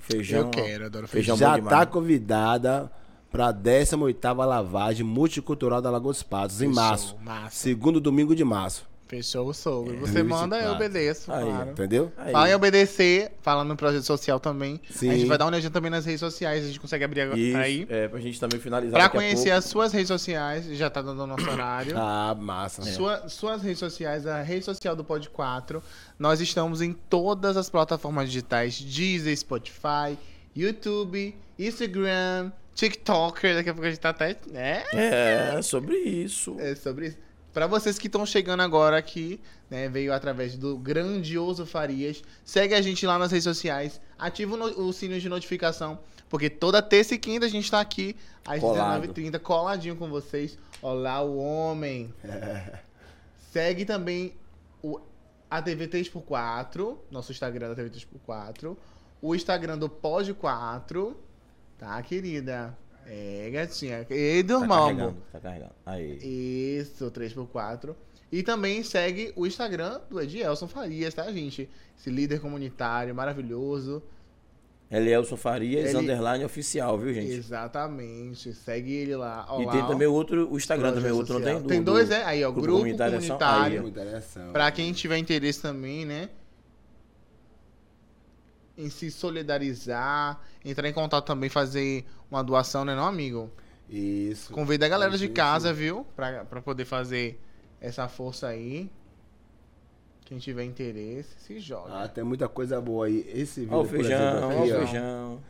Feijão. Eu quero, adoro feijão. Já bom demais. tá convidada para 18ª lavagem multicultural da Lagoa dos Patos, em março. massa. Segundo domingo de março. Fechou o sogro. É, Você manda, eu Claro. obedeço, Aí, claro. Entendeu? Aí. Fala em obedecer, fala no projeto social também. Sim. A gente vai dar uma olhadinha também nas redes sociais, a gente consegue abrir agora Isso, aí. é, pra gente também finalizar Pra daqui a conhecer pouco. as suas redes sociais, já tá dando o nosso horário. Ah, massa. Sua- suas redes sociais, a rede social do Pod 4. Nós estamos em todas as plataformas digitais: Deezer, Spotify, YouTube, Instagram, TikToker. Daqui a pouco a gente tá até. né? É, sobre isso. É sobre isso. Pra vocês que estão chegando agora aqui, né, veio através do grandioso Farias, segue a gente lá nas redes sociais, ativa o, o sininho de notificação, porque toda terça e quinta a gente tá aqui às Colado. 19h30, coladinho com vocês. Olá, o homem. Segue também o a TV 3x4, nosso Instagram da TV 3x4, o Instagram do Pod 4, tá, querida? É, gatinha. Ei, Tá dormão, amor. carregando, tá carregando. Aí. Isso, 3x4. E também segue o Instagram do Edielson Farias, tá, gente? Esse líder comunitário maravilhoso. Elielson Farias, Ele- underline oficial, viu, gente? Exatamente. Segue ele lá. E Olá, tem ó. também o outro, o Instagram também, o Projeto outro não tem? social. Do- tem do dois, é? Aí, ó, grupo, Comunitário Ação. comunitário. Aí, ó. Muita direção. Pra quem tiver interesse também, né? Em se solidarizar, entrar em contato também, fazer uma doação, né, não, amigo? Isso. Convida a galera Isso, de isso. casa, viu? Pra, pra poder fazer essa força aí. Quem tiver interesse, se joga. Ah, tem muita coisa boa aí. Esse vídeo, Ó o por feijão, exemplo, ó o feijão.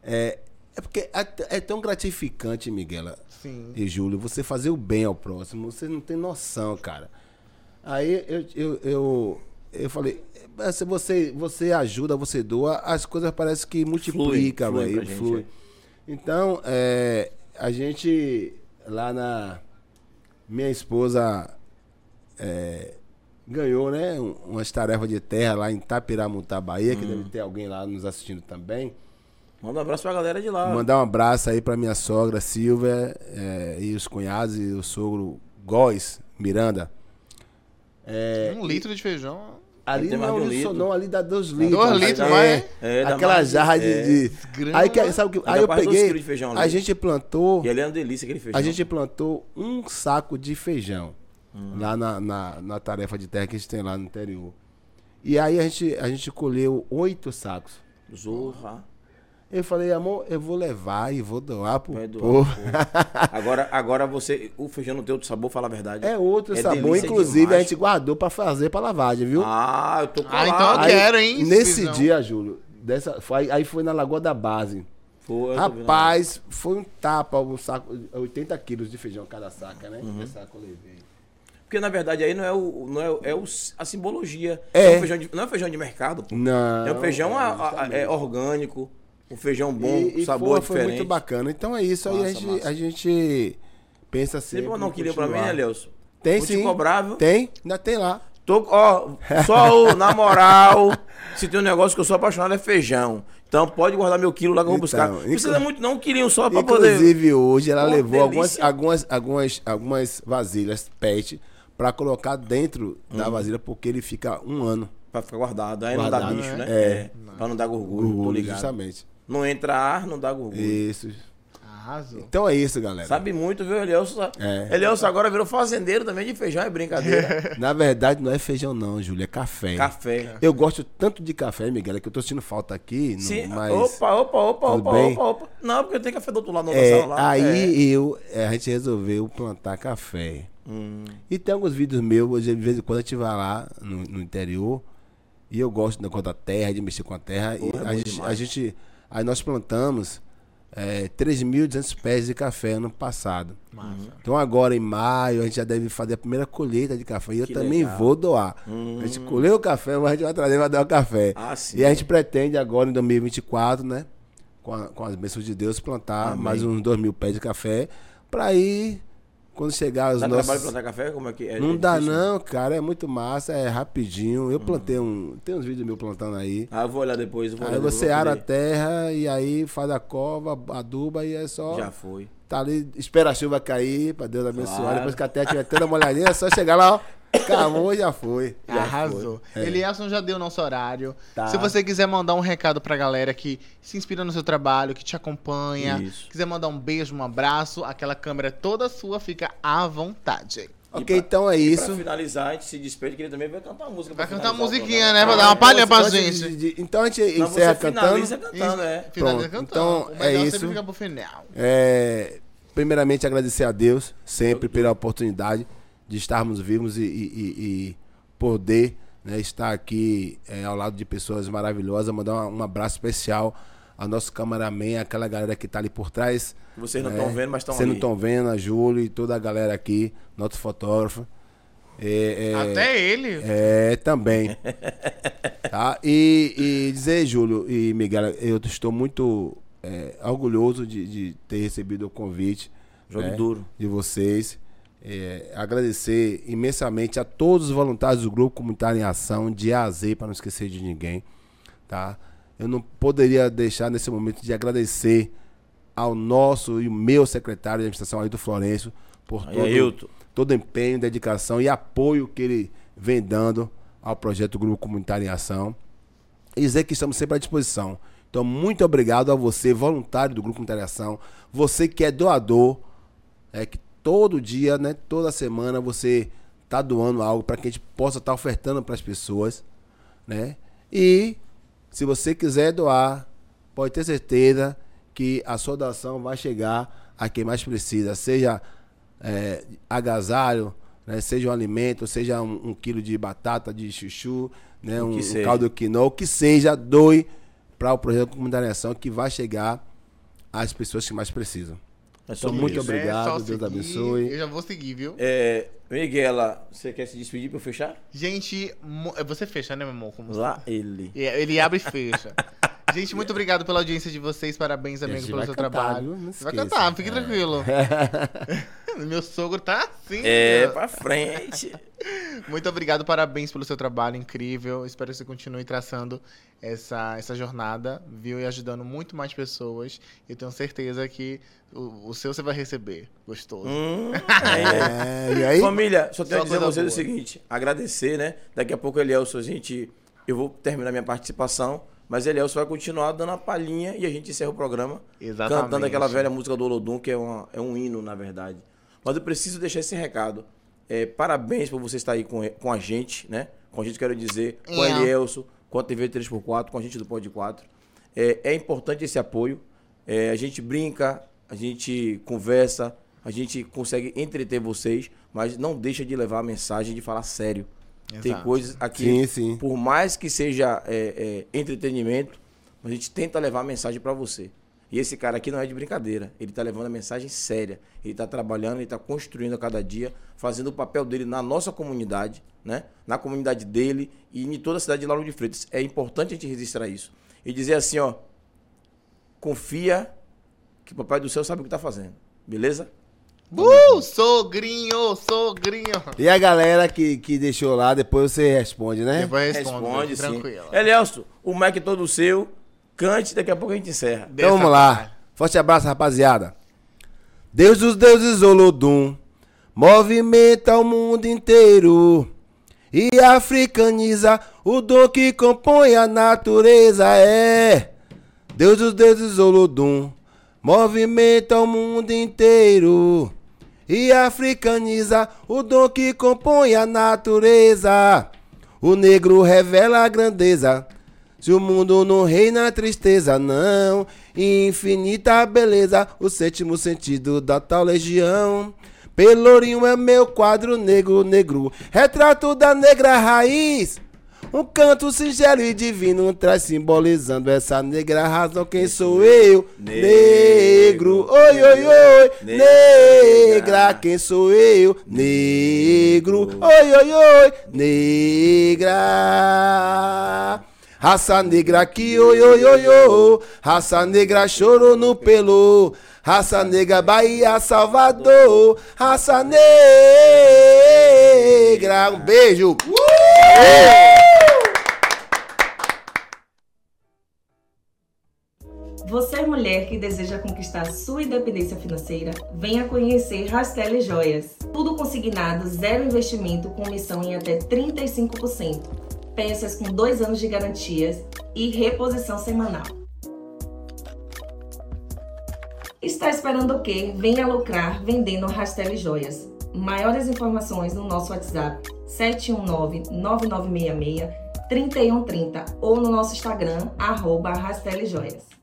É, é porque é, é tão gratificante, Miguela Sim. e Júlio, você fazer o bem ao próximo. Você não tem noção, cara. Aí eu, eu, eu, eu falei, "É, se você, você ajuda, você doa, as coisas parecem que multiplicam, flui velho. gente, Flui. Então, é, a gente lá na. Minha esposa é, ganhou, né? um- Umas tarefas de terra lá em Tapiramutá, Bahia, que deve ter alguém lá nos assistindo também. Manda um abraço pra galera de lá. Mandar um abraço aí pra minha sogra Silvia é, e os cunhados e o sogro Góis Miranda. É, um litro de feijão. Ali não, de um litro. não, ali dá dois litros. Dois litros, é, vai? É, dá Aquela jarra de. é. de-. Aí, que, sabe o que? Dá Aí eu peguei. de feijão ali. A gente plantou. E ali é uma delícia aquele feijão. A gente plantou um saco de feijão Hum. lá na, na, na tarefa de terra que a gente tem lá no interior. E aí a gente, a gente colheu oito sacos. Zorra. Eu falei, amor, eu vou levar e vou doar pro doar, povo. Agora, agora você. O feijão não tem outro sabor, fala a verdade. É outro É sabor, inclusive demais, a gente guardou pra fazer pra lavagem, viu? Ah, eu tô colado. Ah, então eu Aí, quero, hein, esse Nesse feijão. dia, Júlio, dessa, foi, aí foi na Lagoa da Base. Foi, eu tô vendo. Rapaz, foi um tapa, um saco, 80 quilos de feijão cada saca, né? Uhum. Saco eu levei. Porque na verdade aí não é o. Não é, é o, a simbologia. É. um feijão de- não é feijão de mercado, pô. Não. É um feijão a- a- justamente. é orgânico, um feijão bom, e, e sabor foi diferente. muito bacana. Então é isso, aí a Massa, gente, massa. a gente pensa assim. Mandar um quilinho pra mim, né, Leilson? Tem Vou sim. te cobrar, viu? Tem, ainda tem lá. Tô, ó, só o, na moral, se tem um negócio que eu sou apaixonado é feijão. Então pode guardar meu quilo lá que eu vou buscar. Então, Não precisa muito, não, um quilinho só pra poder. Inclusive hoje ela Pô, levou algumas, algumas, algumas, algumas vasilhas PET pra colocar dentro da Hum. vasilha, porque ele fica um ano. Pra ficar guardado. Aí não dá Guardado, bicho, né? É. Pra não dar gorgulho, tô Gorgulho, ligado. justamente. Não entra ar, não dá gorgulho. Isso. Arrasou. Então é isso, galera. Sabe muito, viu, Elielso? É. Elielso agora virou fazendeiro também de feijão, é brincadeira. Na verdade, não é feijão, não, Júlio, é café. Café. Eu gosto tanto de café, Miguel, é que eu tô sentindo falta aqui. no- Sim. mas... Opa, opa, opa, Tudo opa, bem? opa, opa. Não, porque tem café do outro lado outra É, sala lá. aí eu, é, a gente resolveu plantar café. Hum. E tem alguns vídeos meus, de vez em quando a gente vai lá no, no interior. E eu gosto da, da terra, de mexer com a terra. Porra, é e bom a gente, a gente. Aí nós plantamos é, 3.200 pés de café ano passado. Então agora em maio a gente já deve fazer a primeira colheita de café. E eu Que também legal. vou doar. A gente colheu o café, mas a gente vai trazer vai dar o café. Ah. E a gente pretende agora em 2024, né? Com, a- com as bênçãos de Deus, plantar Amém. mais uns 2 mil pés de café. Pra ir, quando chegar os Dá nossos. trabalho plantar café? Como é que é? Não É dá difícil? não, cara, é muito massa, é rapidinho. Eu plantei um, tem uns vídeos meus plantando aí. Ah, eu vou olhar depois. vou Aí olhar você ara a terra e aí faz a cova, aduba e é só. Já foi. Tá ali, espera a chuva cair pra Deus abençoar. Claro. Depois que a terra tiver toda molhadinha, é só chegar lá, ó. Acabou, já foi. Já Arrasou. foi. É. Elielson já deu o nosso horário. Tá. Se você quiser mandar um recado pra galera que se inspira no seu trabalho, que te acompanha, Isso. quiser mandar um beijo, um abraço, aquela câmera toda sua fica à vontade. Ok, então é isso. Pra finalizar, a gente se despede, que ele também vai cantar música. Vai pra cantar o musiquinha, né? Pra dar uma palhinha pra gente. de- de- então a gente Não, encerra você cantando. finaliza cantando, é. Finaliza Pronto, cantando. então O é isso. sempre fica pro final. É, primeiramente, agradecer a Deus sempre pela oportunidade de estarmos vivos e, e- e- e poder né, estar aqui é, ao lado de pessoas maravilhosas. Mandar um, um abraço especial ao nosso cameraman, aquela galera que está ali por trás. Vocês não né? estão vendo, mas estão Vocês não ali. estão vendo, a Júlio e toda a galera aqui, nosso fotógrafo. É, é, Até ele. É, também. tá? E, e dizer, Júlio e Miguel, eu estou muito é, orgulhoso de, de ter recebido o convite. Jogo né, duro. De vocês. É, agradecer imensamente a todos os voluntários do Grupo Comunitário em Ação, de A a Z, para não esquecer de ninguém. Tá? Eu não poderia deixar nesse momento de agradecer ao nosso e o meu secretário de administração, Ailton Florencio, por Aí, todo, Ailton. todo o empenho, dedicação e apoio que ele vem dando ao projeto Grupo Comunitário em Ação. E dizer que estamos sempre à disposição. Então, muito obrigado a você, voluntário do Grupo Comunitário em Ação, você que é doador, é que todo dia, né, toda semana você tá doando algo para que a gente possa estar ofertando para as pessoas, né? E se você quiser doar, pode ter certeza que a sua doação vai chegar a quem mais precisa, seja é, agasalho, né, seja um alimento, seja um, um quilo de batata, de chuchu, né, um, um caldo de quinoa, o que seja, doe para o projeto Comunitário em Ação que vai chegar às pessoas que mais precisam. É Então, muito isso. obrigado, É Deus seguir. abençoe. Eu já vou seguir, viu? É, Miguela, você quer se despedir pra eu fechar? Gente, mo- você fecha, né, meu amor? Como Lá ele. E- Ele abre e fecha. Gente, muito obrigado pela audiência de vocês. Parabéns, amigo, pelo seu cantar, trabalho. Não vai cantar, fique É. tranquilo. Meu sogro tá assim. É, meu. pra frente. Muito obrigado, parabéns pelo seu trabalho incrível. Espero que você continue traçando essa, essa jornada, viu? E ajudando muito mais pessoas. Eu tenho certeza que o, o seu você vai receber. Gostoso. Hum, É, e aí? Família, só tenho Só a dizer a vocês o boa. seguinte: agradecer, né? Daqui a pouco, Elielso, a gente. Eu vou terminar minha participação, mas Elielso vai continuar dando a palhinha e a gente encerra o programa Exatamente. cantando aquela velha música do Olodum, que é, uma- é um hino, na verdade. Mas eu preciso deixar esse recado. É, parabéns por você estar aí com, com a gente, né? Com a gente, quero dizer, com a É. Elielso, com a TV 3x4, com a gente do Pod 4. É, é importante esse apoio. É, a gente brinca, a gente conversa, a gente consegue entreter vocês, mas não deixa de levar a mensagem de falar sério. Tem Exato. coisas aqui, Sim, sim. por mais que seja é, é, entretenimento, a gente tenta levar a mensagem para você. E esse cara aqui não é de brincadeira. Ele tá levando a mensagem séria. Ele tá trabalhando, ele tá construindo a cada dia, fazendo o papel dele na nossa comunidade, né? Na comunidade dele e em toda a cidade de Lauro de Freitas. É importante a gente registrar isso. E dizer assim, ó, confia que o Papai do Céu sabe o que tá fazendo. Beleza? Uh, sogrinho, sogrinho. E a galera que, que deixou lá, depois você responde, né? Depois respondo, Responde, sim. tranquilo. Elielso, o Mac é todo seu. Cante, daqui a pouco a gente encerra. Então vamos lá. Forte abraço, rapaziada. Deus dos deuses Olodum, movimenta o mundo inteiro e africaniza o dom que compõe a natureza. É Deus dos deuses Olodum, movimenta o mundo inteiro e africaniza o dom que compõe a natureza. O negro revela a grandeza. Se o mundo não reina tristeza, não. Infinita beleza, o sétimo sentido da tal legião. Pelourinho é meu quadro negro, negro, retrato da negra raiz. Um canto singelo e divino traz simbolizando essa negra razão. Quem sou eu? Negro. Oi, oi, oi. Negra. Quem sou eu? Negro. Oi, oi, oi. Negra. Raça negra que oi, oi, oi, oi. Raça negra chorou no pelo. Raça negra Bahia, Salvador. Raça negra. Um beijo. Você, mulher que deseja conquistar sua independência financeira, venha conhecer Rastelli Joias. Tudo consignado, zero investimento, com missão em até 35%. Peças com dois anos de garantias e reposição semanal. Está esperando o quê? Venha lucrar vendendo Rastelli Joias. Maiores informações no nosso WhatsApp 719-9966-3130 ou no nosso Instagram, arroba Joias.